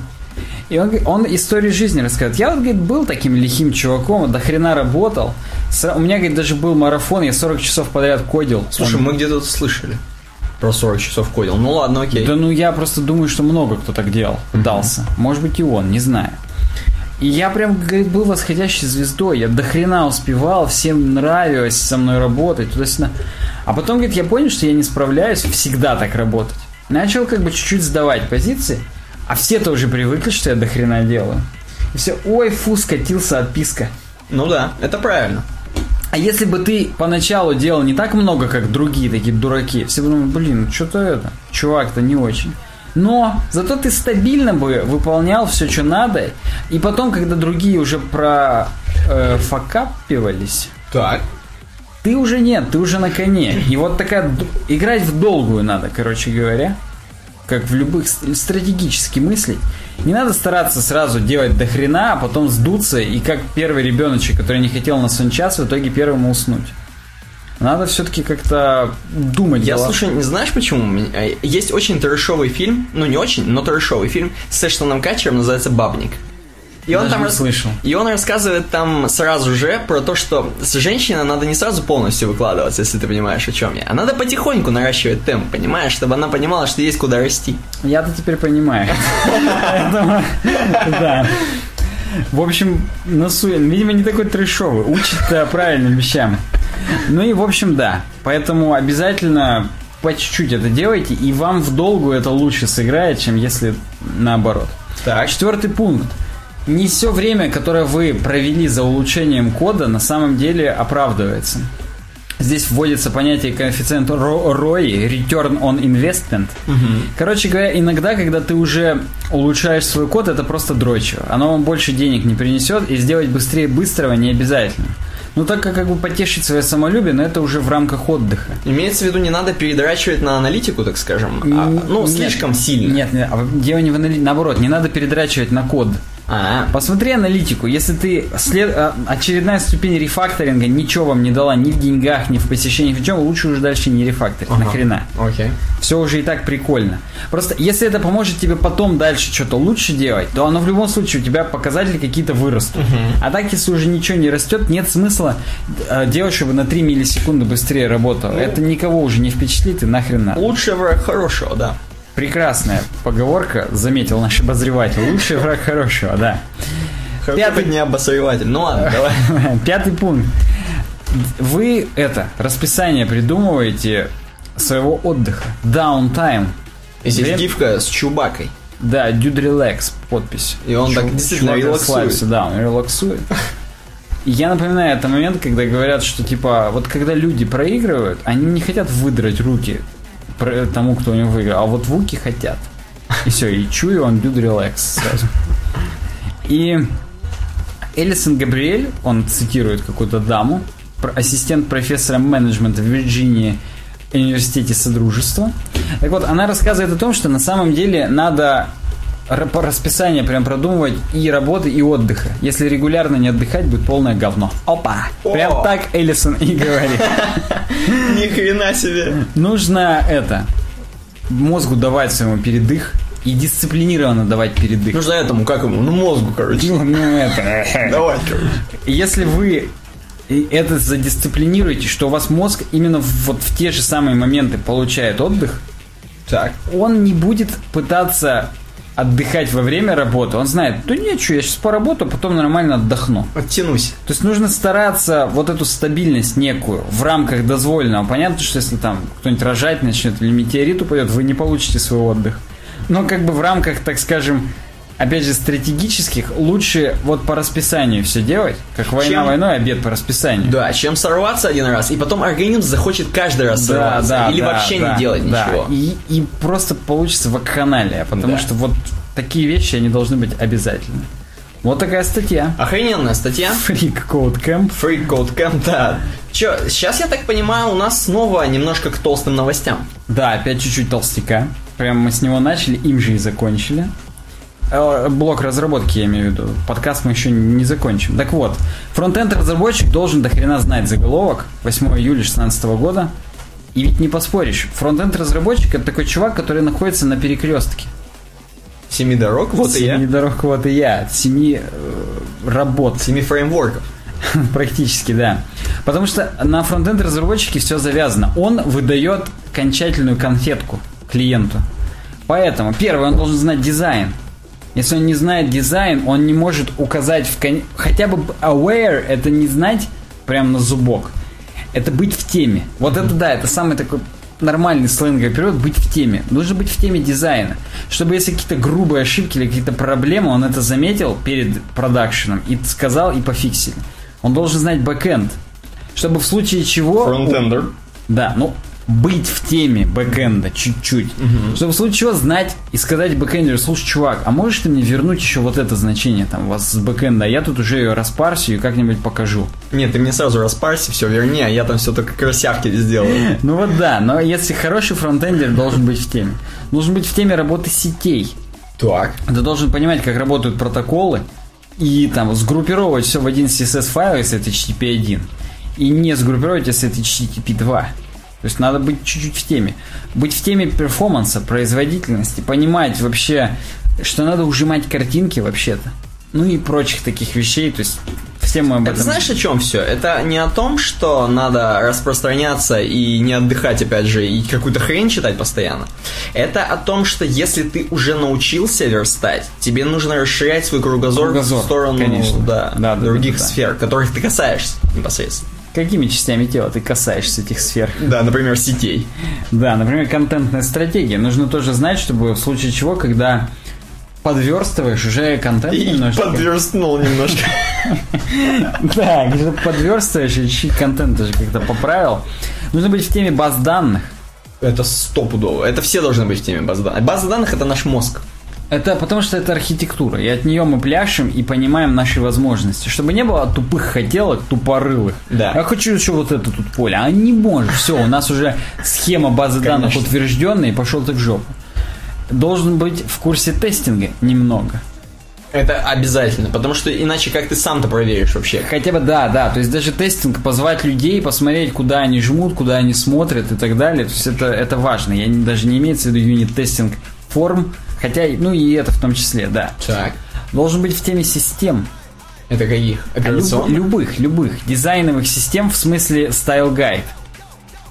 И он, он историю жизни рассказывает. Я вот, говорит, был таким лихим чуваком, до хрена работал. У меня, говорит, даже был марафон, я 40 часов подряд кодил. Слушай, Он- мы где-то слышали про 40 часов кодил. Ну ладно, окей. Да ну я просто думаю, что много кто так делал, пытался. Может быть и он, не знаю. И я прям, говорит, был восходящей звездой. Я до хрена успевал, всем нравилось со мной работать, туда-сюда. А потом, говорит, я понял, что я не справляюсь всегда так работать. Начал как бы чуть-чуть сдавать позиции, а все-то уже привыкли, что я до хрена делаю. И все, ой, фу, скатился отписка. Ну да, это правильно. А если бы ты поначалу делал не так много, как другие такие дураки, все бы думали, блин, что-то это, чувак-то не очень. Но зато ты стабильно бы выполнял все, что надо, и потом, когда другие уже про э, Так. ты уже нет, ты уже на коне. И вот такая играть в долгую надо, короче говоря, как в любых ст- стратегически мыслить. Не надо стараться сразу делать до хрена, а потом сдуться, и как первый ребеночек, который не хотел на сон час, в итоге первым уснуть. Надо все-таки как-то думать. Я, голов- слушай, не знаешь почему? Э, Есть очень трэшовый фильм, ну не очень, но трэшовый фильм с Эштоном Катчером, называется «Бабник». И он там рас- слышал. И он рассказывает там сразу же про то, что с женщиной надо не сразу полностью выкладываться, если ты понимаешь, о чем я. А надо потихоньку наращивать темп, понимаешь, чтобы она понимала, что есть куда расти. Я-то теперь понимаю. Да. В общем, носу, видимо, не такой трешовый. Учит правильным вещам. Ну и, в общем, да. Поэтому обязательно по чуть-чуть это делайте, и вам в долгу это лучше сыграет, чем если наоборот. Так. Четвертый пункт. Не все время, которое вы провели за улучшением кода, на самом деле оправдывается. Здесь вводится понятие коэффициент ROI, Return on Investment. Короче говоря, иногда, когда ты уже улучшаешь свой код, это просто дрочево. Оно вам больше денег не принесет, и сделать быстрее быстрого не обязательно. Ну, так как, как бы потешить свое самолюбие, но это уже в рамках отдыха. Имеется в виду, не надо передрачивать на аналитику, так скажем. А, ну, Нет, слишком сильно. Нет, нет, а дело не в аналитике. Наоборот, не надо передрачивать на код. А, Посмотри аналитику. Если ты след... а, очередная ступень рефакторинга ничего вам не дала ни в деньгах, ни в посещении, ни в чем, лучше уже дальше не рефакторить. Ага. Нахрена? окей. Все уже и так прикольно. Просто если это поможет тебе потом дальше что-то лучше делать, то оно в любом случае у тебя показатели какие-то вырастут. А так, если уже ничего не растет, нет смысла э, делать, чтобы на 3 миллисекунды быстрее работало. это никого уже не впечатлит и нахрен надо. Лучший враг хорошего, да. Прекрасная поговорка, заметил наш обозреватель. Лучший враг хорошего, да. Пятый- не обосреватель. Ну ладно, давай. Пятый пункт. Вы это расписание придумываете своего отдыха. Downtime. И здесь Время- гифка с Чубакой. Да, Dude Relax подпись. И он так действительно релаксует. Да, он релаксует. Я напоминаю, это момент, когда говорят, что типа, вот когда люди проигрывают, они не хотят выдрать руки тому, кто у него выиграл, а вот вуки хотят. И все, и чую, он Dude Relax сразу. И Элисон Габриэль, он цитирует какую-то даму, ассистент профессора менеджмента в Вирджинии университете Содружества. Так вот, она рассказывает о том, что на самом деле надо по расписанию прям продумывать и работы, и отдыха. Если регулярно не отдыхать, будет полное говно. Опа! Прям О! так Элисон и говорит. Ни хрена себе. Нужно это мозгу давать своему передых и дисциплинированно давать передых. Нужно этому, как ему? Ну, мозгу, короче. Ну, ну, это. Давай, короче. Если вы и это задисциплинируете, что у вас мозг именно вот в те же самые моменты получает отдых, Так. он не будет пытаться отдыхать во время работы. Он знает, да нет, что, я сейчас поработаю, потом нормально отдохну. Оттянусь. То есть нужно стараться вот эту стабильность некую в рамках дозволенного. Понятно, что если там кто-нибудь рожать начнет или метеорит упадет, вы не получите свой отдых. Но как бы в рамках, так скажем, опять же, стратегических, лучше вот по расписанию все делать, как война Чем- войной, обед по расписанию. Да, чем сорваться один раз, и потом организм захочет каждый раз сорваться. Или да, вообще да, не делать да. ничего. И, и просто получится вакханалия, потому Да. что вот такие вещи, они должны быть обязательны. Вот такая статья. Охрененная статья. Freak Code Camp. Free Code Camp, да. Че, сейчас, я так понимаю, у нас снова немножко к толстым новостям. Да, опять чуть-чуть толстяка. Прям мы с него начали, им же и закончили. Э, Блок разработки, я имею в виду. Подкаст мы еще не закончим. Так вот, фронтенд разработчик должен до хрена знать заголовок 8 июля 2016 года. И ведь не поспоришь, фронтенд разработчик это такой чувак, который находится на перекрестке. Семи дорог, вот и Семи я. дорог, вот и я. Семи э, работ. Семи фреймворков. Практически, да. Потому что на фронтенд разработчике все завязано. Он выдает окончательную конфетку клиенту. Поэтому, первое, он должен знать дизайн. Если он не знает дизайн, он не может указать в кон... Хотя бы aware это не знать прям на зубок. Это быть в теме. Вот это да, это самый такой нормальный сленговый перевод быть в теме. Нужно быть в теме дизайна. Чтобы если какие-то грубые ошибки или какие-то проблемы, он это заметил перед продакшеном и сказал и пофиксили. Он должен знать бэкенд. Чтобы в случае чего... Фронтендер. Да, ну, быть в теме бэкэнда чуть-чуть. Чтобы в случае чего знать и сказать бэкэндеру, слушай, чувак, а можешь ты мне вернуть еще вот это значение там у вас с бэкэнда, а я тут уже ее распарсю и как-нибудь покажу. Нет, ты мне сразу распарси, все верни, а я там все только красявки сделаю. Ну вот да, но если хороший фронтендер должен быть в теме. Нужен быть в теме работы сетей. Так. Ты должен понимать, как работают протоколы и там сгруппировать все в один CSS файл, если это HTTP 1, и не сгруппировать, если это HTTP 2. То есть надо быть чуть-чуть в теме. Быть в теме перформанса, производительности, понимать вообще, что надо ужимать картинки вообще-то. Ну и прочих таких вещей, то есть все мы об Это этом... знаешь о чем все? Это не о том, что надо распространяться и не отдыхать, опять же, и какую-то хрень читать постоянно. Это о том, что если ты уже научился верстать, тебе нужно расширять свой кругозор, Кругозор, в сторону конечно. Да, Да, да, других да, да. сфер, которых ты касаешься непосредственно. Какими частями тела ты касаешься этих сфер? Да, например, сетей. Да, например, контентная стратегия. Нужно тоже знать, чтобы в случае чего, когда подверстываешь уже контент И немножко. подверстнул немножко. Да, когда подверстываешь и чуть контент тоже как-то поправил. Нужно быть в теме баз данных. Это стопудово. Это все должны быть в теме базы данных. База данных это наш мозг. Это потому что это архитектура, и от нее мы пляшем и понимаем наши возможности. Чтобы не было тупых хотелок, тупорылых. Да. Я хочу еще вот это тут поле. А не можешь. Все, у нас уже схема базы Конечно. данных утвержденная, и пошел ты в жопу. Должен быть в курсе тестинга немного. Это обязательно, потому что иначе как ты сам-то проверишь вообще? Хотя бы да, да. То есть даже тестинг, позвать людей, посмотреть, куда они жмут, куда они смотрят и так далее. То есть это, это важно. Я не- даже не имеется в виду юнит-тестинг форм, хотя, ну и это в том числе, да. Так. Должен быть в теме систем. Это каких? А люб- Операционных? любых, любых. Дизайновых систем в смысле стайл гайд.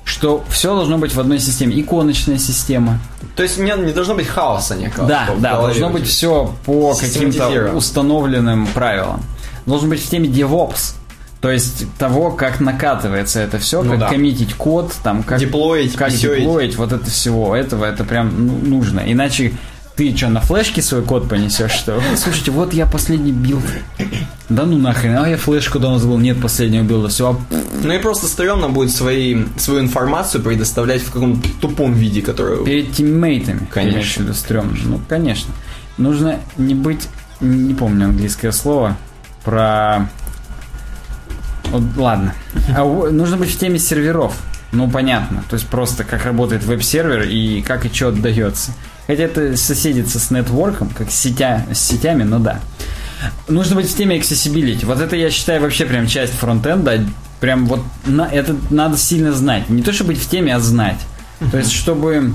Что все должно быть в одной системе. Иконочная система. То есть не, не должно быть хаоса некого. Да, да, должно быть все по каким-то установленным правилам. Должен быть в теме DevOps. То есть того, как накатывается это все, Ну как да. коммитить код, там, как, Деплоить, как писёить. деплоить, вот это всего, этого, это прям ну, нужно. Иначе ты что, на флешке свой код понесешь, что? Слушайте, вот я последний билд. Да ну нахрен, а я флешку давно забыл, нет последнего билда, все, Ну и просто стрёмно будет свои, свою информацию предоставлять в каком-то тупом виде, который... перед тиммейтами. Конечно. виду, стрёмно. Ну, конечно. Нужно не быть, не помню английское слово, про... Вот, ладно. А нужно быть в теме серверов. Ну, понятно. То есть просто как работает веб-сервер и как и что отдается. Хотя это соседится с нетворком, как с, сетя, с сетями, но да. Нужно быть в теме accessibility. Вот это, я считаю, вообще прям часть фронтенда. Прям вот на, это надо сильно знать. Не то, чтобы быть в теме, а знать. То есть, чтобы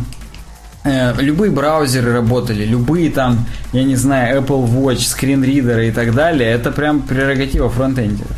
э, любые браузеры работали, любые там, я не знаю, Apple Watch, скринридеры и так далее, это прям прерогатива фронтендеров.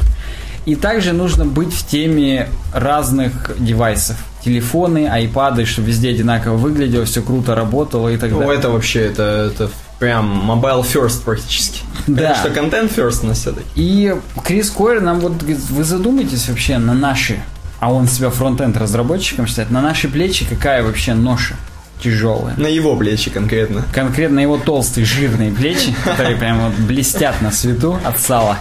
И также нужно быть в теме разных девайсов. Телефоны, айпады, чтобы везде одинаково выглядело, все круто работало и так Ну, далее. это вообще, это, это прям mobile first практически. Да. Это что, контент first у нас все-таки. И Крис Койер нам вот говорит, вы задумайтесь вообще на наши, а он себя фронтенд разработчиком считает, на наши плечи какая вообще ноша тяжелая. На его плечи конкретно. Конкретно его толстые жирные плечи, которые прям вот блестят на свету от сала.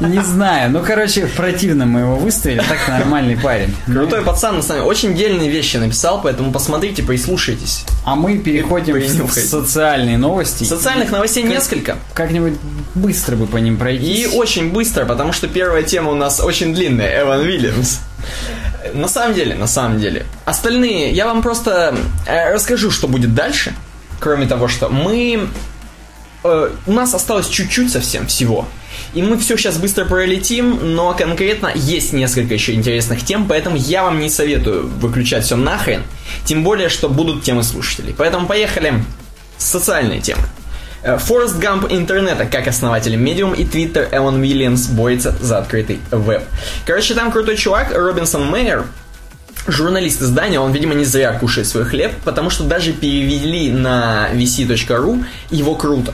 Не знаю, ну короче, противно мы его выставили, так нормальный парень. Крутой пацан, на самом деле, очень дельные вещи написал, поэтому посмотрите, прислушайтесь. А мы переходим в социальные новости. Социальных новостей несколько. Как-нибудь быстро бы по ним пройти. И очень быстро, потому что первая тема у нас очень длинная. Эван Уильямс. На самом деле, на самом деле. Остальные, я вам просто э, расскажу, что будет дальше. Кроме того, что мы... э, у нас осталось чуть-чуть совсем всего. И мы все сейчас быстро пролетим, но конкретно есть несколько еще интересных тем, поэтому я вам не советую выключать все нахрен. Тем более, что будут темы слушателей. Поэтому поехали с социальной темы. Э, Форест Гамп интернета, как основатель Medium и Twitter Эван Уильямс борется за открытый веб. Короче, там крутой чувак, Робинсон Мейер, журналист издания, он, видимо, не зря кушает свой хлеб, потому что даже перевели на vc.ru его круто.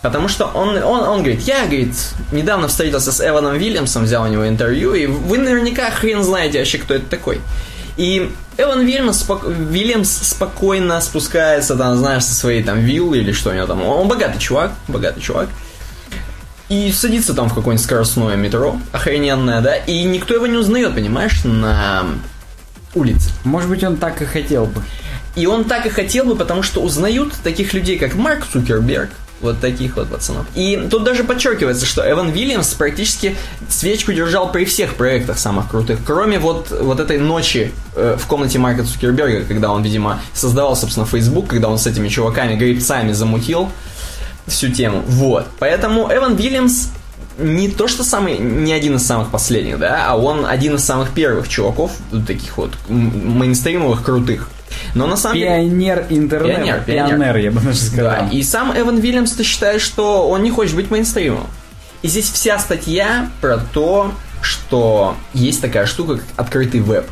Потому что он, он, он говорит, я, говорит, недавно встретился с Эваном Уильямсом, взял у него интервью, и вы наверняка хрен знаете вообще, кто это такой. И Эван Уильямс, спок- Уильямс спокойно спускается, там, знаешь, со своей там виллы или что у него там. Он, он богатый чувак, богатый чувак. И садится там в какое-нибудь скоростное метро, охрененное, да, и никто его не узнает, понимаешь, на улице. Может быть, он так и хотел бы. И он так и хотел бы, потому что узнают таких людей, как Марк Цукерберг, вот таких вот пацанов. И тут даже подчеркивается, что Эван Уильямс практически свечку держал при всех проектах самых крутых, кроме вот, вот этой ночи э, в комнате Марка Цукерберга, когда он, видимо, создавал, собственно, Facebook, когда он с этими чуваками, гребцами замутил всю тему. Вот. Поэтому Эван Уильямс не то что самый, не один из самых последних, да, а он один из самых первых чуваков, таких вот мейнстримовых, крутых. Но на самом деле... Пионер интернета. Пионер, пионер. Пионер, я бы даже сказал. Да, и сам Эван Уильямс то считает, что он не хочет быть мейнстримом. И здесь вся статья про то, что есть такая штука, как открытый веб.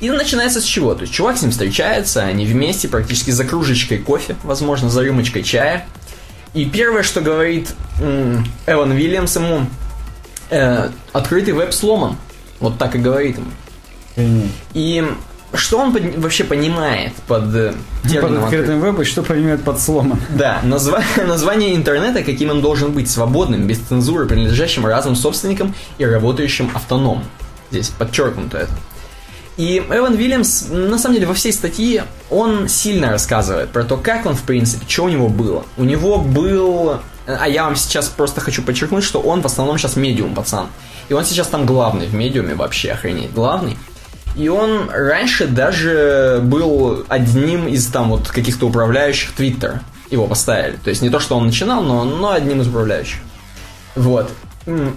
И начинается с чего? То есть чувак с ним встречается, они вместе практически за кружечкой кофе, возможно, за рюмочкой чая. И первое, что говорит Эван Уильямс ему, э, открытый веб сломан. Вот так и говорит ему. И что он под- вообще понимает под э, Под термином открытым вебом, что понимает под сломом? да, назва- название интернета, каким он должен быть, свободным, без цензуры, принадлежащим разным собственникам и работающим автономно. Здесь подчеркнуто это. И Эван Вильямс, на самом деле, во всей статье он сильно рассказывает про то, как он, в принципе, что у него было. У него был... А я вам сейчас просто хочу подчеркнуть, что он в основном сейчас медиум, пацан. И он сейчас там главный в медиуме вообще, охренеть, главный. И он раньше даже был одним из там вот каких-то управляющих Твиттера. Его поставили. То есть не то, что он начинал, но, но одним из управляющих. Вот.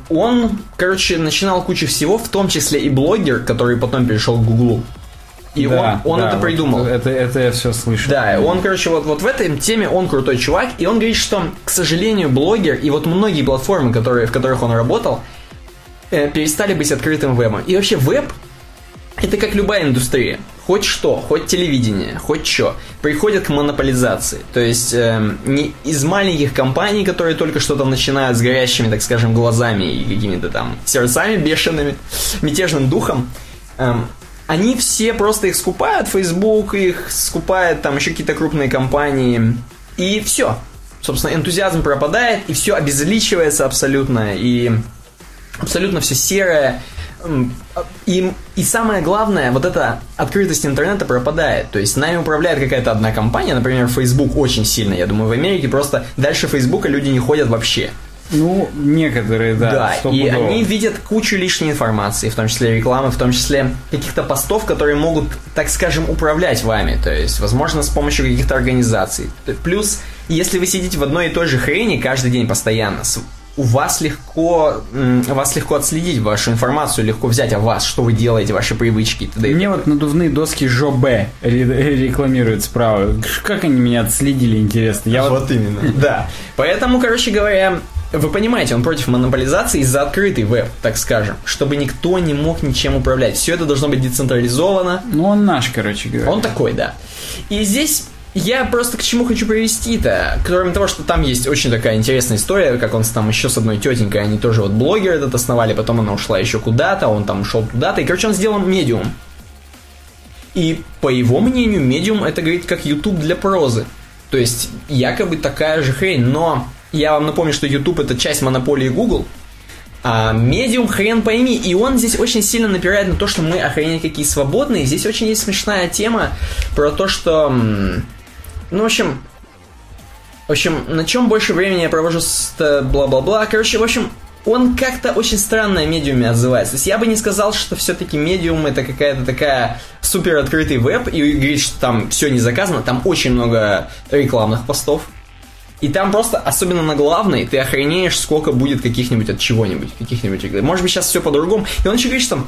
Он, короче, начинал кучу всего, в том числе и блогер, который потом перешел к Гуглу. И да, он, он да, это придумал. Вот это, это я все слышу. Да, он, короче, вот, вот в этой теме он крутой чувак, и он говорит, что, к сожалению, блогер и вот многие платформы, которые, в которых он работал, э, перестали быть открытым вебом. И вообще веб это как любая индустрия. Хоть что, хоть телевидение, хоть что, приходят к монополизации. То есть э, не из маленьких компаний, которые только что там начинают с горящими, так скажем, глазами и какими-то там сердцами бешеными, мятежным духом, э, они все просто их скупают, Facebook их скупает, там еще какие-то крупные компании, и все. Собственно, энтузиазм пропадает, и все обезличивается абсолютно, и абсолютно все серое, и, и самое главное, вот эта открытость интернета пропадает. То есть нами управляет какая-то одна компания, например, Facebook очень сильно, я думаю, в Америке просто дальше Фейсбука люди не ходят вообще. Ну, некоторые, да. Да, и они видят кучу лишней информации, в том числе рекламы, в том числе каких-то постов, которые могут, так скажем, управлять вами. То есть, возможно, с помощью каких-то организаций. Плюс, если вы сидите в одной и той же хрени каждый день постоянно, у вас легко, вас легко отследить вашу информацию, легко взять о вас, что вы делаете, ваши привычки. Т.д. Мне вот надувные доски Жобе рекламируют справа. Как они меня отследили, интересно? Я вот, вот именно. Да. Поэтому, короче говоря, вы понимаете, он против монополизации за открытый веб, так скажем, чтобы никто не мог ничем управлять. Все это должно быть децентрализовано. Ну, он наш, короче говоря. Он такой, да. И здесь я просто к чему хочу привести-то? Кроме того, что там есть очень такая интересная история, как он там еще с одной тетенькой, они тоже вот блогер этот основали, потом она ушла еще куда-то, он там ушел туда-то, и, короче, он сделал медиум. И, по его мнению, медиум это, говорит, как YouTube для прозы. То есть, якобы такая же хрень, но я вам напомню, что YouTube это часть монополии Google, а медиум хрен пойми. И он здесь очень сильно напирает на то, что мы охренеть какие свободные. Здесь очень есть смешная тема про то, что ну, в общем, в общем, на чем больше времени я провожу с бла-бла-бла. Короче, в общем, он как-то очень странно о медиуме отзывается. То есть я бы не сказал, что все-таки медиум это какая-то такая супер открытый веб, и говорит, что там все не заказано, там очень много рекламных постов. И там просто, особенно на главной, ты охренеешь, сколько будет каких-нибудь от чего-нибудь, каких-нибудь. Может быть, сейчас все по-другому. И он еще говорит, что там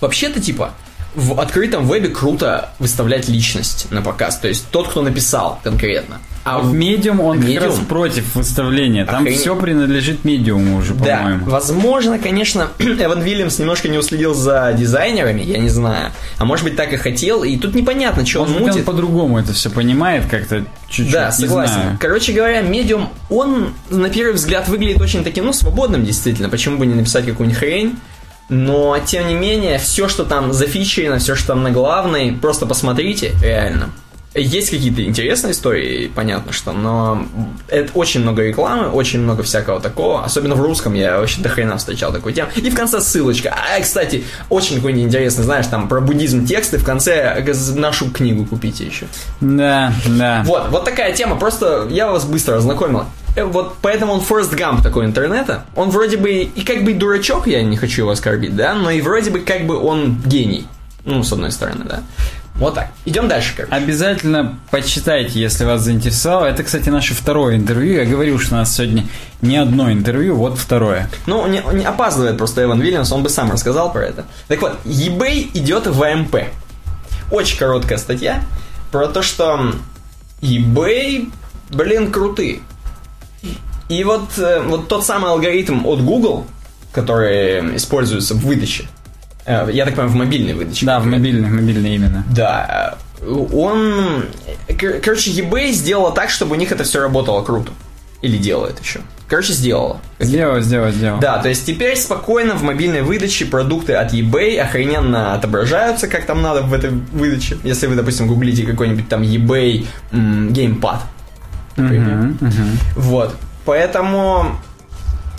вообще-то типа в открытом вебе круто выставлять личность на показ, то есть тот, кто написал конкретно. А в медиум он medium? как раз против выставления. Там Охренеть. все принадлежит медиуму уже, по-моему. Да, возможно, конечно, Эван Вильямс немножко не уследил за дизайнерами, я не знаю. А может быть, так и хотел. И тут непонятно, что может он мутит. он по-другому это все понимает как-то чуть-чуть. Да, согласен. знаю. Короче говоря, медиум, он на первый взгляд выглядит очень таким, ну, свободным, действительно. Почему бы не написать какую-нибудь хрень? Но, тем не менее, все, что там зафичерено, все, что там на главной, просто посмотрите, реально. Есть какие-то интересные истории, понятно, что, но это очень много рекламы, очень много всякого такого. Особенно в русском я вообще до хрена встречал такую тему. И в конце ссылочка. А, кстати, очень какой-нибудь интересный, знаешь, там про буддизм тексты, в конце нашу книгу купите еще. Да, да. Вот, вот такая тема. Просто я вас быстро ознакомил. Э, вот поэтому он Форест Гамп такой интернета. Он вроде бы и как бы дурачок, я не хочу его оскорбить, да, но и вроде бы как бы он гений. Ну, с одной стороны, да. Вот так. Идем дальше, короче. Обязательно почитайте, если вас заинтересовало. Это, кстати, наше второе интервью. Я говорил, что у нас сегодня не одно интервью, вот второе. Ну, не, не опаздывает просто Эван Вильямс, он бы сам рассказал про это. Так вот, eBay идет в АМП. Очень короткая статья про то, что eBay, блин, крутые. И вот, э, вот тот самый алгоритм от Google, который используется в выдаче, э, я так понимаю, в мобильной выдаче. Да, в мобильной, мобильной именно. Да. Он... Короче, eBay сделала так, чтобы у них это все работало круто. Или делает еще. Короче, сделала. Сделала, сделала, сделала. Да, то есть теперь спокойно в мобильной выдаче продукты от eBay охрененно отображаются, как там надо в этой выдаче. Если вы, допустим, гуглите какой-нибудь там eBay геймпад. Например. Uh-huh, uh-huh. Вот. Поэтому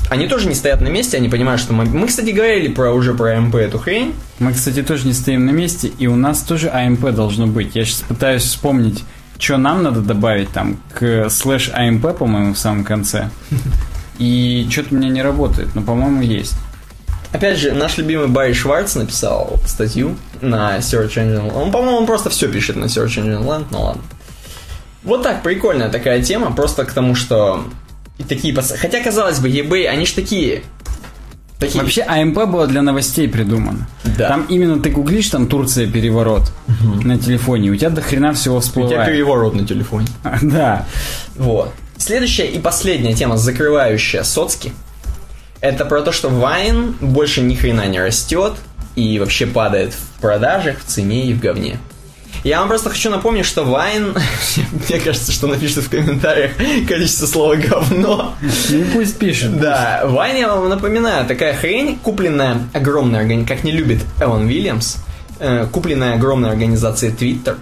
Они тоже не стоят на месте, они понимают, что мы... Мы, кстати, говорили про, уже про AMP эту хрень. Мы, кстати, тоже не стоим на месте, и у нас тоже AMP должно быть. Я сейчас пытаюсь вспомнить, что нам надо добавить там к слэш AMP, по-моему, в самом конце. И что-то у меня не работает, но, по-моему, есть. Опять же, наш любимый Барри Шварц написал статью на Search Engine Он, по-моему, просто все пишет на Search Engine Land, ну ладно. Вот так, прикольная такая тема, просто к тому, что и такие пас... Хотя, казалось бы, eBay, они ж такие... такие... Вообще, АМП было для новостей придумано. Да. Там именно ты гуглишь, там Турция переворот угу. на телефоне, у тебя до хрена всего всплывает. У тебя переворот на телефоне. Да. Вот. Следующая и последняя тема, закрывающая соцки, это про то, что Вайн больше ни хрена не растет и вообще падает в продажах, в цене и в говне. Я вам просто хочу напомнить, что Вайн, мне кажется, что напишет в комментариях количество слова говно. Ну пусть пишет. Да, Вайн, я вам напоминаю, такая хрень, купленная огромная как не любит Эван Уильямс, э, купленная огромной организацией Twitter.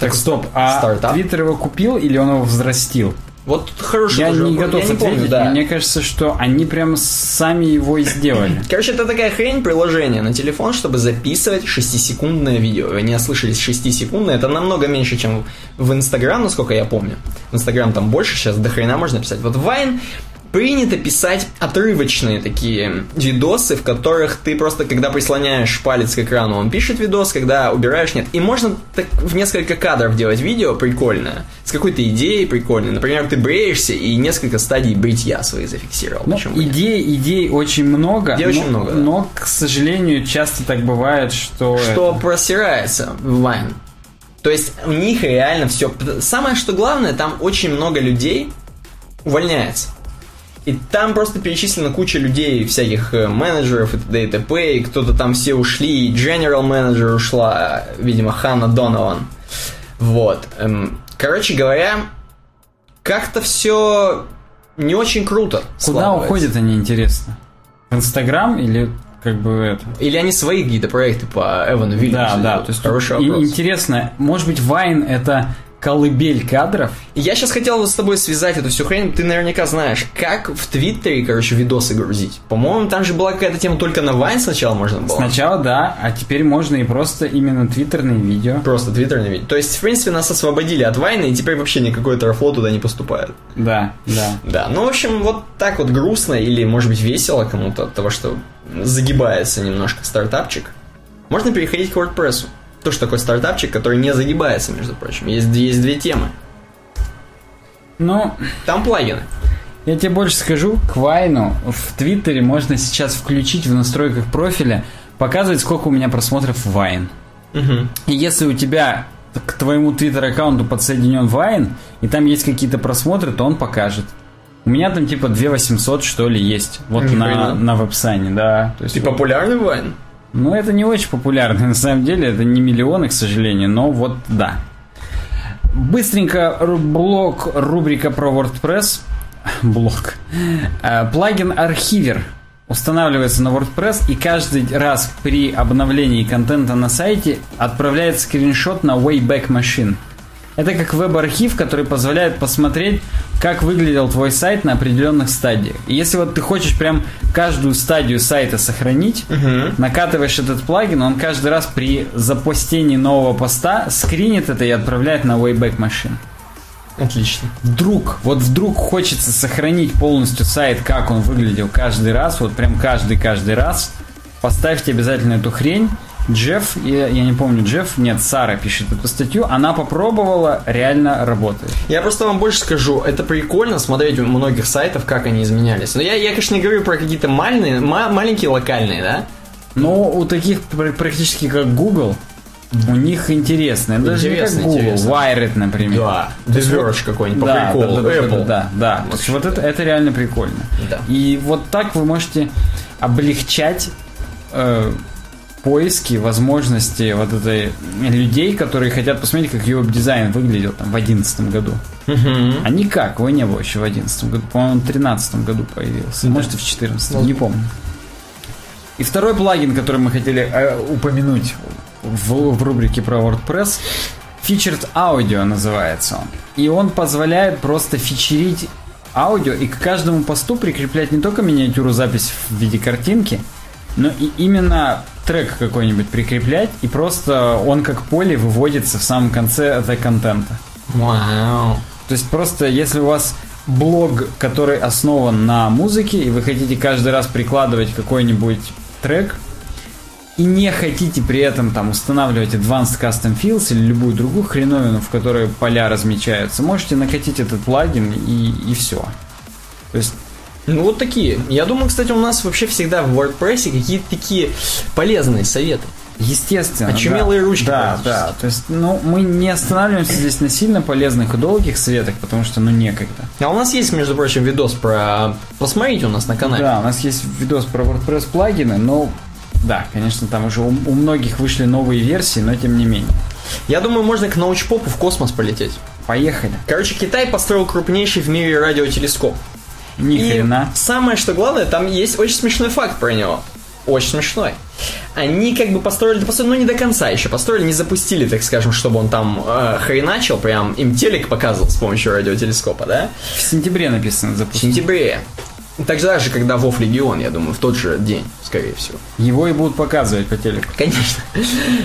Так, стоп, а Твиттер его купил или он его взрастил? Вот хороший Я тоже не готов я не ответить. Помню, да. Мне кажется, что они прям сами его и сделали. Короче, это такая хрень приложение на телефон, чтобы записывать 6-секундное видео. Вы не ослышались 6-секундное. Это намного меньше, чем в Инстаграм, насколько я помню. В Инстаграм там больше, сейчас до хрена можно писать. Вот Вайн принято писать отрывочные такие видосы, в которых ты просто, когда прислоняешь палец к экрану, он пишет видос, когда убираешь, нет. И можно так в несколько кадров делать видео прикольное, с какой-то идеей прикольной. Например, ты бреешься и несколько стадий бритья своих зафиксировал. Ну, идей, идей очень много. Идей но, очень много, да. Но, к сожалению, часто так бывает, что... Что это... просирается в Вайн. То есть у них реально все... Самое, что главное, там очень много людей увольняется. И там просто перечислена куча людей, всяких э, менеджеров и т.д. и т.п. И кто-то там все ушли, и General менеджер ушла, видимо, Ханна Донован. Вот. Эм, короче говоря, как-то все не очень круто. Куда уходят они, интересно? В Инстаграм или как бы это. Или они свои какие-то проекты по Эвану Вильямсу Да, да. То есть хороший вопрос. Интересно, может быть, Вайн это колыбель кадров. Я сейчас хотел вот с тобой связать эту всю хрень. Ты наверняка знаешь, как в Твиттере, короче, видосы грузить. По-моему, там же была какая-то тема только на Вайн сначала можно было. Сначала, да, а теперь можно и просто именно твиттерные видео. Просто твиттерные видео. То есть, в принципе, нас освободили от Вайна, и теперь вообще никакой трафло туда не поступает. Да, да. Да, ну, в общем, вот так вот грустно или, может быть, весело кому-то от того, что загибается немножко стартапчик. Можно переходить к WordPress тоже такой стартапчик, который не загибается, между прочим. Есть, есть две темы. Ну, там плагины. Я тебе больше скажу, к Вайну в Твиттере можно сейчас включить в настройках профиля, показывать, сколько у меня просмотров Вайн. Угу. И если у тебя к твоему твиттер-аккаунту подсоединен Вайн, и там есть какие-то просмотры, то он покажет. У меня там типа 2800 что ли есть. Вот на, на веб-сане, да. То есть, Ты вот. популярный Вайн? Ну, это не очень популярно, на самом деле, это не миллионы, к сожалению, но вот да. Быстренько блок, рубрика про WordPress. Блок. Э, плагин архивер устанавливается на WordPress и каждый раз при обновлении контента на сайте отправляет скриншот на Wayback Machine. Это как веб-архив, который позволяет посмотреть, как выглядел твой сайт на определенных стадиях. И если вот ты хочешь прям каждую стадию сайта сохранить, угу. накатываешь этот плагин, он каждый раз при запустении нового поста скринит это и отправляет на Wayback Machine. Отлично. Вдруг, вот вдруг хочется сохранить полностью сайт, как он выглядел каждый раз, вот прям каждый-каждый раз, поставьте обязательно эту хрень, Джефф, я, я не помню, Джефф, нет, Сара пишет эту статью, она попробовала, реально работает. Я просто вам больше скажу, это прикольно смотреть у многих сайтов, как они изменялись. Но я, я конечно, не говорю про какие-то маленькие, маленькие локальные, да? Но у таких практически как Google, у них интересно. Даже интересно, не как Google, интересно. Wired, например. Да, The какой-нибудь, по да, приколу, да, да, Apple. Да, да, да. То есть вот это, это реально прикольно. Да. И вот так вы можете облегчать э, поиски, возможности вот этой людей, которые хотят посмотреть, как его дизайн выглядел там в одиннадцатом году. Угу. А никак, его не было еще в одиннадцатом году. По-моему, в тринадцатом году появился. Да. Может, и в четырнадцатом, не помню. И второй плагин, который мы хотели э, упомянуть в, в рубрике про WordPress, Featured Audio называется он. И он позволяет просто фичерить аудио и к каждому посту прикреплять не только миниатюру запись в виде картинки, но и именно трек какой-нибудь прикреплять, и просто он как поле выводится в самом конце этого контента. Вау. То есть просто если у вас блог, который основан на музыке, и вы хотите каждый раз прикладывать какой-нибудь трек, и не хотите при этом там устанавливать Advanced Custom Fields или любую другую хреновину, в которой поля размечаются, можете накатить этот плагин и, и все. То есть Ну вот такие. Я думаю, кстати, у нас вообще всегда в WordPress какие-то такие полезные советы. Естественно. Очумелые да. ручки Да, да. То есть, ну, мы не останавливаемся здесь на сильно полезных и долгих советах, потому что, ну, некогда. А у нас есть, между прочим, видос про... Посмотрите у нас на канале. Да, у нас есть видос про WordPress плагины, но да, конечно, там уже у, у многих вышли новые версии, но тем не менее. Я думаю, можно к научпопу в космос полететь. Поехали. Короче, Китай построил крупнейший в мире радиотелескоп. Ни И хрена. самое, что главное, там есть очень смешной факт про него. Очень смешной. Они как бы построили, да построили, ну не до конца еще, построили, не запустили, так скажем, чтобы он там э, хреначил, прям им телек показывал с помощью радиотелескопа, да? В сентябре написано В запустить. сентябре. Тогда же, когда Вов Легион, я думаю, в тот же день, скорее всего. Его и будут показывать по телеку. Конечно.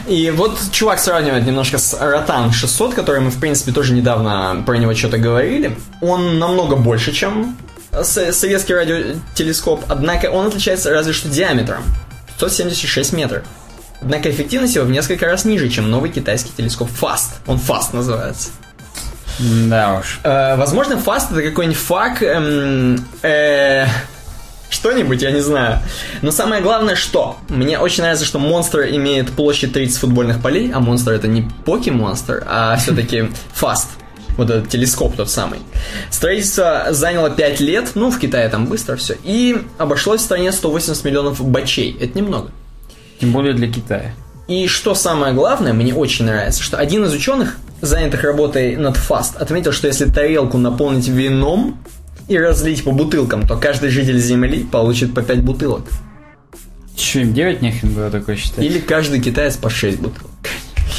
И вот чувак сравнивает немножко с Ротан 600, который мы, в принципе, тоже недавно про него что-то говорили. Он намного больше, чем советский радиотелескоп, однако он отличается разве что диаметром. 176 метров. Однако эффективность его в несколько раз ниже, чем новый китайский телескоп FAST. Он FAST называется. Да уж. Э, возможно, фаст это какой-нибудь фак, эм, э, что-нибудь, я не знаю. Но самое главное, что мне очень нравится, что монстр имеет площадь 30 футбольных полей, а монстр это не поки-монстр, а все-таки фаст. Вот этот телескоп тот самый. Строительство заняло 5 лет, ну, в Китае там быстро все, и обошлось в стране 180 миллионов бачей. Это немного. Тем более для Китая. И что самое главное, мне очень нравится, что один из ученых, занятых работой над фаст, отметил, что если тарелку наполнить вином и разлить по бутылкам, то каждый житель Земли получит по 5 бутылок. Че, им делать нехрен было такое считать? Или каждый китаец по 6 бутылок.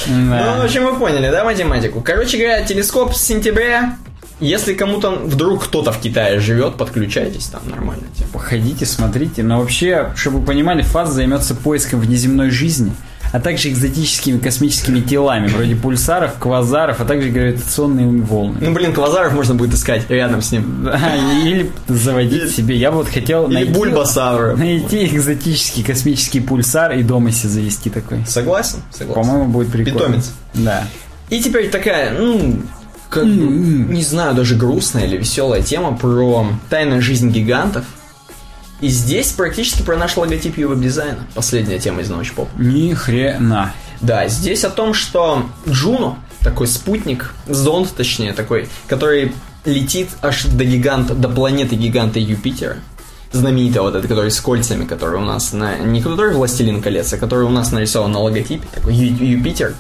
Ну, в общем, вы поняли, да, математику? Короче говоря, телескоп с сентября. Если кому-то, вдруг кто-то в Китае живет, подключайтесь, там нормально тема. Походите, смотрите. Но вообще, чтобы вы понимали, ФАС займется поиском внеземной жизни, а также экзотическими космическими телами, вроде пульсаров, квазаров, а также гравитационными волнами. Ну, блин, квазаров можно будет искать рядом с ним. Или заводить себе. Я бы вот хотел Или найти, бульбасавра. найти экзотический космический пульсар и дома себе завести такой. Согласен? Согласен. По-моему, будет прикольно. Питомец. Да. И теперь такая, ну, как бы, не знаю, даже грустная или веселая тема про тайную жизнь гигантов. И здесь практически про наш логотип и Web Design. Последняя тема из научпоп. Ни хрена. Да, здесь о том, что Juno, такой спутник, зонд, точнее, такой, который летит аж до гиганта, до планеты гиганта Юпитера, знаменитого вот этот, который с кольцами, который у нас на... Не который Властелин колец, а который у нас нарисован на логотипе, такой Ю- Юпитер.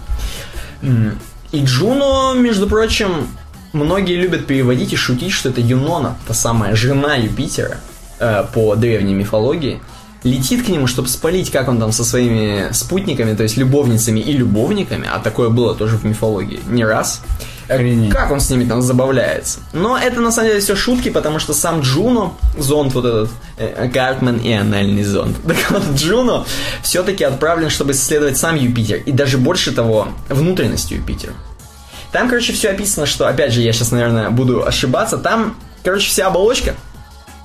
И Juno, между прочим, многие любят переводить и шутить, что это Юнона, та самая жена Юпитера э, по древней мифологии, летит к нему, чтобы спалить, как он там со своими спутниками, то есть любовницами и любовниками, а такое было тоже в мифологии не раз. Э, Охренеть. Как он с ними там забавляется. Но это на самом деле все шутки, потому что сам Джуно, зонд вот этот, э, Картман и анальный зонд. Так вот, Джуно все-таки отправлен, чтобы исследовать сам Юпитер, и даже больше того, внутренность Юпитера. Там, короче, все описано, что, опять же, я сейчас, наверное, буду ошибаться, там, короче, вся оболочка.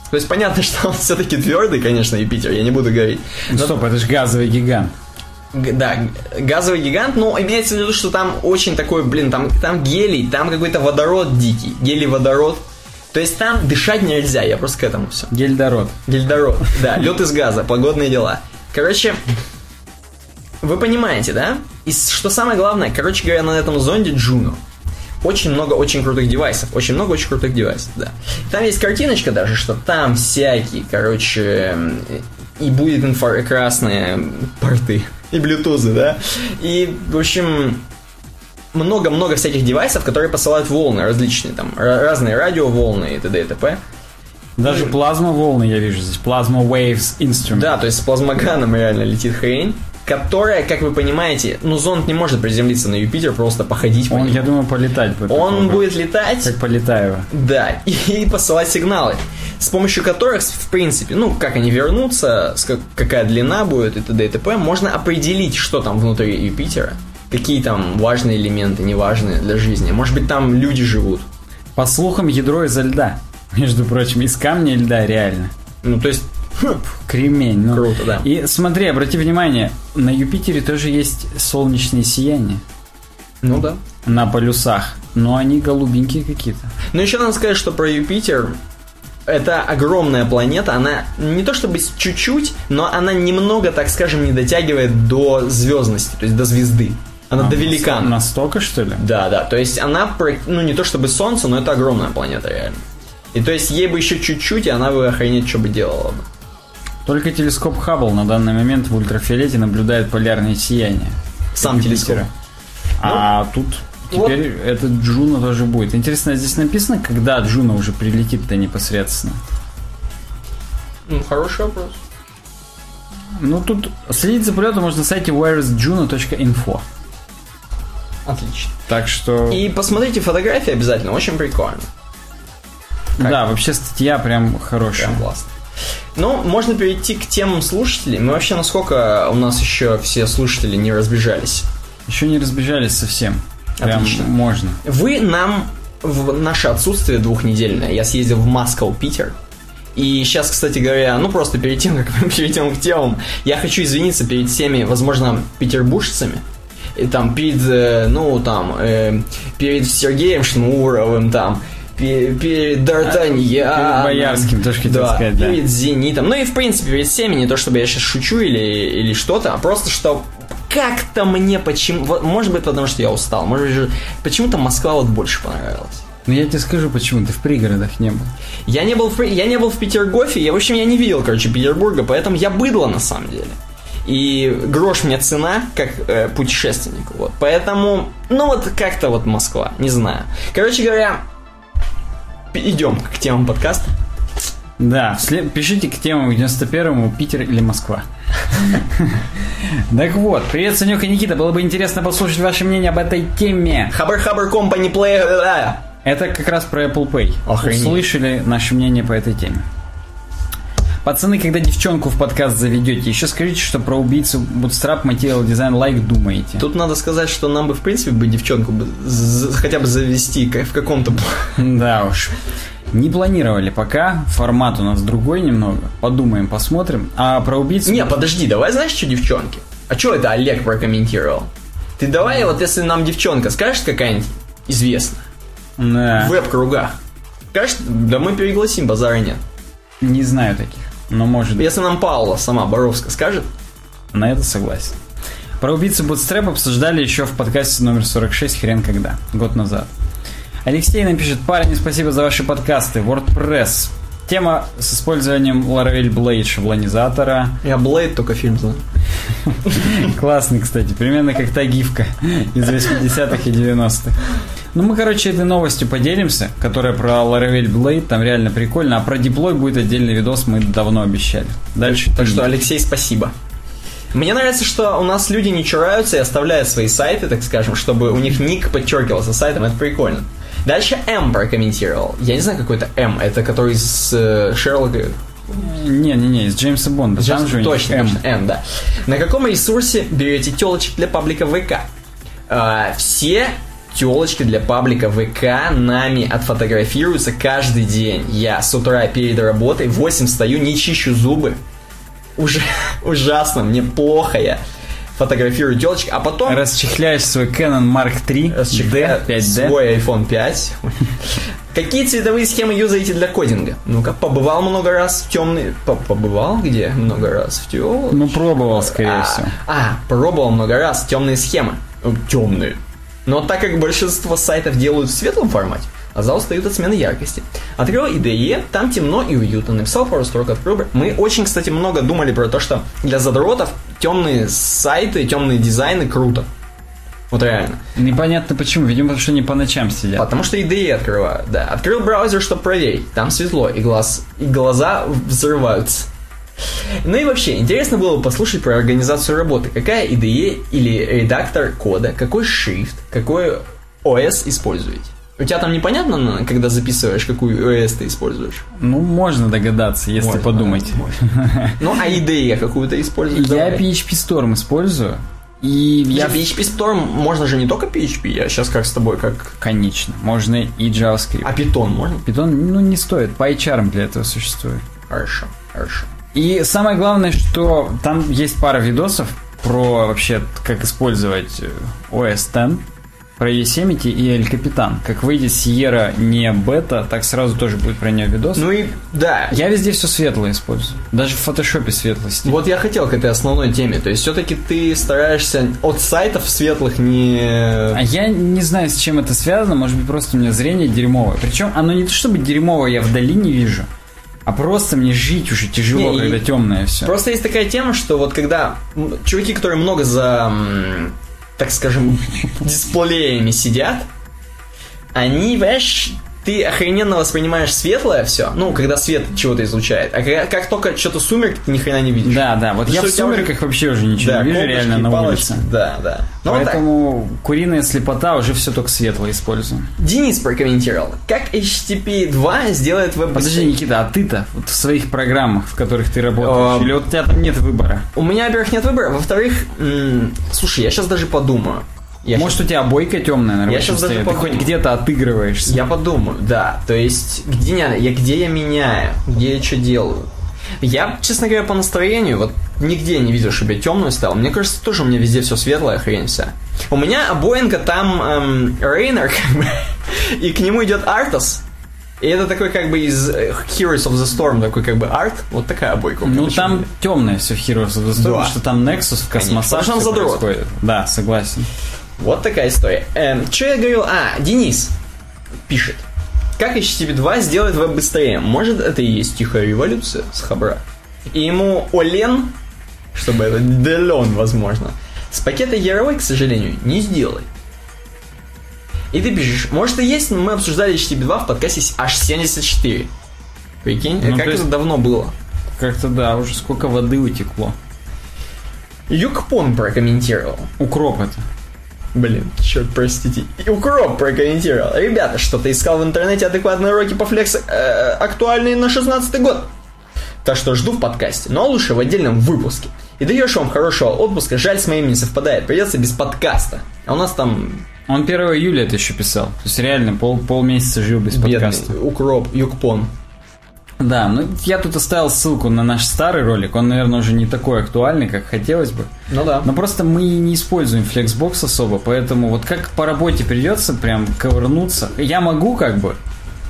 То есть понятно, что он все-таки твердый, конечно, Юпитер, я не буду говорить. Ну, стоп, это же газовый гигант. Да, газовый гигант, но имеется в виду, что там очень такой, блин, там, там гелий, там какой-то водород дикий, гелий-водород. То есть там дышать нельзя, я просто к этому все. Гельдород. Гельдород, да, лед из газа, погодные дела. Короче, вы понимаете, да? И что самое главное, короче говоря, на этом зонде Джуно очень много очень крутых девайсов. Очень много очень крутых девайсов, да. Там есть картиночка даже, что там всякие, короче, м, и будет инфракрасные порты. И блютузы, да. И, в общем, много-много всяких девайсов, которые посылают волны различные, там, ра- разные радиоволны и т.д. и т.п. Даже плазма волны я вижу здесь. Плазма Waves Instrument. Да, то есть с плазмоганом реально летит хрень. Которая, как вы понимаете, ну, зонд не может приземлиться на Юпитер, просто походить по Он, я думаю, полетать будет. Он будет летать, Как Полетаева. да, и, посылать сигналы, с помощью которых, в принципе, ну, как они вернутся, как- какая длина будет и т.д. и т.п., можно определить, что там внутри Юпитера, какие там важные элементы, неважные для жизни. Может быть, там люди живут. По слухам, ядро изо льда. Между прочим, из камня и льда реально. Ну, то есть, Кремень. ну. Круто, да. И смотри, обрати внимание, на Юпитере тоже есть солнечные сияния ну да. на полюсах. Но они голубенькие какие-то. Но еще надо сказать, что про Юпитер это огромная планета, она не то чтобы чуть-чуть, но она немного, так скажем, не дотягивает до звездности, то есть до звезды. Она А, до великана. Настолько, что ли? Да, да. То есть она, ну не то чтобы Солнце, но это огромная планета реально. И то есть ей бы еще чуть-чуть, и она бы охренеть, что бы делала бы. Только телескоп Хаббл на данный момент в ультрафиолете наблюдает полярные сияния. Сам телескоп. А тут вот. теперь этот Juno тоже будет. Интересно, здесь написано, когда Juno уже прилетит-то непосредственно. Ну, хороший вопрос. Ну, тут следить за полетом можно на сайте whereisjuno.info. Отлично. Так что... И посмотрите фотографии обязательно, очень прикольно. Да, вообще статья прям хорошая. Прям классно. Ну, можно перейти к темам слушателей. Мы вообще насколько у нас еще все слушатели не разбежались? Еще не разбежались совсем. Прям Отлично. можно. Вы нам в наше отсутствие двухнедельное, я съездил в Москву, Питер. И сейчас, кстати говоря, ну просто перед тем, как мы перейдем к темам, я хочу извиниться перед всеми, возможно, петербуржцами. И там перед, э, ну там, э, перед Сергеем Шнуровым, там, перед Д'Артаньяном. перед Боярским, тоже хотел да, сказать, да. перед Зенитом. Ну и в принципе перед всеми, не то чтобы я сейчас шучу или, или что-то, а просто что как-то мне почему... Может быть, потому что я устал. Может быть, почему-то Москва вот больше понравилась. Ну, я тебе скажу, почему ты в пригородах не был. Я не был в, я не был в Петергофе, я, в общем, я не видел, короче, Петербурга, поэтому я быдло на самом деле. И грош мне цена, как э, путешественнику. Вот. Поэтому, ну вот как-то вот Москва, не знаю. Короче говоря, идем к темам подкаста. Да, пишите к темам к 91-му Питер или Москва. Так вот, привет, Санек и Никита. Было бы интересно послушать ваше мнение об этой теме. Хабар-хабар компани плей... Это как раз про Apple Pay. Охренеть. Услышали наше мнение по этой теме. Пацаны, когда девчонку в подкаст заведете, еще скажите, что про убийцу Bootstrap Material Design Like думаете. Тут надо сказать, что нам бы, в принципе, бы девчонку бы хотя бы завести в каком-то... Да уж. Не планировали пока. Формат у нас другой немного. Подумаем, посмотрим. А про убийцу... Не, подожди, давай знаешь, что девчонки? А что это Олег прокомментировал? Ты давай, вот если нам девчонка скажет какая-нибудь известная, Да. в веб-кругах, скажет, да мы перегласим, базара нет. Не знаю таких. Но может. Если нам Паула сама Боровска скажет, На это согласен. Про убийцу Bootstrap обсуждали еще в подкасте номер 46 «Хрен когда», год назад. Алексей напишет, парни, спасибо за ваши подкасты. WordPress. Тема с использованием Laravel Blade шаблонизатора. я Блейд только фильм знаю. Классный, кстати. Примерно как та гифка из 80-х и 90-х. Ну, мы, короче, этой новостью поделимся, которая про Laravel Blade. Там реально прикольно. А про диплой будет отдельный видос, мы давно обещали. Дальше. Так что, Алексей, спасибо. Мне нравится, что у нас люди не чураются и оставляют свои сайты, так скажем, чтобы у них ник подчеркивался сайтом, это прикольно. Дальше М прокомментировал. Я не знаю, какой это М, это который с э, Шерлока Не-не-не, из Джеймса Бонда. Там же точно, М. точно, М, да. На каком ресурсе берете телочек для паблика ВК? А, все телочки для паблика ВК нами отфотографируются каждый день. Я с утра перед работой в 8 встаю, не чищу зубы. Уже ужасно, мне плохо я фотографирую телочек, а потом Расчехляешь свой Canon Mark III расчехляю D, 5D. свой iPhone 5. Какие цветовые схемы юзаете для кодинга? Ну-ка, побывал много раз в темный... по- Побывал где? Много раз в темный... Ну, пробовал, скорее а, всего. А, пробовал много раз темные схемы. Темные. Но так как большинство сайтов делают в светлом формате, а за устают от смены яркости. Открыл IDE, там темно и уютно. Написал пару строк, открыл. бр- Мы очень, кстати, много думали про то, что для задротов темные сайты, темные дизайны круто. Вот реально. Непонятно почему, видимо, потому что не по ночам сидят. Потому что IDE открывают, да. Открыл браузер, чтобы проверить. Там светло, и, глаз, и глаза взрываются. Ну и вообще, интересно было бы послушать про организацию работы. Какая IDE или редактор кода, какой шрифт, какой OS используете? У тебя там непонятно, когда записываешь, какую OS ты используешь? Ну, можно догадаться, если Можно, подумать. можно. Ну, а IDE какую-то используешь? Я Давай. PHP Storm использую. И Я я... PHP Storm, можно же не только PHP, я сейчас как с тобой, как... Конечно, можно и JavaScript. А Python можно? Python, ну, не стоит. PyCharm для этого существует. Хорошо, хорошо. И самое главное, что там есть пара видосов про вообще, как использовать э, OS X, про Yosemite и El Capitan. Как выйдет Sierra не бета, так сразу тоже будет про нее видос. Ну и, да, Я везде все светлое использую. Даже в фотошопе светлость. Вот я хотел к этой основной теме. То есть все-таки ты стараешься от сайтов светлых не... А я не знаю, с чем это связано. Может быть, просто у меня зрение дерьмовое. Причем оно не то чтобы дерьмовое, я вдали не вижу. А просто мне жить уже тяжело, Не, когда темное все. Просто есть такая тема, что вот когда чуваки, которые много за, так скажем, дисплеями сидят, они, понимаешь, ты охрененно воспринимаешь светлое все, ну, когда свет чего-то излучает, а когда- как только что-то сумерки, ты ни хрена не видишь. Да, да. Вот Ну, я в тебя уже- сумерках вообще уже ничего Да, не вижу реально на палочки. улице. Да, да. Ну, вот так. Поэтому куриная слепота уже все только светлое использую. Денис прокомментировал, как HTTP 2 сделает веб Подожди, Никита, а ты-то вот в своих программах, в которых ты работаешь, А, или вот у тебя там нет выбора? У меня, во-первых, нет выбора. Во-вторых, слушай, я сейчас даже подумаю. Я Может, у тебя обойка темная на рабочем щас даже столе? Ты хоть где-то отыгрываешься. Я подумаю, да. То есть, где я, я, где я меняю, где я что делаю. Я, честно говоря, по настроению, вот нигде не видел, чтобы я темную стал. Мне кажется, тоже у меня везде все светлое, хрень вся. У меня обоинка там эм, Рейнер, как бы, и к нему идет Артас. И это такой как бы из э, Heroes of the Storm, такой как бы арт. Вот такая обойка. Ну, там темное все в Heroes of the Storm, Да. потому что там Nexus в космосах Потому что он задрот. происходит. Да, согласен. Вот такая история. Эм, что я говорил? А, Денис пишет. Как HTTP 2 сделает веб быстрее? Может, это и есть тихая революция с Хабра? И ему Олен, чтобы это Делен, возможно, с пакета Яровой, к сожалению, не сделай. И ты пишешь, может и есть, но мы обсуждали HTTP 2 в подкасте аж 74. Прикинь, Ну, как то есть- это давно было. Как-то да, уже сколько воды утекло. Юкпон прокомментировал. Укроп это. Блин, черт, простите. И Укроп прокомментировал. Ребята, что-то искал в интернете адекватные уроки по флекс э, актуальные на 16 год. Так что жду в подкасте, но лучше в отдельном выпуске. И даешь вам хорошего отпуска, жаль, с моим не совпадает, придется без подкаста. А у нас там Он 1 июля это еще писал. То есть реально пол, полмесяца жил без бедный подкаста. Укроп, Юкпон. Да, ну я тут оставил ссылку на наш старый ролик. Он, наверное, уже не такой актуальный, как хотелось бы. Ну да. Но просто мы не используем Flexbox особо, поэтому вот как по работе придется прям ковырнуться. Я могу как бы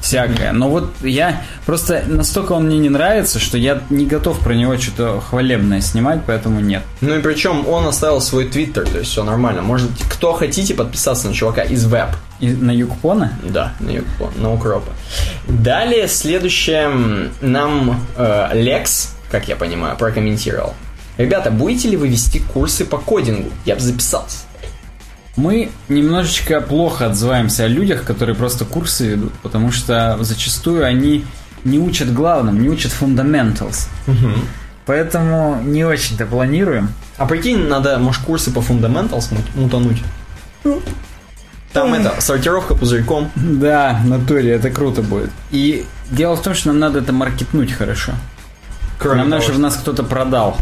всякое, но вот я просто настолько он мне не нравится, что я не готов про него что-то хвалебное снимать, поэтому нет. Ну и причем он оставил свой твиттер, то есть все нормально. Можете, кто хотите, подписаться на чувака из веб. И на Юкпона? Да, на Юкпон, на Укропа. Далее, следующее нам э, Лекс, как я понимаю, прокомментировал. Ребята, будете ли вы вести курсы по кодингу? Я бы записался. Мы немножечко плохо отзываемся о людях, которые просто курсы ведут, потому что зачастую они не учат главным, не учат fundamentals. Поэтому не очень-то планируем. А прикинь, надо, может, курсы по Fundamentals мут- мутануть. Там это, сортировка пузырьком. Да, в натуре это круто будет. И дело в том, что нам надо это маркетнуть хорошо. Кроме нам надо, того, чтобы нас кто-то продал.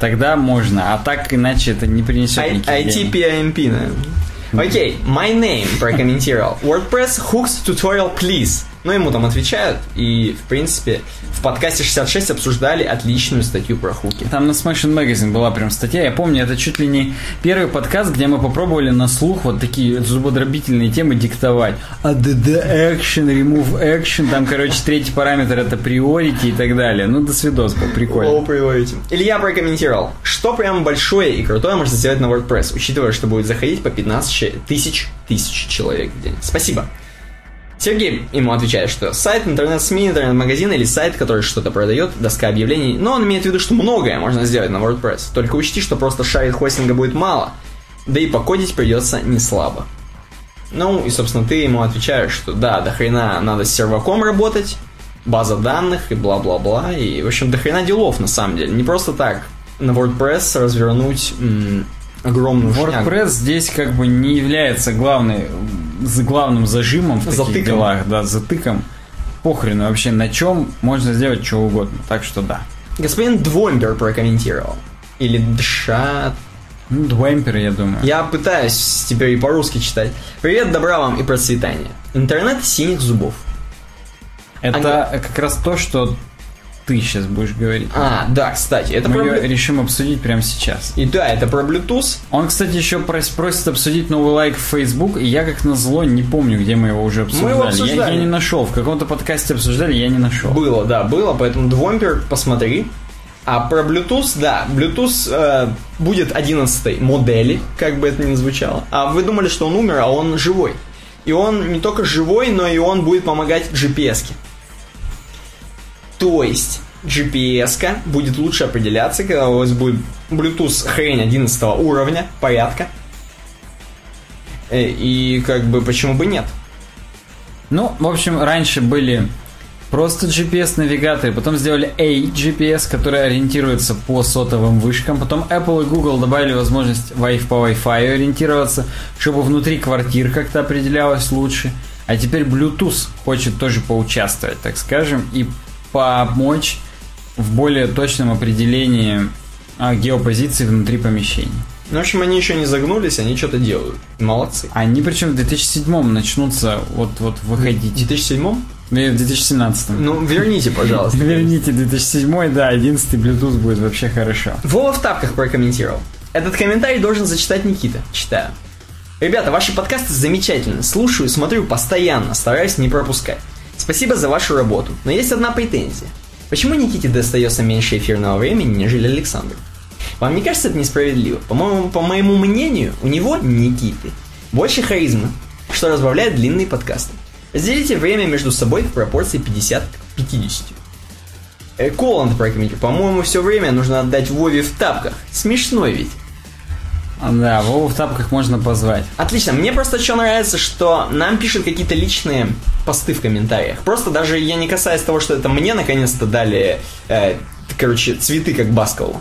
Тогда можно, а так иначе это не принесет I- никаких денег. ITPIMP, наверное. Окей, my name прокомментировал. WordPress hooks tutorial please. Ну, ему там отвечают, и, в принципе, в подкасте 66 обсуждали отличную статью про хуки. Там на Smashing Magazine была прям статья, я помню, это чуть ли не первый подкаст, где мы попробовали на слух вот такие зубодробительные темы диктовать. ADD Action, Remove Action, там, короче, третий параметр это priority и так далее. Ну, до свидос был, прикольно. Low priority. Илья прокомментировал, что прям большое и крутое можно сделать на WordPress, учитывая, что будет заходить по 15 че- тысяч тысяч человек в день. Спасибо. Сергей ему отвечает, что сайт, интернет-СМИ, интернет-магазин или сайт, который что-то продает, доска объявлений, но он имеет в виду, что многое можно сделать на WordPress. Только учти, что просто шарит хостинга будет мало, да и покодить придется не слабо. Ну, и, собственно, ты ему отвечаешь, что да, до хрена надо с серваком работать, база данных и бла-бла-бла. И, в общем, до хрена делов, на самом деле. Не просто так на WordPress развернуть м, огромную WordPress шнягу. здесь как бы не является главной, за главным зажимом в таких Затыком. делах, да, затыком. Похрену вообще на чем можно сделать что угодно. Так что да. Господин Двомбер прокомментировал. Или Дша... Ну, Двемпер, я думаю. Я пытаюсь теперь и по-русски читать. Привет, добра вам и процветания. Интернет синих зубов. Это как раз то, что ты сейчас будешь говорить. А, да, кстати, это Мы про... ее Blu- решим обсудить прямо сейчас. И да, это про Bluetooth. Он, кстати, еще прос- просит обсудить новый лайк в Facebook, и я как назло не помню, где мы его уже обсуждали. его Я- обсуждали. Я, не нашел. В каком-то подкасте обсуждали, я не нашел. Было, да, было, поэтому Двомпер посмотри. А про Bluetooth, да, Bluetooth э, будет 11 модели, как бы это ни звучало. А вы думали, что он умер, а он живой. И он не только живой, но и он будет помогать GPS-ке. То есть GPS-ка будет лучше определяться, когда у вас будет Bluetooth хрень 11 уровня, порядка. Э, И как бы почему бы нет? Ну, в общем, раньше были просто GPS-навигаторы, потом сделали A-GPS, который ориентируется по сотовым вышкам, потом Apple и Google добавили возможность Wi- по Wi-Fi ориентироваться, чтобы внутри квартир как-то определялось лучше. А теперь Bluetooth хочет тоже поучаствовать, так скажем, и помочь в более точном определении а, геопозиции внутри помещений. Ну, в общем, они еще не загнулись, они что-то делают. Молодцы. Они причем в 2007 начнутся вот-вот В выходить. 2007? Или в 2017. Ну, верните, пожалуйста. Верните 2007, да, 11 Bluetooth будет вообще хорошо. Вова в тапках прокомментировал. Этот комментарий должен зачитать Никита. Читаю. Ребята, ваши подкасты замечательны. Слушаю, смотрю постоянно, стараюсь не пропускать. Спасибо за вашу работу. Но есть одна претензия. Почему Никите достается меньше эфирного времени, нежели Александру? Вам не кажется это несправедливо? По-моему, по моему мнению, у него, Никиты, больше харизмы, что разбавляет длинные подкасты. Разделите время между собой в пропорции 50 к 50. Э, Коланд прокомментировал. По-моему, все время нужно отдать Вове в тапках. Смешной ведь. А, Да, Вову в тапках можно позвать. Отлично. Мне просто что нравится, что нам пишут какие-то личные посты в комментариях. Просто даже я не касаюсь того, что это мне наконец-то дали, э, короче, цветы как Баскову.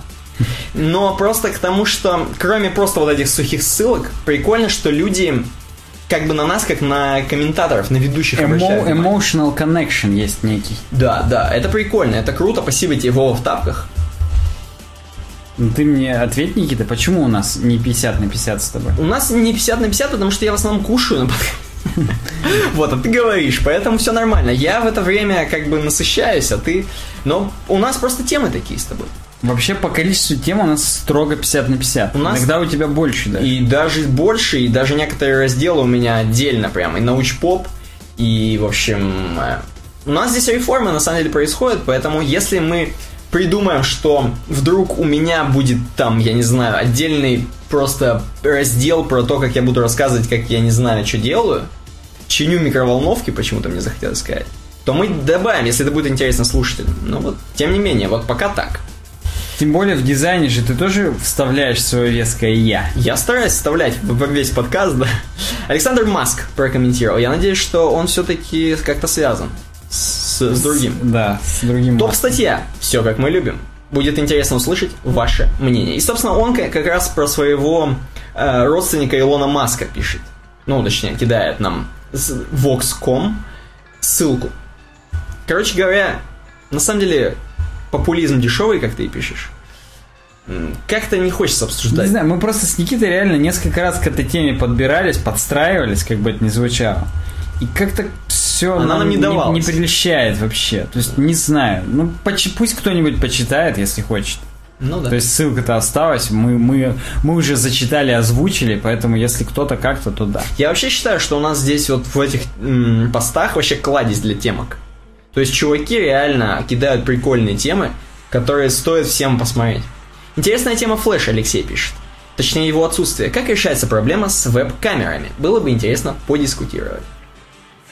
Но просто к тому, что кроме просто вот этих сухих ссылок, прикольно, что люди как бы на нас, как на комментаторов, на ведущих внимание. emotional connection есть некий. Да, да, это прикольно, это круто, спасибо тебе, Вова, в тапках. Ну, Ты мне ответь, Никита, почему у нас не 50 на 50 с тобой? У нас не 50 на 50, потому что я в основном кушаю на. Вот, а ты говоришь, поэтому все нормально. Я в это время как бы насыщаюсь, а ты... Но у нас просто темы такие с тобой. Вообще, по количеству тем у нас строго 50 на 50. У нас- Иногда у тебя больше даже. И даже больше, и даже некоторые разделы у меня отдельно прям. И научпоп, и, в общем... э, У нас здесь реформы на самом деле происходят, поэтому если мы придумаем, что вдруг у меня будет там, я не знаю, отдельный просто раздел про то, как я буду рассказывать, как я не знаю, что делаю, чиню микроволновки, почему-то мне захотелось сказать, то мы добавим, если это будет интересно слушателям. Но вот, тем не менее, вот пока так. Тем более в дизайне же ты тоже вставляешь свое веское «я». Я стараюсь вставлять в в весь подкаст, да. Александр Маск прокомментировал. Я надеюсь, что он все-таки как-то связан с, с другим. Да, с другим. Топ-статья. Все, как мы любим. Будет интересно услышать ваше мнение. И, собственно, он ка- как раз про своего э, родственника Илона Маска пишет. Ну, точнее, кидает нам с Vox.com ссылку. Короче говоря, на самом деле, популизм дешевый, как ты и пишешь. Как-то не хочется обсуждать. Не знаю, мы просто с Никитой реально несколько раз к этой теме подбирались, подстраивались, как бы это ни звучало. И как-то все Она нам не давалась. не прельщает вообще. То есть, не знаю. Ну, поч- пусть кто-нибудь почитает, если хочет. Ну да. То есть ссылка-то осталась, мы, мы, мы уже зачитали, озвучили, поэтому если кто-то как-то, то да. Я вообще считаю, что у нас здесь вот в этих м, постах вообще кладезь для темок. То есть чуваки реально кидают прикольные темы, которые стоит всем посмотреть. Интересная тема флеш, Алексей пишет. Точнее, его отсутствие. Как решается проблема с веб-камерами? Было бы интересно подискутировать.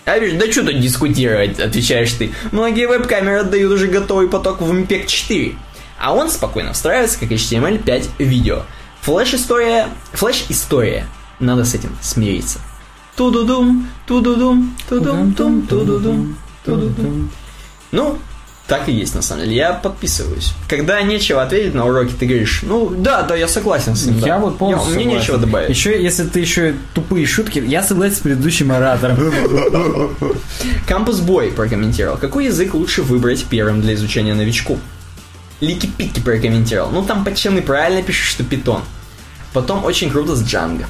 А видишь, да что тут дискутировать, отвечаешь ты. Многие веб-камеры отдают уже готовый поток в MPEG 4. А он спокойно встраивается как HTML5 видео. Флэш-история... Флэш-история. Надо с этим смириться. Ту-ду-дум, ту-ду-дум, ту-дум-тум, ту-ду-дум, ту-ду-дум. Ну, так и есть, на самом деле. Я подписываюсь. Когда нечего ответить на уроке, ты говоришь, ну, да, да, я согласен с ним. Я да. вот полностью Я- Мне согласен. нечего добавить. Еще, если ты еще тупые шутки, я согласен с предыдущим оратором. Кампус Бой прокомментировал, какой язык лучше выбрать первым для изучения новичку. Лики Пики прокомментировал, ну там пацаны правильно пишут, что питон. Потом очень круто с Django.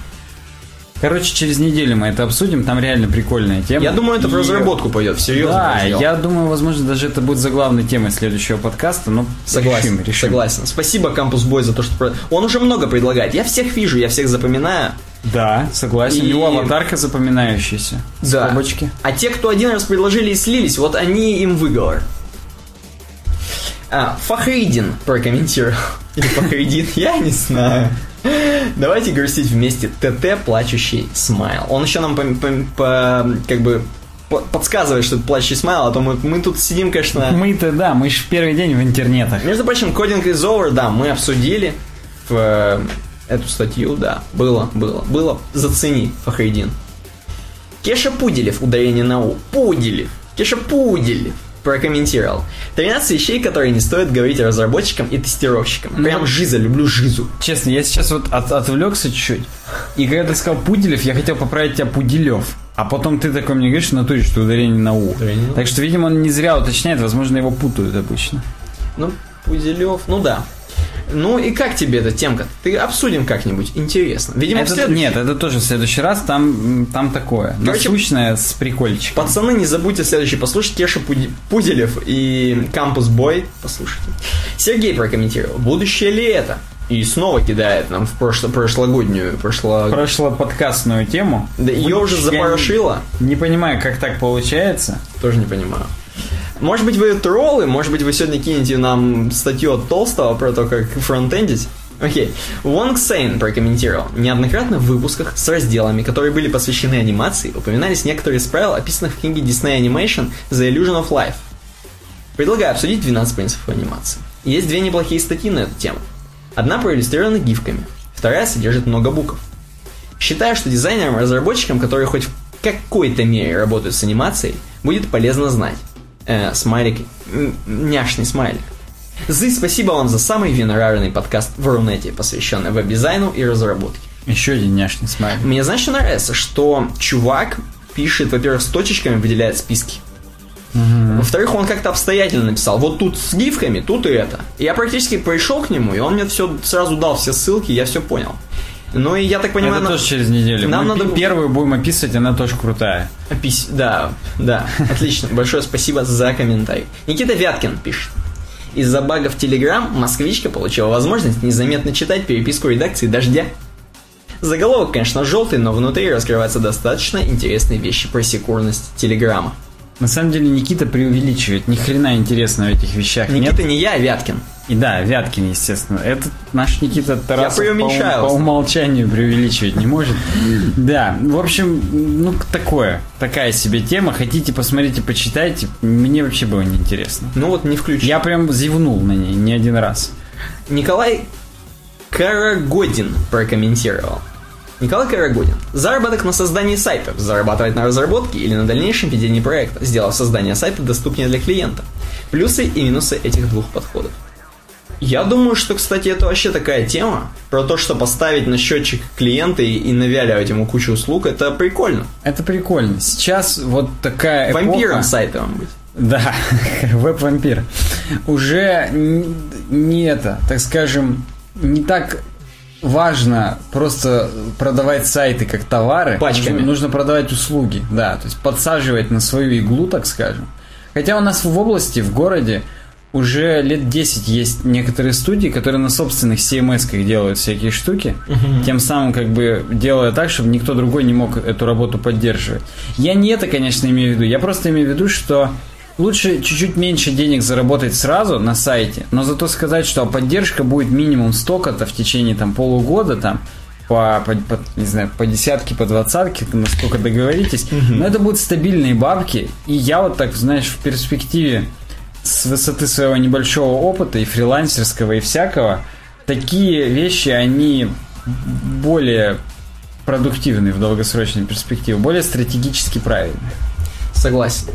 Короче, через неделю мы это обсудим, там реально прикольная тема. Я думаю, это в И- разработку пойдет, серьезно. Да, я думаю, возможно, даже это будет заглавной темой следующего подкаста, но Согласен, решим, решим. согласен. Спасибо Кампус Бой за то, что... Он уже много предлагает. Я всех вижу, я всех запоминаю. Да, согласен. И- У него аватарка запоминающаяся. Да. Скобочки. А те, кто один раз предложили и слились, вот они им выговор. А, Фахридин прокомментировал. Или Фахридин, я не знаю. Давайте грустить вместе. ТТ плачущий смайл. Он еще нам по, по- по- как бы по- подсказывает, что это плачущий смайл, а то мы, мы тут сидим, конечно... Мы-то, да, мы же первый день в интернетах. Между прочим, кодинг is over, да, мы обсудили в, э, эту статью, да, было, было, было, зацени, Фахридин. Кеша Пуделев, ударение на У, Пуделев, Кеша Пуделев, прокомментировал. 13 вещей, которые не стоит говорить разработчикам и тестировщикам. Прям жиза, люблю жизу. Честно, я сейчас вот от- отвлекся чуть-чуть. И когда ты сказал Пуделев, я хотел поправить тебя Пуделев. А потом ты такой мне говоришь в натуре, что ударение на У. Ударение на У. Так что, видимо, он не зря уточняет, возможно, его путают обычно. Ну, Пуделев, ну да. Ну и как тебе эта темка? Ты обсудим как-нибудь, интересно. Видимо, в Это- следующий. нет, это тоже в следующий раз, там, там такое. Короче, Насущное с прикольчиком. Пацаны, не забудьте следующий послушать Кеша Пуди- Пуделев и Кампус Бой. Послушайте. Сергей прокомментировал. Будущее ли это? И снова кидает нам в прошло- прошлогоднюю, прошло... Подкастную тему. Да ее уже запорошило. Не, не понимаю, как так получается. Тоже не понимаю. Может быть, вы троллы, может быть, вы сегодня кинете нам статью от Толстого про то, как фронтендить. Окей. Вонг Сейн прокомментировал. Неоднократно в выпусках с разделами, которые были посвящены анимации, упоминались некоторые из правил, описанных в книге Disney Animation The Illusion of Life. Предлагаю обсудить 12 принципов анимации. Есть две неплохие статьи на эту тему. Одна проиллюстрирована гифками, вторая содержит много букв. Считаю, что дизайнерам и разработчикам, которые хоть в какой-то мере работают с анимацией, будет полезно знать. Э, смайлик, няшный смайлик. Зы, спасибо вам за самый винорарный подкаст в Рунете, посвященный веб-дизайну и разработке. Еще один няшный смайл. Мне знаешь, что нравится? Что чувак пишет, во-первых, с точечками выделяет списки. Во-вторых, он как-то обстоятельно написал. Вот тут с гифками, тут и это. Я практически пришел к нему, и он мне все сразу дал все ссылки, я все понял. Ну и я так понимаю, это нам- тоже через неделю. нам Мы надо- первую будем описывать, она тоже крутая. Пись- Да, да, отлично. Большое спасибо за комментарий. Никита Вяткин пишет. Из-за багов Telegram москвичка получила возможность незаметно читать переписку редакции «Дождя». Заголовок, конечно, желтый, но внутри раскрываются достаточно интересные вещи про секурность Телеграма. На самом деле Никита преувеличивает. Ни хрена интересного в этих вещах Никита нет. не я, а Вяткин. И да, Вяткин, естественно. Это наш Никита Тарасов по, преуменьшаю по вас. умолчанию преувеличивать не может. Да, в общем, ну такое, такая себе тема. Хотите, посмотрите, почитайте. Мне вообще было неинтересно. Ну вот не включил. Я прям зевнул на ней не один раз. Николай Карагодин прокомментировал. Николай Карагодин. Заработок на создании сайтов. Зарабатывать на разработке или на дальнейшем ведении проекта, сделав создание сайта доступнее для клиента. Плюсы и минусы этих двух подходов. Я думаю, что, кстати, это вообще такая тема. Про то, что поставить на счетчик клиента и, и навяливать ему кучу услуг, это прикольно. Это прикольно. Сейчас вот такая эпоха... Вампиром сайтовым быть. Да, веб-вампир. Уже не это, так скажем, не так важно просто продавать сайты как товары. Пачками. Нужно, нужно продавать услуги, да, то есть подсаживать на свою иглу, так скажем. Хотя у нас в области, в городе, уже лет 10 есть некоторые студии, которые на собственных CMS-ках делают всякие штуки, тем самым как бы делая так, чтобы никто другой не мог эту работу поддерживать. Я не это, конечно, имею в виду. Я просто имею в виду, что лучше чуть-чуть меньше денег заработать сразу на сайте, но зато сказать, что поддержка будет минимум столько-то в течение там полугода там, по, по, по, не знаю, по десятке, по двадцатке, насколько договоритесь. Но это будут стабильные бабки. И я вот так, знаешь, в перспективе с высоты своего небольшого опыта и фрилансерского и всякого, такие вещи, они более продуктивны в долгосрочной перспективе, более стратегически правильные. Согласен.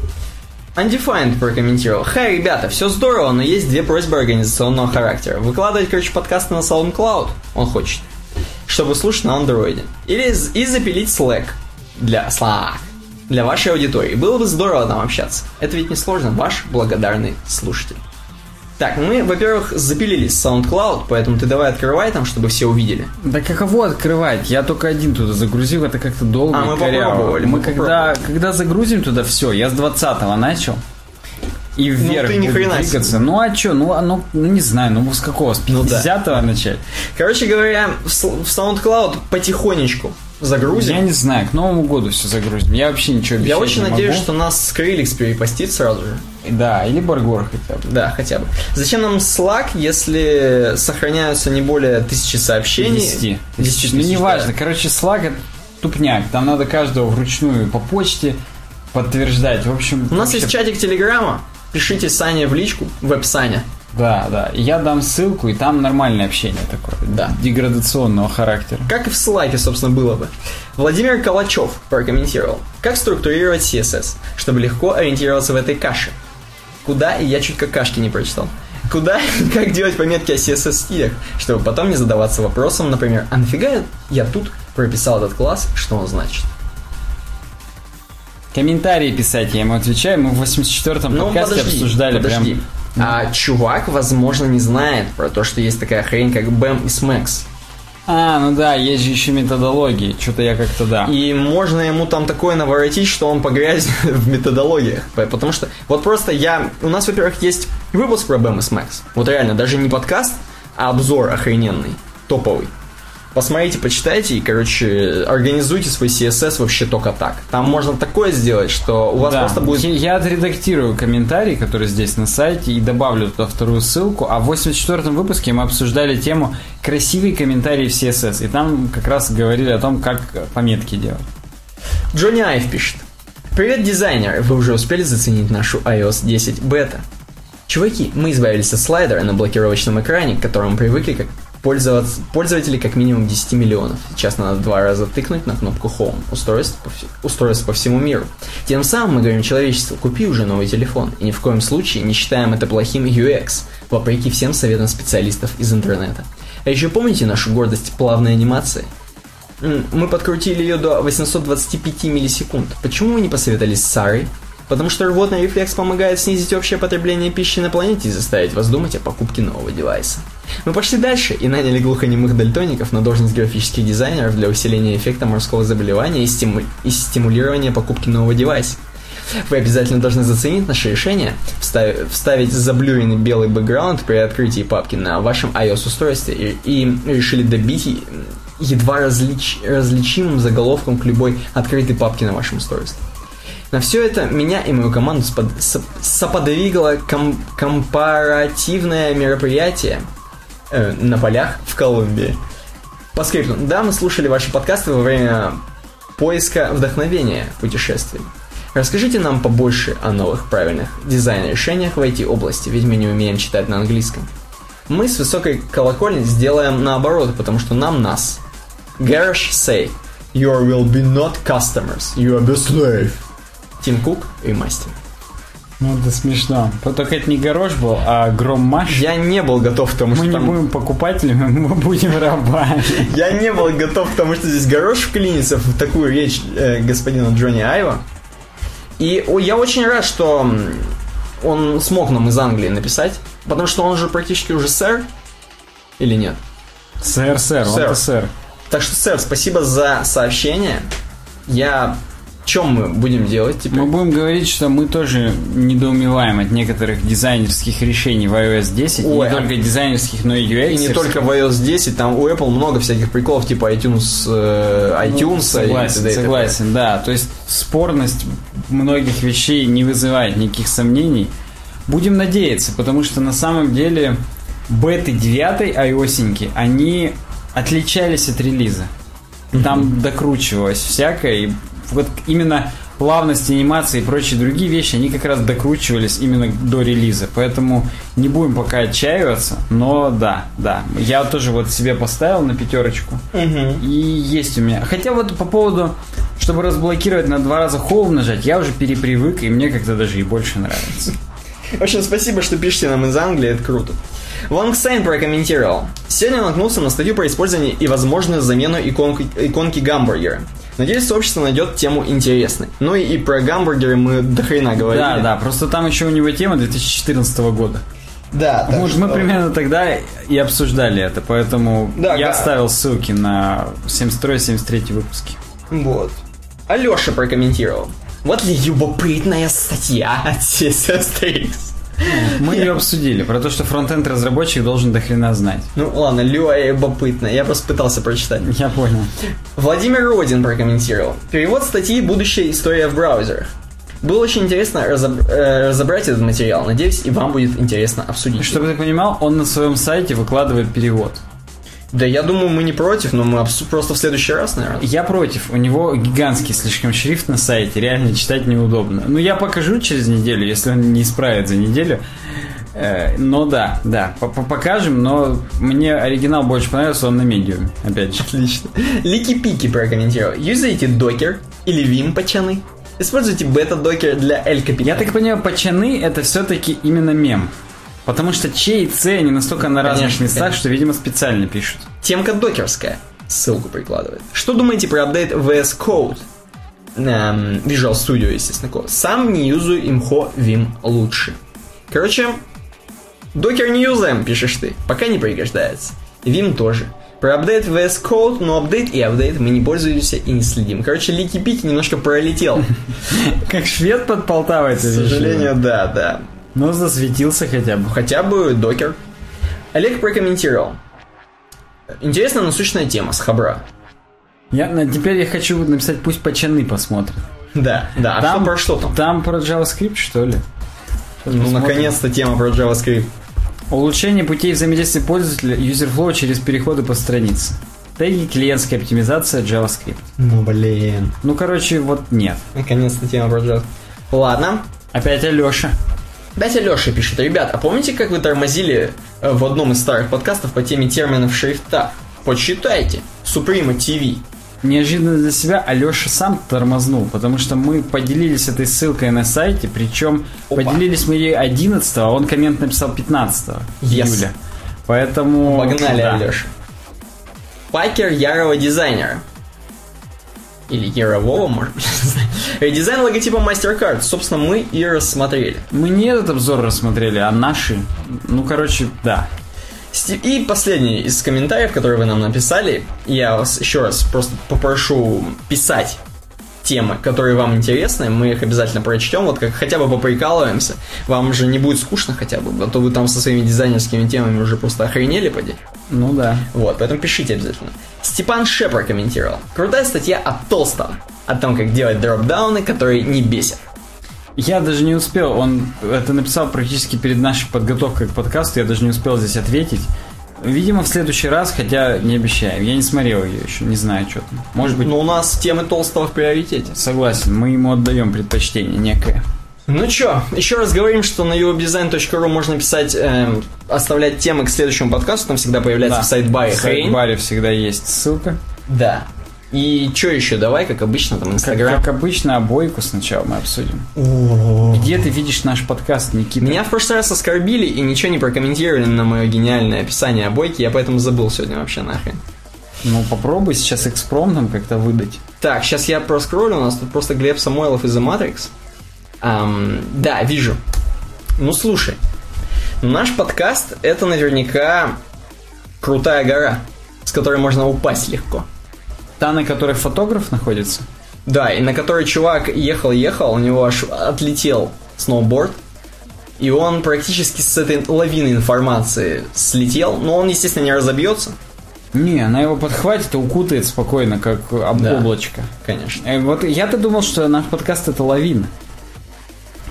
Undefined прокомментировал. Хай, ребята, все здорово, но есть две просьбы организационного характера. Выкладывать, короче, подкасты на SoundCloud, он хочет, чтобы слушать на андроиде. Или и запилить Slack для Slack для вашей аудитории. Было бы здорово там общаться. Это ведь не сложно, ваш благодарный слушатель. Так, мы, во-первых, запилились с SoundCloud, поэтому ты давай открывай там, чтобы все увидели. Да каково открывать? Я только один туда загрузил, это как-то долго А, мы коряво. попробовали, Мы мы когда, когда загрузим туда все, я с 20-го начал. И вверх ты ни хрена себе. двигаться. Ну а что, ну, а, ну, ну не знаю, ну с какого, с Ну да. 50-го начать? Короче говоря, в SoundCloud потихонечку загрузим. Я не знаю, к Новому году все загрузим. Я вообще ничего Я очень не надеюсь, могу. что нас Скриликс перепостит сразу же. Да, или Баргор хотя бы. Да, хотя бы. Зачем нам Slack, если сохраняются не более тысячи сообщений? 10. 10 ну, неважно. да. Короче, Slack это тупняк. Там надо каждого вручную по почте подтверждать. В общем, У нас вообще- есть чатик Телеграма. Пишите Сане в личку, веб-Саня. Да, да. Я дам ссылку, и там нормальное общение такое. Да. Деградационного характера. Как и в слайке, собственно, было бы. Владимир Калачев прокомментировал, как структурировать CSS, чтобы легко ориентироваться в этой каше. Куда, и я чуть какашки не прочитал. Куда и как делать пометки о CSS стилях, чтобы потом не задаваться вопросом, например, а нафига я тут прописал этот класс, что он значит? Комментарии писать, я ему отвечаю. Мы в 84-м Ну, подкасте подожди, обсуждали подожди. прям... А чувак, возможно, не знает про то, что есть такая хрень, как BAM и SMAX. А, ну да, есть же еще методологии. Что-то я как-то да. И можно ему там такое наворотить, что он погрязнет в методологиях. Потому что вот просто я... У нас, во-первых, есть выпуск про BMS Max. Вот реально, даже не подкаст, а обзор охрененный, топовый. Посмотрите, почитайте и, короче, организуйте свой CSS вообще только так. Там можно такое сделать, что у вас Да, просто будет... я, отредактирую комментарий, который здесь на сайте, и добавлю туда вторую ссылку. А в 84-м выпуске мы обсуждали тему «Красивые комментарии в CSS». И там как раз говорили о том, как пометки делать. Джонни Айв пишет. Привет, дизайнеры! Вы уже успели заценить нашу iOS 10 бета? Чуваки, мы избавились от слайдера на блокировочном экране, к которому привыкли как пользоваться, пользователи как минимум 10 миллионов. Сейчас надо два раза тыкнуть на кнопку Home устройств по, вс- устройств по всему миру. Тем самым мы говорим человечеству, купи уже новый телефон. И ни в коем случае не считаем это плохим UX, вопреки всем советам специалистов из интернета. А еще помните нашу гордость плавной анимации? Мы подкрутили ее до 825 миллисекунд. Почему мы не посоветовались с Сарой? Потому что рвотный рефлекс помогает снизить общее потребление пищи на планете и заставить вас думать о покупке нового девайса. Мы пошли дальше и наняли глухонемых дальтоников на должность графических дизайнеров для усиления эффекта морского заболевания и, стиму- и стимулирования покупки нового девайса. Вы обязательно должны заценить наше решение вставить, вставить заблюренный белый бэкграунд при открытии папки на вашем iOS-устройстве и, и решили добить едва различ- различимым заголовком к любой открытой папке на вашем устройстве. На все это меня и мою команду спод- соп- соподвигло ком- компаративное мероприятие э, на полях в Колумбии. По скрипту. Да, мы слушали ваши подкасты во время поиска вдохновения в путешествии. Расскажите нам побольше о новых правильных дизайн-решениях в IT-области, ведь мы не умеем читать на английском. Мы с высокой колокольни сделаем наоборот, потому что нам нас. Garage say, Your will be not customers, you are the slave. Тим Кук и Мастер. Ну, это смешно. Только это не горош был, а громмаш. Я не был готов к тому, Мы что не там... будем покупателями, мы будем рабами. Я не был готов к тому, что здесь горош вклинится в такую речь э, господина Джонни Айва. И о, я очень рад, что он смог нам из Англии написать, потому что он же практически уже сэр, или нет? Сэр, сэр, Сэр. он-то сэр. Так что, сэр, спасибо за сообщение. Я... Чем мы будем делать теперь? Мы будем говорить, что мы тоже недоумеваем от некоторых дизайнерских решений в iOS 10. И Ой, не а- только дизайнерских, но и UX. И не только в iOS 10, там у Apple много всяких приколов, типа iTunes, э, iTunes Ну, Согласен, и т.д. согласен, да. То есть спорность многих вещей не вызывает никаких сомнений. Будем надеяться, потому что на самом деле беты 9 iOS, они отличались от релиза. Там докручивалось всякое. И вот именно плавность анимации и прочие другие вещи, они как раз докручивались именно до релиза. Поэтому не будем пока отчаиваться, но да, да. Я тоже вот себе поставил на пятерочку. И есть у меня. Хотя вот по поводу, чтобы разблокировать на два раза Home нажать, я уже перепривык, и мне как-то даже и больше нравится. В общем, спасибо, что пишете нам из Англии, это круто. Ванг Сайн прокомментировал. Сегодня наткнулся на статью про использование и возможную замену иконки, иконки гамбургера. Надеюсь, сообщество найдет тему интересной. Ну и, и про гамбургеры мы до хрена говорили. Да, да, просто там еще у него тема 2014 года. Да, Может, мы примерно тогда и обсуждали это, поэтому Да, я да. оставил ссылки на 72-73 выпуски. Вот. Алеша прокомментировал. Вот ли любопытная статья от CSS3X. Мы ее обсудили, про то, что фронтенд разработчик должен до хрена знать. Ну ладно, Люя любопытная. Я просто пытался прочитать. Я понял. Владимир Родин прокомментировал. Перевод статьи «Будущая история в браузерах». Было очень интересно разоб- э, разобрать этот материал. Надеюсь, и вам будет интересно обсудить. Чтобы ты понимал, он на своем сайте выкладывает перевод. Да я думаю, мы не против, но мы просто в следующий раз, наверное. Я против. У него гигантский слишком шрифт на сайте, реально читать неудобно. Ну, я покажу через неделю, если он не исправит за неделю. Э, Но да, да, по- по- покажем, но мне оригинал больше понравился, он на медиуме, опять же. Отлично. Лики-пики прокомментировал. Юзаете докер или Vim пачаны? Используйте бета-докер для Эль Я так понимаю, пачаны это все-таки именно мем. Потому что Ч и С, они настолько на разных Конечно, местах, конечно. что, видимо, специально пишут. Темка докерская. Ссылку прикладывает. Что думаете про апдейт VS Code? Эм, Visual Studio, естественно, код. Сам не юзаю имхо Vim лучше. Короче, докер не юзаем, пишешь ты. Пока не пригождается. Vim тоже. Про апдейт VS Code, но апдейт и апдейт мы не пользуемся и не следим. Короче, Лики-Пики немножко пролетел. Как швед под Полтавой, К сожалению, да, да. Но засветился хотя бы. Хотя бы докер. Олег прокомментировал. Интересная насущная тема с Хабра. Я, теперь я хочу написать, пусть пачаны посмотрят. Да, да. А что про что там? Там про JavaScript, что ли? Сейчас Ну, наконец-то тема про JavaScript. Улучшение путей взаимодействия пользователя UserFlow через переходы по странице. Теги, клиентская оптимизация, JavaScript. Ну, блин. Ну, короче, вот нет. Наконец-то тема про JavaScript. Ладно. Опять Алеша. Опять Алеша пишет. Ребят, а помните, как вы тормозили э, в одном из старых подкастов по теме терминов шрифта? Почитайте. Suprema TV. Неожиданно для себя Алеша сам тормознул, потому что мы поделились этой ссылкой на сайте, причем Опа. поделились мы ей 11 а он коммент написал 15 Yes. июля. Поэтому... Погнали, да. Алеша. Пакер ярого дизайнера. Или ярового, может быть. знаю. Редизайн логотипа MasterCard. Собственно, мы и рассмотрели. Мы не этот обзор рассмотрели, а наши. Ну, короче, да. И последний из комментариев, который вы нам написали, я вас еще раз просто попрошу писать темы, которые вам интересны, мы их обязательно прочтем, вот как хотя бы поприкалываемся, вам же не будет скучно хотя бы, а то вы там со своими дизайнерскими темами уже просто охренели, поди. Ну да. Вот, поэтому пишите обязательно. Степан Ше прокомментировал. Крутая статья от Толстого, о том, как делать дропдауны, которые не бесят. Я даже не успел, он это написал практически перед нашей подготовкой к подкасту, я даже не успел здесь ответить. Видимо, в следующий раз, хотя не обещаем. Я не смотрел ее еще, не знаю, что там. Может быть, Но у нас темы Толстого в приоритете. согласен, мы ему отдаем предпочтение некое. Ну чё, еще раз говорим, что на uwebdesign.ru можно писать, эм, оставлять темы к следующему подкасту, там всегда появляется Да. в сайт-баре В хрень. сайт-баре всегда есть ссылка. Да. И что еще? Давай, как обычно, там Как, Инстаграм. как обычно, обойку сначала мы обсудим. Где ты видишь наш подкаст, Никита? Меня в прошлый раз оскорбили и ничего не прокомментировали на мое гениальное описание обойки, я поэтому забыл сегодня вообще нахрен. Ну, попробуй сейчас экспромтом как-то выдать. Так, сейчас я проскроллю, у нас тут просто Глеб Самойлов из The Matrix. Ам, да, вижу. Ну, слушай, наш подкаст это наверняка крутая гора, с которой можно упасть легко. Та, на которой фотограф находится? Да, и на которой чувак ехал-ехал, у него аж отлетел сноуборд, и он практически с этой лавины информации слетел, но он, естественно, не разобьется, Не, она его подхватит и укутает спокойно, как об Да. облачко. конечно. Э, Вот я-то думал, что наш подкаст это лавина.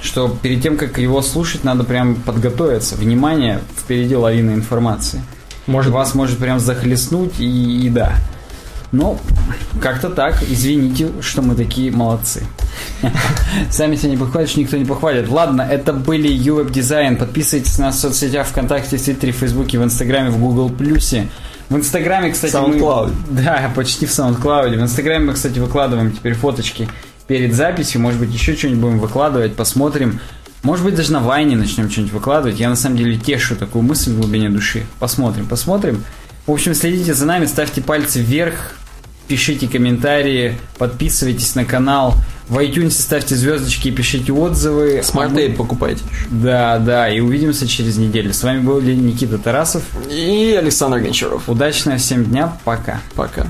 Что перед тем, как его слушать, надо прям подготовиться. Внимание, впереди лавина информации. Может, Вас может прям захлестнуть и, и да. Ну, как-то так. Извините, что мы такие молодцы. Сами себя не похвалишь, никто не похвалит. Ладно, это были UWeb Design. Подписывайтесь на нас в соцсетях ВКонтакте, в Твиттере, в Фейсбуке, в Инстаграме, в Google Плюсе. В Инстаграме, кстати, SoundCloud. мы... Да, почти в SoundCloud. В Инстаграме мы, кстати, выкладываем теперь фоточки перед записью. Может быть, еще что-нибудь будем выкладывать, посмотрим. Может быть, даже на Вайне начнем что-нибудь выкладывать. Я на самом деле тешу такую мысль в глубине души. Посмотрим, посмотрим. В общем, следите за нами, ставьте пальцы вверх, пишите комментарии, подписывайтесь на канал. В iTunes ставьте звездочки и пишите отзывы. Smart Tape покупайте. Да, да, и увидимся через неделю. С вами был Никита Тарасов. И Александр Гончаров. Удачного всем дня, пока. Пока.